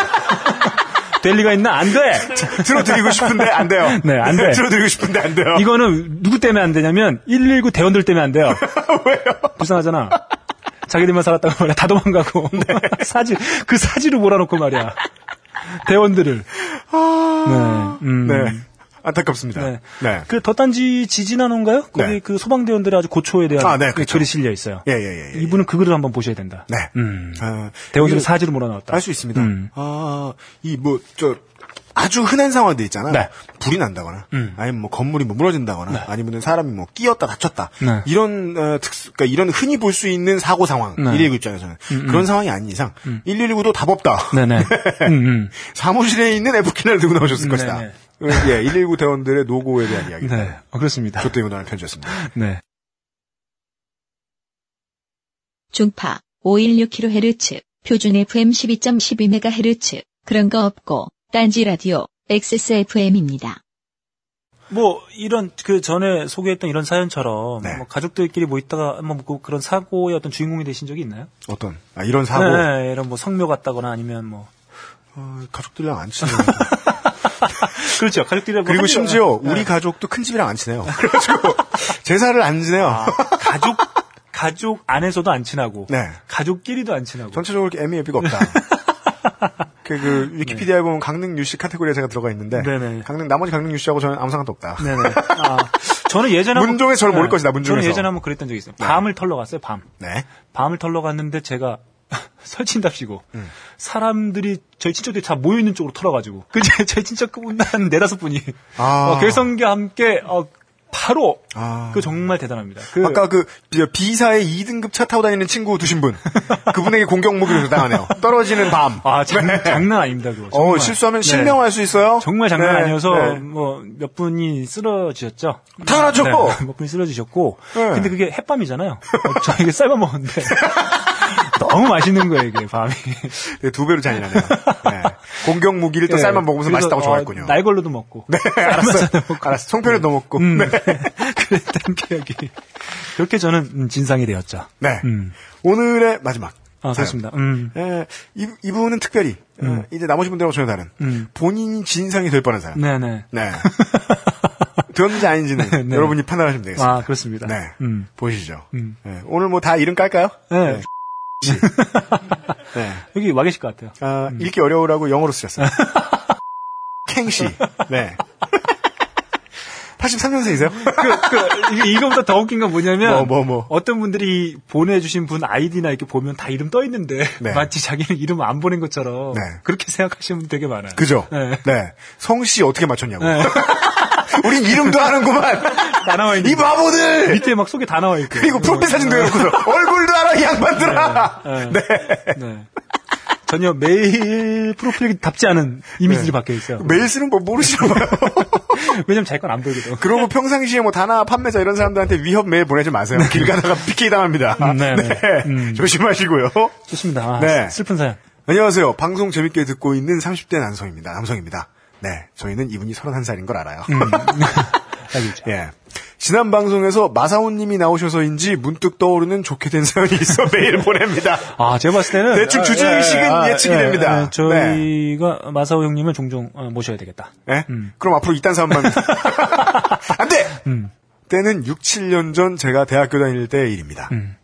될 리가 있나? 안 돼. 들어드리고 싶은데 안 돼요. 네, 안 돼. 들어드리고 싶은데 안 돼요. 이거는 누구 때문에 안 되냐면 119 대원들 때문에 안 돼요. 왜요? 불쌍하잖아. 자기들만 살았다고 말이야. 다 도망가고. 사지, 그 사지로 몰아놓고 말이야. 대원들을. 네. 음. 네. 안타깝습니다. 네. 네. 그 덧단지 지지나노인가요? 거기 네. 그 소방대원들의 아주 고초에 대한 아, 네, 그 그렇죠. 글이 실려 있어요. 예, 예, 예, 예. 이분은 그 글을 한번 보셔야 된다. 네. 음. 아, 대원들을 사지로 몰아넣었다. 알 수 있습니다. 음. 아, 이 뭐, 저, 아주 흔한 상황들 있잖아요. 네. 불이 난다거나, 음. 아니면 뭐 건물이 뭐 무너진다거나, 아니면 사람이 뭐 끼었다 다쳤다. 네. 이런 어, 특수, 그러니까 이런 흔히 볼 수 있는 사고 상황, 네. 119 입장에서는 그런 상황이 아닌 이상 119도 답 없다. 네네. 음, 음. 사무실에 있는 F키를 들고 나오셨을 것이다. 예, 119 대원들의 노고에 대한 이야기. 네. 어, 그렇습니다. 조태무단의 편지였습니다. 네. 중파 516kHz, 표준 FM 12.12MHz, 그런 거 없고, 딴지 라디오, XSFM입니다. 뭐 이런 그 전에 소개했던 이런 사연처럼 네. 뭐 가족들끼리 뭐 있다가 뭐 그- 그런 사고의 어떤 주인공이 되신 적이 있나요? 어떤, 아, 이런 사고, 네, 이런 뭐 성묘 같다거나 아니면 뭐 어, 가족들이랑 안 친해요. 그렇죠. 가족들이랑 뭐 그리고 한 심지어 네. 우리 가족도 큰 집이랑 안 친해요. 그래가지고 제사를 안 지내요. 아, 가족 가족 안에서도 안 친하고 네. 가족끼리도 안 친하고 전체적으로 이렇게 애미애비가 없다. 그, 그 위키피디아에 보면 강릉 유씨 카테고리에 제가 들어가 있는데 네네. 강릉 나머지 강릉 유씨하고 저는 아무 상관도 없다. 네네. 아, 저는 예전에 한번- 문종에서 저를 모를 것이다, 문종에서. 저는 예전에 한번 그랬던 적이 있어요. 밤을 털러 갔어요. 밤. 네. 밤을 털러 갔는데 제가 설친답시고 음. 사람들이 저희 친척들이 다 모여 있는 쪽으로 털어가지고 그 제- 저희 친척분 한 네다섯 분이 아. 어, 괴성과 함께 어, 바로 아. 그 정말 대단합니다. 그 아까 그 B사의 2등급 차 타고 다니는 친구 두신 분 그분에게 공격 무기를 당하네요. 떨어지는 밤. 아 장, 장난 아닙니다 그거. 어 정말. 실수하면 네. 실명할 수 있어요. 정말 장난 네, 아니어서 네. 뭐몇 분이 쓰러지셨죠. 당연하죠. 네, 몇 분이 쓰러지셨고 네. 근데 그게 햇밤이잖아요. 어, 저 이게 쌀밥 먹었는데 너무 맛있는 거예요 이게 밤이. 네, 두 배로 잔인하네요. 네. 공격 무기를 또 네. 쌀만 먹으면서 맛있다고 어, 좋아했군요. 날걸로도 먹고. 네, 알았어. 알았어. 송편을 더 먹고. 음. 네. 그랬던 기억이. 그렇게 저는 음, 진상이 되었죠. 네. 음. 오늘의 마지막. 아. 그렇습니다. 음. 예, 이, 이분은 특별히, 어, 이제 나머지 분들하고 전혀 다른, 음. 본인이 진상이 될 뻔한 사람. 네네. 네. 되었는지 아닌지는 네. 여러분이 판단하시면 되겠습니다. 아, 그렇습니다. 네. 음. 보시죠. 음. 네. 오늘 뭐 다 이름 깔까요? 네. 네. 여기 와 계실 것 같아요. 아, 읽기 어려우라고 영어로 쓰셨어요. 캥씨. 네. 83년생이세요? 그, 그, 이거- 이거보다 더 웃긴 건 뭐냐면, 뭐, 뭐, 뭐. 어떤 분들이 보내주신 분 아이디나 이렇게 보면 다 이름 떠 있는데, 네. 마치 자기는 이름 안 보낸 것처럼, 네. 그렇게 생각하시는 분 되게 많아요. 그죠? 네. 네. 성씨 어떻게 맞췄냐고. 네. 우린 이름도 아는구만. 다 나와 있는 이 바보들! 밑에 막 속에 다 나와 있고. 그리고 프로필 사진도 해놓고서 얼굴도 알아, 이 양반들아! 네. 네. 네. 전혀 메일 프로필답지 않은 이미지를 박혀 있어요. 메일 쓰는 법 모르시나 봐요. 왜냐면 자기 건 안 보이거든. 그러고 평상시에 뭐 다나 판매자 이런 사람들한테 위협 메일 보내지 마세요. 길 가다가 PK 당합니다. 음, 네, 네. 음. 조심하시고요. 좋습니다. 아, 네. 슬픈 사연. 안녕하세요. 방송 재밌게 듣고 있는 30대 남성입니다. 남성입니다. 네. 저희는 이분이 31살인 걸 알아요. 음. 예. 지난 방송에서 마사오 님이 나오셔서인지 문득 떠오르는 좋게 된 사연이 있어 메일 보냅니다. 아, 제가 봤을 때는. 대충 주제의식은 예측이 됩니다. 네. 저희가 마사오 형님을 종종 어, 모셔야 되겠다. 예? 음. 그럼 앞으로 이딴 사람만. 안 돼! 때는 6, 7년 전 제가 대학교 다닐 때의 일입니다. 음.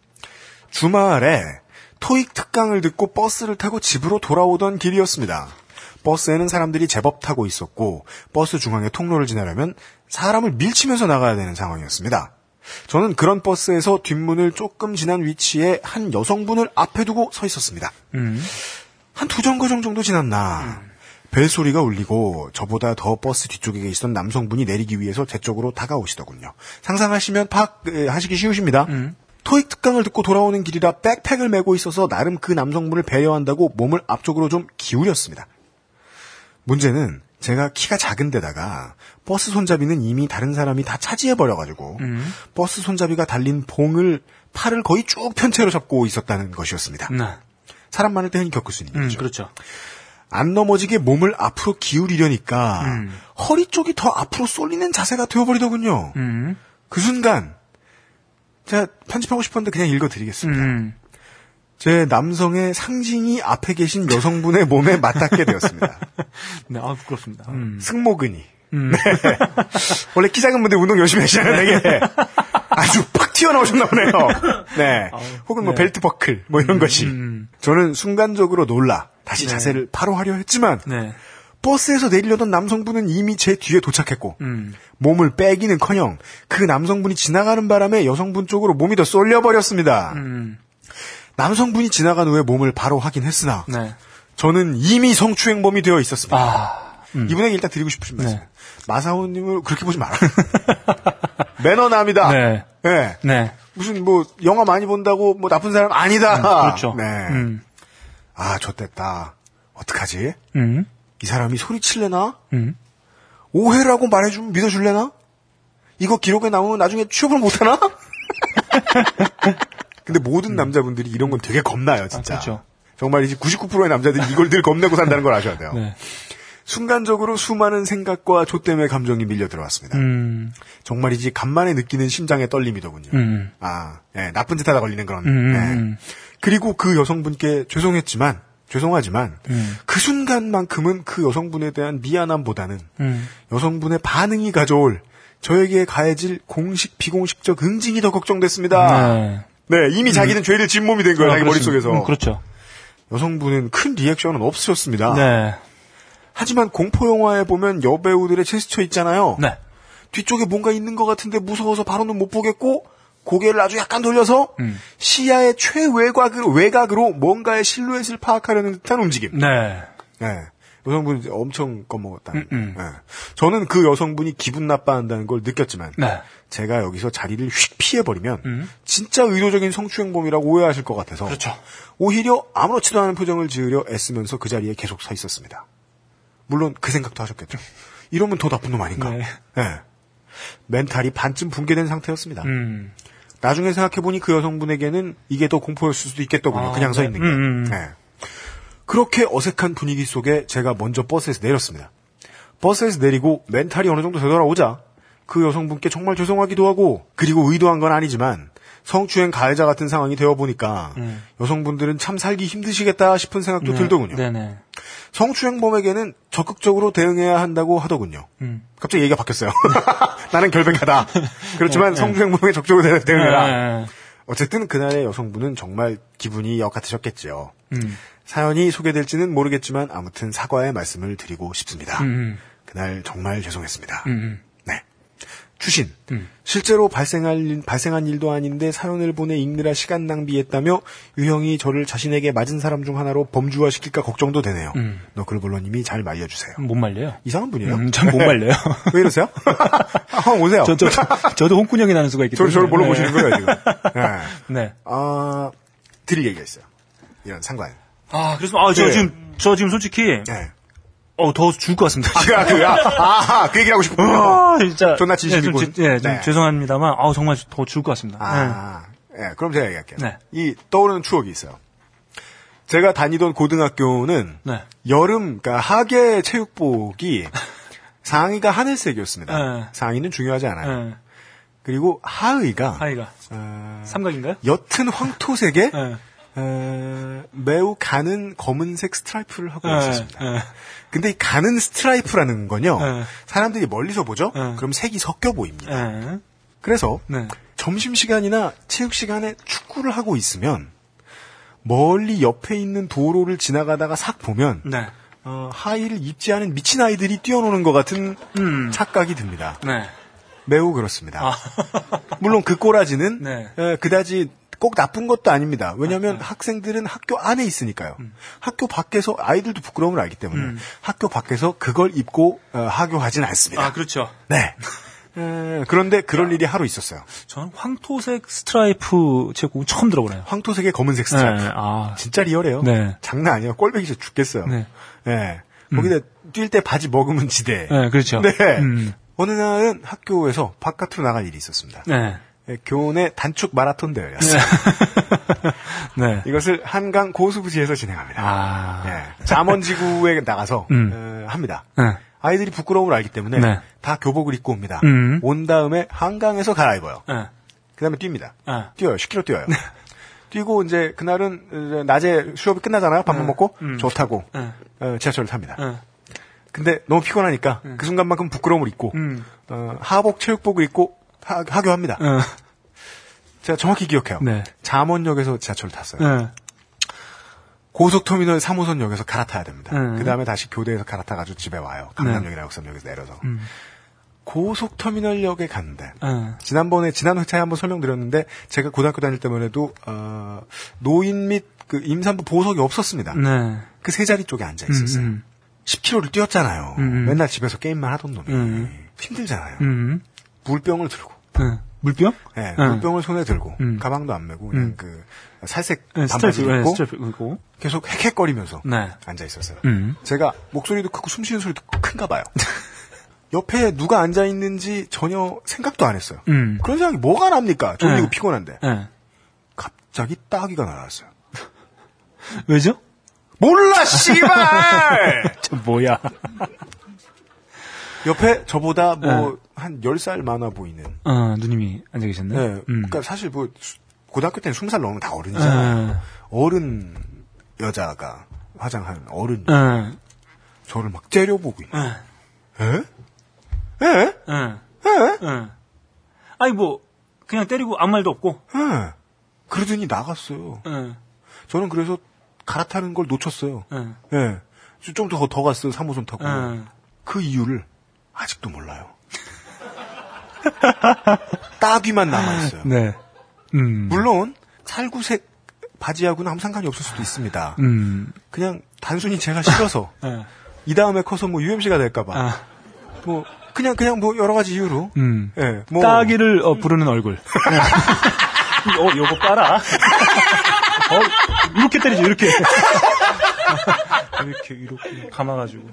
주말에 토익 특강을 듣고 버스를 타고 집으로 돌아오던 길이었습니다. 버스에는 사람들이 제법 타고 있었고 버스 중앙의 통로를 지나려면 사람을 밀치면서 나가야 되는 상황이었습니다. 저는 그런 버스에서 뒷문을 조금 지난 위치에 한 여성분을 앞에 두고 서 있었습니다. 음. 한두 정거장 정도 지났나. 벨소리가 울리고 저보다 더 버스 뒤쪽에 계시던 남성분이 내리기 위해서 제 쪽으로 다가오시더군요. 상상하시면 파 에, 하시기 쉬우십니다. 토익 특강을 듣고 돌아오는 길이라 백팩을 메고 있어서 나름 그 남성분을 배려한다고 몸을 앞쪽으로 좀 기울였습니다. 문제는 제가 키가 작은 데다가 버스 손잡이는 이미 다른 사람이 다 차지해 버려가지고 버스 손잡이가 달린 봉을 팔을 거의 쭉 편 채로 잡고 있었다는 것이었습니다. 네. 사람 많을 때 흔히 겪을 수 있는 음, 일이죠. 그렇죠. 안 넘어지게 몸을 앞으로 기울이려니까 음. 허리 쪽이 더 앞으로 쏠리는 자세가 되어버리더군요. 음. 그 순간 제가 편집하고 싶었는데 그냥 읽어드리겠습니다. 음. 제 남성의 상징이 앞에 계신 여성분의 몸에 맞닿게 되었습니다. 네, 아, 부끄럽습니다. 음. 승모근이. 음. 원래 키 작은 분들 운동 열심히 하시잖아요, 되게. 아주 팍 튀어나오셨나 보네요. 네. 혹은 뭐 네. 벨트 버클, 뭐 이런 것이. 음. 저는 순간적으로 놀라 다시 네. 자세를 바로 하려 했지만 네. 버스에서 내리려던 남성분은 이미 제 뒤에 도착했고 음. 몸을 빼기는커녕 그 남성분이 지나가는 바람에 여성분 쪽으로 몸이 더 쏠려버렸습니다. 음. 남성분이 지나간 후에 몸을 바로 확인했으나 네. 저는 이미 성추행범이 되어 있었습니다. 아. 음. 이분에게 일단 드리고 싶으신 말씀. 네. 마사오님을 그렇게 보지 마라. 매너남이다. 네. 네. 네. 무슨 뭐 영화 많이 본다고 뭐 나쁜 사람 아니다. 그렇죠. 네. 음. 아, 좋됐다. 어떡하지? 음. 이 사람이 소리칠래나? 음. 오해라고 말해주면 믿어줄래나? 이거 기록에 나오면 나중에 취업을 못하나? 근데 모든 남자분들이 이런 건 되게 겁나요, 진짜. 음. 아, 그렇죠. 정말 이제 99%의 남자들이 이걸 늘 겁내고 산다는 걸 아셔야 돼요. 네. 순간적으로 수많은 생각과 조땜의 감정이 밀려 들어왔습니다. 음. 정말이지 간만에 느끼는 심장의 떨림이더군요. 음. 아, 예, 나쁜 짓 하다 걸리는 그런. 음. 예. 음. 그리고 그 여성분께 죄송했지만, 죄송하지만, 음. 그 순간만큼은 그 여성분에 대한 미안함보다는 음. 여성분의 반응이 가져올 저에게 가해질 공식, 비공식적 응징이 더 걱정됐습니다. 네. 네, 이미 자기는 죄를 진 몸이 된 거예요, 아, 자기 그렇습니다. 머릿속에서. 음, 그렇죠. 여성분은 큰 리액션은 없으셨습니다. 네. 하지만 공포영화에 보면 여배우들의 제스처 있잖아요. 네. 뒤쪽에 뭔가 있는 것 같은데 무서워서 바로는 못 보겠고, 고개를 아주 약간 돌려서 음. 시야의 최외곽으로, 외곽으로 뭔가의 실루엣을 파악하려는 듯한 움직임. 네. 네. 여성분이 엄청 겁먹었다 는. 음, 음. 네. 저는 그 여성분이 기분 나빠한다는 걸 느꼈지만, 네. 제가 여기서 자리를 휙 피해버리면, 음. 진짜 의도적인 성추행범이라고 오해하실 것 같아서, 그렇죠. 오히려 아무렇지도 않은 표정을 지으려 애쓰면서 그 자리에 계속 서 있었습니다. 물론 그 생각도 하셨겠죠. 이러면 더 나쁜 놈 아닌가. 네. 네. 멘탈이 반쯤 붕괴된 상태였습니다. 음. 나중에 생각해보니 그 여성분에게는 이게 더 공포였을 수도 있겠더군요. 아, 그냥 서 네. 있는 게. 네. 그렇게 어색한 분위기 속에 제가 먼저 버스에서 내렸습니다. 버스에서 내리고 멘탈이 어느 정도 되돌아오자 그 여성분께 정말 죄송하기도 하고 그리고 의도한 건 아니지만 성추행 가해자 같은 상황이 되어 보니까 음. 여성분들은 참 살기 힘드시겠다 싶은 생각도 들더군요. 네네. 성추행범에게는 적극적으로 대응해야 한다고 하더군요. 음. 갑자기 얘기가 바뀌었어요. 나는 결백하다. 그렇지만 네, 네. 성추행범에 적극적으로 대- 대응해라. 네. 어쨌든 그날의 여성분은 정말 기분이 역 같으셨겠죠. 음. 사연이 소개될지는 모르겠지만 아무튼 사과의 말씀을 드리고 싶습니다. 음. 그날 정말 죄송했습니다. 음. 네. 추신. 음. 실제로 발생할, 일- 발생한 일도 아닌데 사연을 보내 읽느라 시간 낭비했다며 유형이 저를 자신에게 맞은 사람 중 하나로 범주화 시킬까 걱정도 되네요. 음. 너클볼러님이 잘 말려주세요. 못 말려요. 이상한 분이에요? 음, 전못 말려요. 왜 이러세요? 한번 오세요. 저, 저, 저, 도 홍군형이 나는 수가 있기 저, 때문에. 저 를 뭘로 네. 보시는 거예요, 지금? 네. 네. 아, 드릴 얘기가 있어요. 이런 상관. 아, 그래서, 아, 저 네. 지금, 저 지금 솔직히, 네. 어, 더워서 죽을 것 같습니다. 아, 그, 그, 아, 아하, 그 얘기를 하고 싶군요. 아, 진짜. 존나 진심이군. 예, 좀, 지- 예, 좀 네. 죄송합니다만, 아우, 정말 더 죽을 것 같습니다. 아, 예, 그럼 제가 얘기할게요. 네. 이 떠오르는 추억이 있어요. 제가 다니던 고등학교는 네. 여름, 그러니까 하계 체육복이 상의가 하늘색이었습니다. 네. 상의는 중요하지 않아요. 예. 그리고 하의가 하이가. 어, 삼각인가요? 옅은 황토색에 예. 어, 매우 가는 검은색 스트라이프를 하고 예, 있었습니다. 예. 근데 이 가는 스트라이프라는 건요. 네. 사람들이 멀리서 보죠. 네. 그럼 색이 섞여 보입니다. 예. 그래서 네. 점심 시간이나 체육 시간에 축구를 하고 있으면 멀리 옆에 있는 도로를 지나가다가 싹 보면 네. 어, 하의를 입지 않은 미친 아이들이 뛰어노는 것 같은 음. 착각이 듭니다. 네. 매우 그렇습니다. 아. 물론 그 꼬라지는 네. 에, 그다지 꼭 나쁜 것도 아닙니다. 왜냐하면 학생들은 학교 안에 있으니까요. 음. 학교 밖에서 아이들도 부끄러움을 알기 때문에 학교 밖에서 그걸 입고 어, 하교하진 않습니다. 아, 그렇죠. 네. 에, 그런데 그럴 일이 하루 있었어요. 저는 황토색 스트라이프 제국 처음 들어보네요. 황토색의 검은색 스트라이프. 네. 아. 진짜 리얼해요. 네. 장난 아니에요. 꼴배기 싫어 죽겠어요. 네. 예. 거기다 뛸때 바지 먹으면 지대. 네, 그렇죠. 네. 음. 어느 날은 학교에서 바깥으로 나갈 일이 있었습니다. 네. 예, 교내 단축 마라톤 대회였어요. 네. 이것을 한강 고수부지에서 진행합니다. 아. 예. 잠원지구에 나가서 음. 어, 합니다. 네. 아이들이 부끄러움을 알기 때문에 네. 다 교복을 입고 옵니다. 음. 온 다음에 한강에서 갈아입어요. 네. 그 다음에 뜁니다. 네. 뛰어요. 10km 뛰어요. 뛰고 이제 그날은 낮에 수업이 끝나잖아요. 밥만 먹고 음. 좋다고 네. 어, 지하철을 탑니다. 네. 근데 너무 피곤하니까 그 순간만큼 부끄러움을 잊고 음. 어, 하복 체육복을 입고 하, 하교합니다. 어. 제가 정확히 기억해요. 네. 잠원역에서 지하철을 탔어요. 네. 고속터미널 3호선 역에서 갈아타야 됩니다. 음. 그 다음에 다시 교대에서 갈아타가지고 집에 와요. 강남역이나 역삼역에서 내려서. 음. 고속터미널역에 갔는데 네. 지난번에 지난 회차에 한번 설명드렸는데 제가 고등학교 다닐 때만 해도 어, 노인 및 그 임산부 보호석이 없었습니다. 네. 그 세 자리 쪽에 앉아 있었어요. 음, 10km를 뛰었잖아요. 음, 음. 맨날 집에서 게임만 하던 놈이 음. 힘들잖아요. 음. 물병을 들고, 네. 물병? 네, 음. 물병을 손에 들고 음. 가방도 안 메고 그냥 음. 그 살색 네, 반바지 스트라이프, 네, 입고 입고. 계속 헥헥거리면서 네. 앉아 있었어요. 음. 제가 목소리도 크고 숨 쉬는 소리도 큰가 봐요. 옆에 누가 앉아 있는지 전혀 생각도 안 했어요. 음. 그런 생각이 뭐가 납니까? 졸리고 네. 피곤한데. 네. 갑자기 따귀가 날아왔어요. 왜죠? 몰라, 씨발! 저 뭐야? 옆에 저보다 뭐, 네. 한 10살 많아 보이는. 어, 누님이 앉아 계셨네. 네. 음. 그러니까 사실 뭐, 수- 고등학교 때는 20살 넘으면 다 어른이잖아요. 네. 어른 여자가 화장한 어른 네. 저를 막 째려보고 있는. 네. 에? 에? 네. 에? 네. 아니 뭐 그냥 때리고 아무 말도 없고. 에? 그러더니 나갔어요. 네. 저는 그래서 갈아타는 걸 놓쳤어요. 네. 예. 좀더더 갔어요. 3호선 타고. 네. 그 이유를 아직도 몰라요. 따귀만 남아있어요. 네. 음. 물론 살구색 바지하고는 아무 상관이 없을 수도 있습니다. 음. 그냥 단순히 제가 싫어서 네. 이 다음에 커서 뭐 UMC가 될까봐 아. 뭐 그냥 그냥 뭐 여러 가지 이유로 음. 예, 뭐 따기를 어, 부르는 얼굴. 어, 요거 봐라. 어, 이렇게 때리지, 이렇게. 이렇게, 이렇게 감아가지고.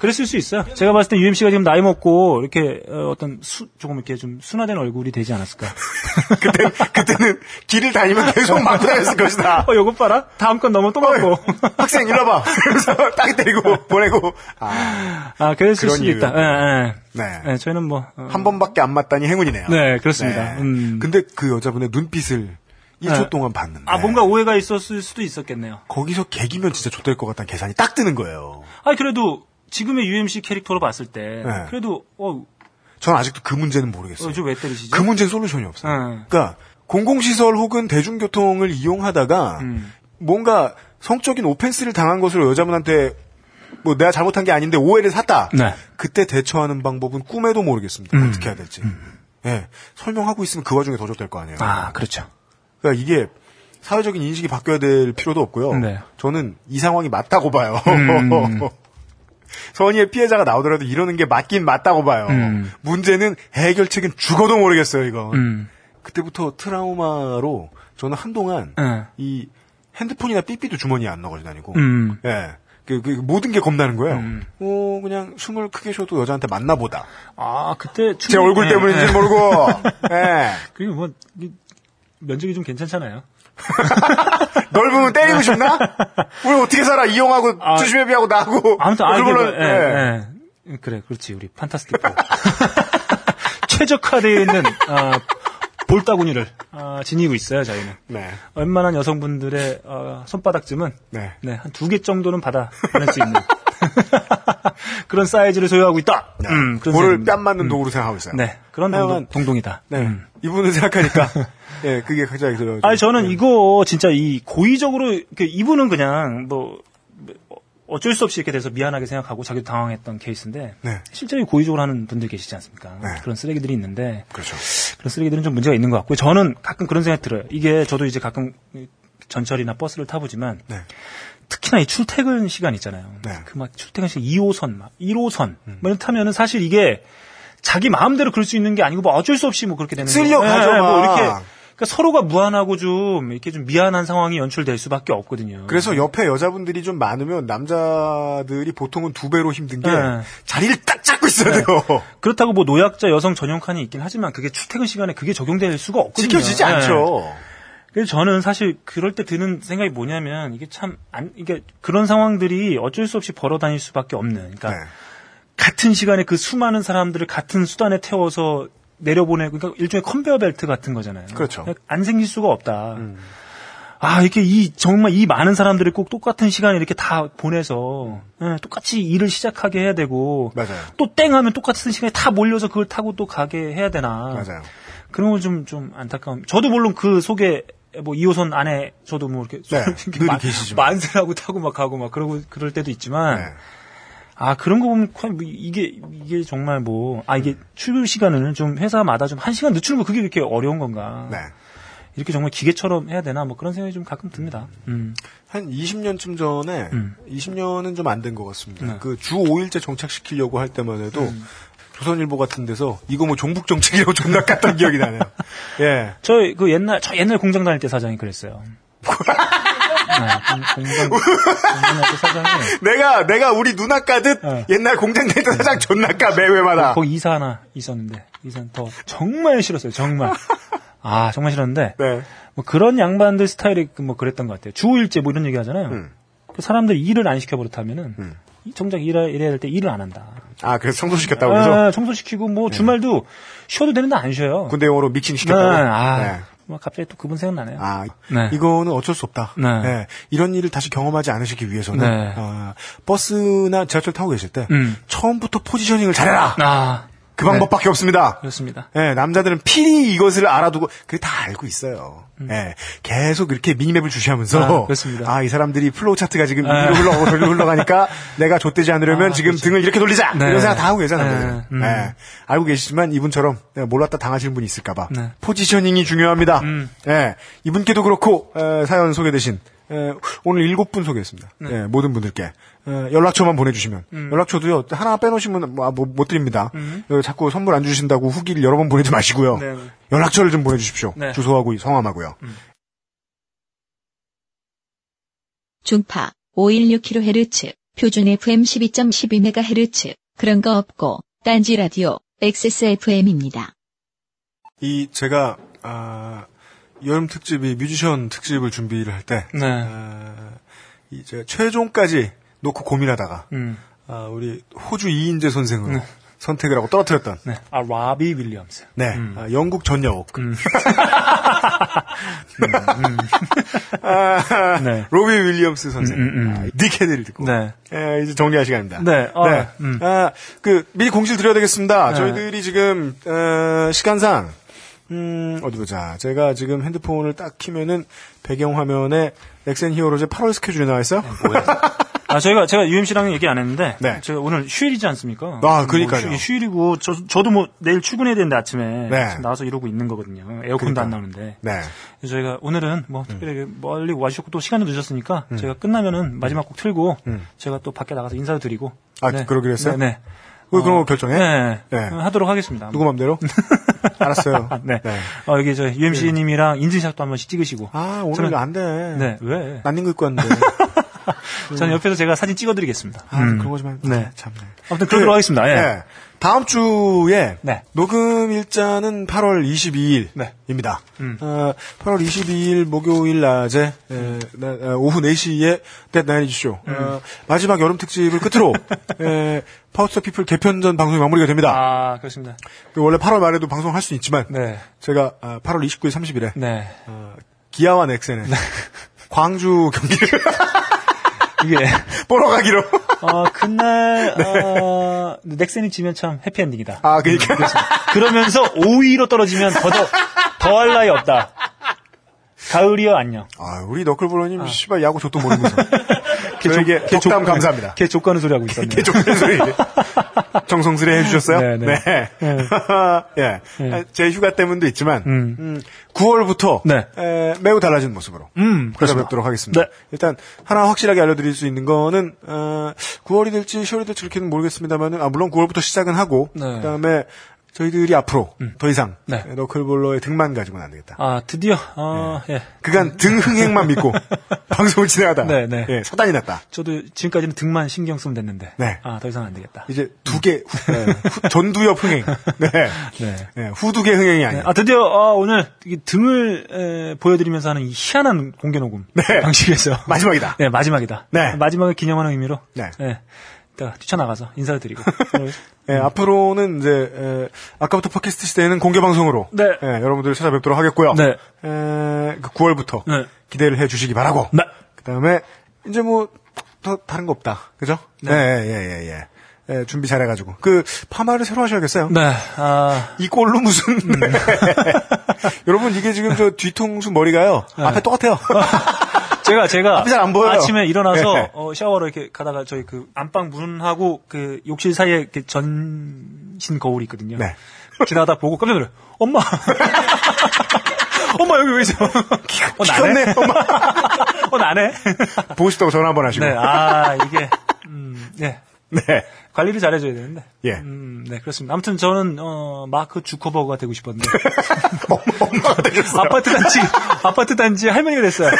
그랬을 수 있어요. 제가 봤을 때 UMC가 지금 나이 먹고, 이렇게, 어, 떤 수, 조금 이렇게 좀 순화된 얼굴이 되지 않았을까. 그때 그때는 길을 다니면 계속 맞고 다녔을 것이다. 어, 요거 봐라. 다음 건 너무 또 맞고. 학생 일로 와봐. 그래서 따귀 때리고 보내고 아, 아, 그랬을 수도 있다. 예, 예. 네. 예, 저희는 뭐. 어, 한 번밖에 안 맞다니 행운이네요. 네, 그렇습니다. 네. 음. 근데 그 여자분의 눈빛을 1초 네. 동안 봤는데 아, 뭔가 오해가 있었을 수도 있었겠네요. 거기서 개기면 진짜 좆될 것 같다는 계산이 딱 뜨는 거예요. 아니, 그래도, 지금의 UMC 캐릭터로 봤을 때, 네. 그래도, 어, 전 아직도 그 문제는 모르겠어요. 어, 저왜 때리시지? 그 문제는 솔루션이 없어요. 네. 그러니까 공공시설 혹은 대중교통을 이용하다가 음. 뭔가 성적인 오펜스를 당한 것으로 여자분한테 뭐 내가 잘못한 게 아닌데 오해를 샀다. 네. 그때 대처하는 방법은 꿈에도 모르겠습니다. 음. 어떻게 해야 될지. 예. 설명하고 있으면 그 와중에 더 좋될 거 아니에요. 아, 그렇죠. 그러니까 이게 사회적인 인식이 바뀌어야 될 필요도 없고요. 네. 저는 이 상황이 맞다고 봐요. 음. 선의의 피해자가 나오더라도 이러는 게 맞긴 맞다고 봐요. 음. 문제는 해결책은 죽어도 모르겠어요, 이거. 음. 그때부터 트라우마로 저는 한동안 네. 이 핸드폰이나 삐삐도 주머니에 안 넣어 다니고, 음. 예. 그, 그 모든 게 겁나는 거예요. 음. 어, 그냥 숨을 크게 쉬어도 여자한테 만나보다. 아, 그때 제 얼굴 네, 때문인지 네. 모르고, 예. 그리고 뭐 이- 면적이 좀 괜찮잖아요. 넓으면 때리고 싶나? 우리 어떻게 살아? 이용하고, 아. 주심회비하고 나하고. 아무튼 아, 이게 뭐, 예, 예. 그래, 그렇지. 우리 판타스틱. 포. 최적화되어 있는 아, 볼따구니를 아, 지니고 있어요, 저희는. 네. 웬만한 여성분들의 어, 손바닥쯤은 네. 네, 한 두 개 정도는 받아 보낼 수 있는 그런 사이즈를 소유하고 있다. 음, 그런. 뺨 맞는 도구로 생각하고 있어요. 네, 그런 동동, 동동이다. 네. 음. 이분을 생각하니까, 예, 그게 갑자기 들어요. 아니 저는 이거 진짜 이 고의적으로 이렇게 이분은 그냥 뭐 어쩔 수 없이 이렇게 돼서 미안하게 생각하고 자기도 당황했던 케이스인데 네. 실제로 고의적으로 하는 분들 계시지 않습니까? 네. 그런 쓰레기들이 있는데 그렇죠. 그런 쓰레기들은 좀 문제가 있는 것 같고요. 저는 가끔 그런 생각이 들어요. 이게 저도 이제 가끔 전철이나 버스를 타보지만 네. 특히나 이 출퇴근 시간 있잖아요. 네. 그막 출퇴근 시간 2호선 막 1호선 뭐 이런 타면은 사실 이게 자기 마음대로 그럴 수 있는 게 아니고 뭐 어쩔 수 없이 뭐 그렇게 되는 쓸려 가죠, 거예요. 예, 뭐 막. 이렇게 그러니까 서로가 무한하고 좀 이렇게 좀 미안한 상황이 연출될 수밖에 없거든요. 그래서 옆에 여자분들이 좀 많으면 남자들이 보통은 두 배로 힘든 게 네. 자리를 딱 잡고 있어야 돼요. 그렇다고 뭐 노약자 여성 전용 칸이 있긴 하지만 그게 출퇴근 시간에 그게 적용될 수가 없거든요. 지켜지지 예. 않죠. 그래서 저는 사실 그럴 때 드는 생각이 뭐냐면 이게 참 안, 이게 그런 상황들이 어쩔 수 없이 벌어 다닐 수밖에 없는. 그러니까 네. 같은 시간에 그 수많은 사람들을 같은 수단에 태워서 내려보내고 그러니까 일종의 컨베어 벨트 같은 거잖아요. 그렇죠. 안 생길 수가 없다. 아, 이렇게 이, 정말 이 많은 사람들을 꼭 똑같은 시간에 이렇게 다 보내서, 예, 똑같이 일을 시작하게 해야 되고, 맞아요. 또땡 하면 똑같은 시간에 다 몰려서 그걸 타고 또 가게 해야 되나. 맞아요. 그런 건 좀, 좀 안타까움. 저도 물론 그 속에, 뭐 2호선 안에 저도 뭐 이렇게, 네, 이렇게 늘 만-. 만세하고 타고 막 가고 막 그러고 그럴 때도 있지만, 네. 아, 그런 거 보면, 참뭐 이게, 이게 정말 뭐, 아, 이게 출근 시간을 좀 회사마다 좀 한 시간 늦추는 거 그게 그렇게 어려운 건가. 네. 이렇게 정말 기계처럼 해야 되나, 뭐 그런 생각이 좀 가끔 듭니다. 음. 한 20년쯤 전에, 음. 20년은 좀 안 된 것 같습니다. 네. 그주 5일제 정착시키려고 할 때만 해도 음. 조선일보 같은 데서 이거 뭐 종북 정책이라고 존나 깠던 기억이 나네요. 예. 저희 그 옛날, 저 옛날 공장 다닐 때 사장이 그랬어요. 네, 공- 공장, 공장 다닐 때 사장이, 내가, 내가 우리 누나 까듯 네. 옛날 공장 데이터 사장 존나 까, 매회마다. 거기 이사 하나 있었는데, 이사는 더 정말 싫었어요, 정말. 아, 정말 싫었는데, 네. 뭐 그런 양반들 스타일이 그뭐 그랬던 것 같아요. 주 5일제 뭐 이런 얘기 하잖아요. 음. 그 사람들이 일을 안 시켜버릇하면은, 음. 이 정작 일해야, 일해야 될 때 일을 안 한다. 아, 그래서 청소시켰다고 그래서? 아, 청소시키고 뭐 주말도 쉬어도 되는데 안 쉬어요. 군대 용어로 미싱 네, 시켰다고? 아, 네. 뭐 갑자기 또 그분 생각나네요. 아, 네. 이거는 어쩔 수 없다. 네. 네. 이런 일을 다시 경험하지 않으시기 위해서는 네. 아, 버스나 지하철 타고 계실 때 음. 처음부터 positioning을 잘해라. 아, 그 방법밖에 없습니다. 그렇습니다. 예, 남자들은 필히 이것을 알아두고 그게 다 알고 있어요. 예, 계속 이렇게 minimap을 주시하면서 음. 아, 그렇습니다. 아, 이 사람들이 플로우 차트가 지금 아. 위로 흘러가고 저리로 흘러가니까 내가 좆되지 않으려면 아, 지금 그렇죠. 등을 이렇게 돌리자. 네. 이런 생각 다 하고 계잖아요. 네. 음. 예, 알고 계시지만 이분처럼 몰랐다 당하시는 분이 있을까봐 네. 포지셔닝이 중요합니다. 음. 예, 이분께도 그렇고 에, 사연 소개되신 에, 오늘 일곱 분 소개했습니다. 네. 예, 모든 분들께 에, 연락처만 보내주시면 음. 연락처도요 하나 빼놓으시면 뭐, 아, 뭐, 못 드립니다. 어, 자꾸 선물 안 주신다고 후기를 여러 번 보내지 마시고요. 네. 연락처를 좀 보내주십시오. 네. 주소하고 성함하고요. 중파 516kHz, 표준 FM 12.12MHz, 그런 거 없고, 딴지 라디오, XSFM입니다. 이 제가 아, 여름 특집이 뮤지션 특집을 준비를 할 때 네. 아, 이제 최종까지 놓고 고민하다가 음. 아, 우리 호주 이인재 선생으로 선택을 하고 떨어뜨렸던 네. 아, 라비 윌리엄스. 네 음. 아, 영국 전 여옥 음. 아, 네. 로비 윌리엄스 선생 음, 음, 음. 아, 닉헤드를 듣고 네. 예, 이제 정리할 시간입니다. 네. 어, 네. 음. 아, 그 미리 공지를 드려야 되겠습니다. 네. 저희들이 지금 어, 시간상 음, 어디 보자. 제가 지금 핸드폰을 딱 키면은 배경 화면에 넥센 히어로즈 8월 스케줄이 나와 있어요. 뭐야. 아, 저희가, 제가 UMC랑은 얘기 안 했는데. 네. 제가 오늘 휴일이지 않습니까? 아, 그러니까요. 뭐 휴, 일이고 저, 저도 뭐 내일 출근해야 되는데 아침에. 네. 나와서 이러고 있는 거거든요. 에어컨도 그러니까요. 안 나오는데. 네. 그래서 저희가 오늘은 뭐 특별히 멀리 와주셨고 또 시간도 늦었으니까 음. 제가 끝나면은 마지막 곡 틀고 제가 또 밖에 나가서 인사도 드리고. 아, 그러기로 했어요? 네. 네. 왜 그런 거 결정해? 네. 네. 하도록 하겠습니다. 누구 맘대로? 알았어요. 네. 어, 여기 저 UMC님이랑 인증샷도 한 번씩 찍으시고. 아, 오늘 저는- 안 돼. 네. 왜? 난닝 거 입고 왔는데. 저는 옆에서 제가 사진 찍어드리겠습니다. 아, 음. 그런 거지 말고. 네. 참네. 아무튼 그러도록 하겠습니다. 예. 네. 다음 주에 네. 녹음 일자는 8월 22일입니다. 네. 음. 어, 8월 22일 목요일 낮에 에, 나- 어, 오후 4시에 데드나이트 쇼 음. 어, 마지막 여름 특집을 끝으로 에, 파우스터 피플 개편전 방송이 마무리가 됩니다. 아, 그렇습니다. 그 원래 8월 말에도 방송할 수 있지만 네. 제가 아, 8월 29일, 30일에 네. 기아와 넥센의 광주 경기를 이게, 보러 가기로. 어, 그날, 어, 넥센이 지면 참 해피엔딩이다. 네. 아, 그러니까. 그러면서 5위로 떨어지면 더, 더, 더할 나위 없다. 가을이여 안녕. 아, 우리 너클브로님 씨발 야구 족도 모르면서. 저에게 덕담 감사합니다. 걔 족가는 소리 하고 있었네. 개족된 소리. 정성스레 해주셨어요? 네, 네. 예. 네. 제 휴가 때문도 있지만, 음. 음, 9월부터 네. 에, 매우 달라진 모습으로 음, 찾아뵙도록 하겠습니다. 네. 일단 하나 확실하게 알려드릴 수 있는 거는 어, 9월이 될지 10월이 될지 그렇게는 모르겠습니다만은 아, 물론 9월부터 시작은 하고 네. 그다음에 저희들이 앞으로 더 이상 네. 너클볼러의 등만 가지고는 안 되겠다. 아, 드디어, 어, 예. 그간 등 흥행만 믿고 방송을 진행하다 네, 네. 예, 사단이 났다. 저도 지금까지는 등만 신경 쓰면 됐는데. 네. 아, 더 이상 안 되겠다. 이제 두 개, 후- 전두엽 흥행. 네. 네. 네, 후두개 흥행이 아니라. 아, 드디어, 어, 오늘, 이 등을, 에, 보여드리면서 하는 이 희한한 공개 녹음. 네. 방식에서. 마지막이다. 네, 마지막이다. 네. 마지막을 기념하는 의미로. 네. 네. 이따가 뛰쳐나가서 인사를 드리고. 예, 앞으로는 이제 에, 아까부터 팟캐스트 시대에는 공개 방송으로 네. 예, 여러분들을 찾아뵙도록 하겠고요. 네. 에, 그 9월부터 네. 기대를 해주시기 바라고. 네. 그다음에 이제 뭐 더 다른 거 없다, 그죠? 네, 예, 예, 예. 예, 준비 잘 해가지고 그 파마를 새로 하셔야겠어요. 네. 아, 이 꼴로 무슨 음. 여러분 이게 지금 저 뒤통수 머리가요 네. 앞에 똑같아요. 제가, 제가. 잘안 보여요. 아침에 일어나서, 네. 어, 샤워로 이렇게 가다가 저희 그 안방 문하고 그 욕실 사이에 이렇게 전신 거울이 있거든요. 네. 지나가다 보고 깜짝 놀라요. 엄마! 엄마 여기 왜 있어? 어, 나네? 엄마. 어, 나네? 보고 싶다고 전화 한번 하시고. 네, 아, 이게, 음, 네. 네. 관리를 잘해줘야 되는데. 예. 음, 네, 그렇습니다. 아무튼 저는, 어, 마크 주커버가 되고 싶었는데. 엄마가 되셨어요. 아파트 단지, 아파트 단지 할머니가 됐어요.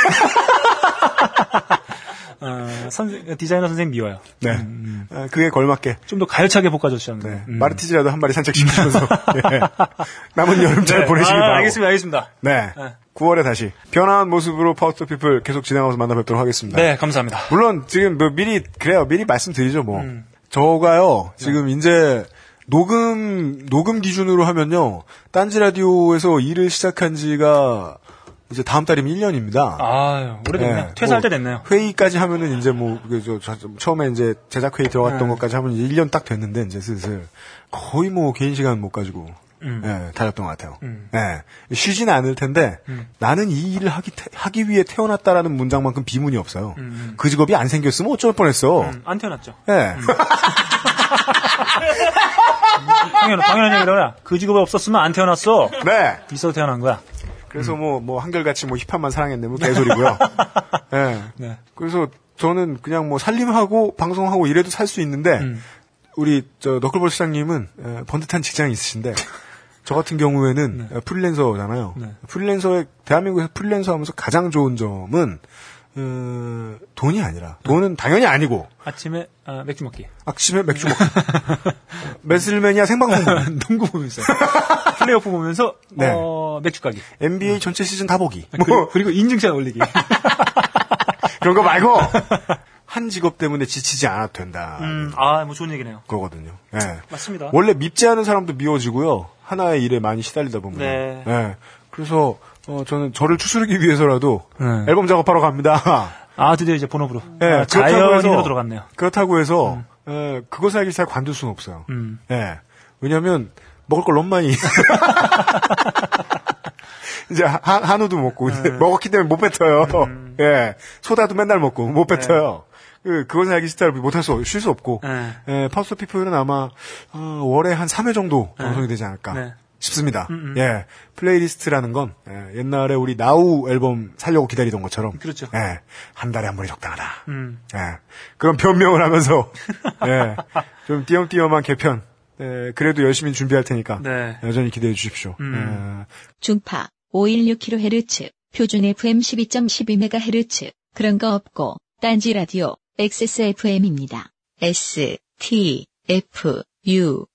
어, 선생, 디자이너 선생님 미워요. 네. 아, 그에 걸맞게 좀 더 가열차게 볶아줬었는데. 네. 음. 마르티즈라도 한 마리 산책시키면서 예. 남은 여름 잘 네. 보내시기 아, 바라고. 알겠습니다, 알겠습니다. 네. 네. 9월에 다시 변화한 모습으로 파우스터 피플 계속 진행하면서 만나뵙도록 하겠습니다. 네, 감사합니다. 물론 지금 뭐 미리 그래요. 미리 말씀드리죠. 뭐 음. 저가요 네. 지금 이제 녹음 녹음 기준으로 하면요 딴지 라디오에서 일을 시작한 지가 이제 다음 달이면 1년입니다. 아유, 오래됐네. 네, 퇴사할 뭐 때 됐네요. 회의까지 하면은 이제 뭐, 그, 저, 저, 처음에 이제 제작 회의 들어갔던 네. 것까지 하면 1년 딱 됐는데, 이제 슬슬. 거의 뭐 개인 시간 못 가지고, 음. 예, 다녔던 것 같아요. 음. 예. 쉬지는 않을 텐데, 나는 이 일을 하기, 태- 하기 위해 태어났다라는 문장만큼 비문이 없어요. 음. 그 직업이 안 생겼으면 어쩔 뻔했어. 음, 안 태어났죠. 예. 당연, 당연한 얘기라. 그 직업이 없었으면 안 태어났어. 네. 있어도 태어난 거야. 그래서 뭐, 뭐, 한결같이 뭐 힙합만 사랑했네, 뭐 개소리고요. 예. 네. 그래서 저는 그냥 뭐 살림하고 방송하고 이래도 살 수 있는데 음. 우리 저 너클볼 시장님은 에, 번듯한 직장이 있으신데 저 같은 경우에는 에, 프리랜서잖아요. 네. 프리랜서의 대한민국에서 프리랜서 하면서 가장 좋은 점은 어, 돈이 아니라 돈은 당연히 아니고 아침에 아, 맥주 먹기. 아침에 맥주 먹기 메슬매니아 생방송 보기, 농구 보면서. 플레이오프 보면서 네. 어, 맥주 가기. NBA 전체 시즌 다 보기 뭐 그리고, 인증샷 올리기. 그런 거 말고 한 직업 때문에 지치지 않아도 된다 음, 아, 뭐 좋은 얘기네요. 그거거든요. 예. 맞습니다. 원래 밉지 않은 사람도 미워지고요. 하나의 일에 많이 시달리다 보면. 네. 예. 그래서 어, 저는 저를 추스르기 위해서라도 네. 앨범 작업하러 갑니다. 아, 드디어 이제 본업으로. 예, 아, 자연인으로 해서- 들어갔네요. 그렇다고 해서 예, 그것을 하기 잘 관둘 수는 없어요. 음. 예. 왜냐하면 먹을 걸 너무 많이 이제 하- 한우도 먹고 네. 먹었기 때문에 못 뱉어요. 음. 예. 소다도 맨날 먹고 못 뱉어요. 그, 그것은 알기 싫다를 못할 수, 쉴 수 없고, 네. 에, 파우스 피플은 아마, 어, 월에 한 3회 정도 네. 방송이 되지 않을까 네. 싶습니다. 음, 음. 예. 플레이리스트라는 건, 예, 옛날에 우리 나우 앨범 살려고 기다리던 것처럼, 그렇죠. 예, 한 달에 한 번이 적당하다. 음. 예. 그런 변명을 하면서, 예, 좀 띄엄띄엄한 개편, 예, 그래도 열심히 준비할 테니까, 네. 여전히 기대해 주십시오. 음. 예. 중파 516kHz, 표준 FM 12.12MHz, 그런 거 없고, 딴지 라디오 XSFM입니다. S, T, F, U,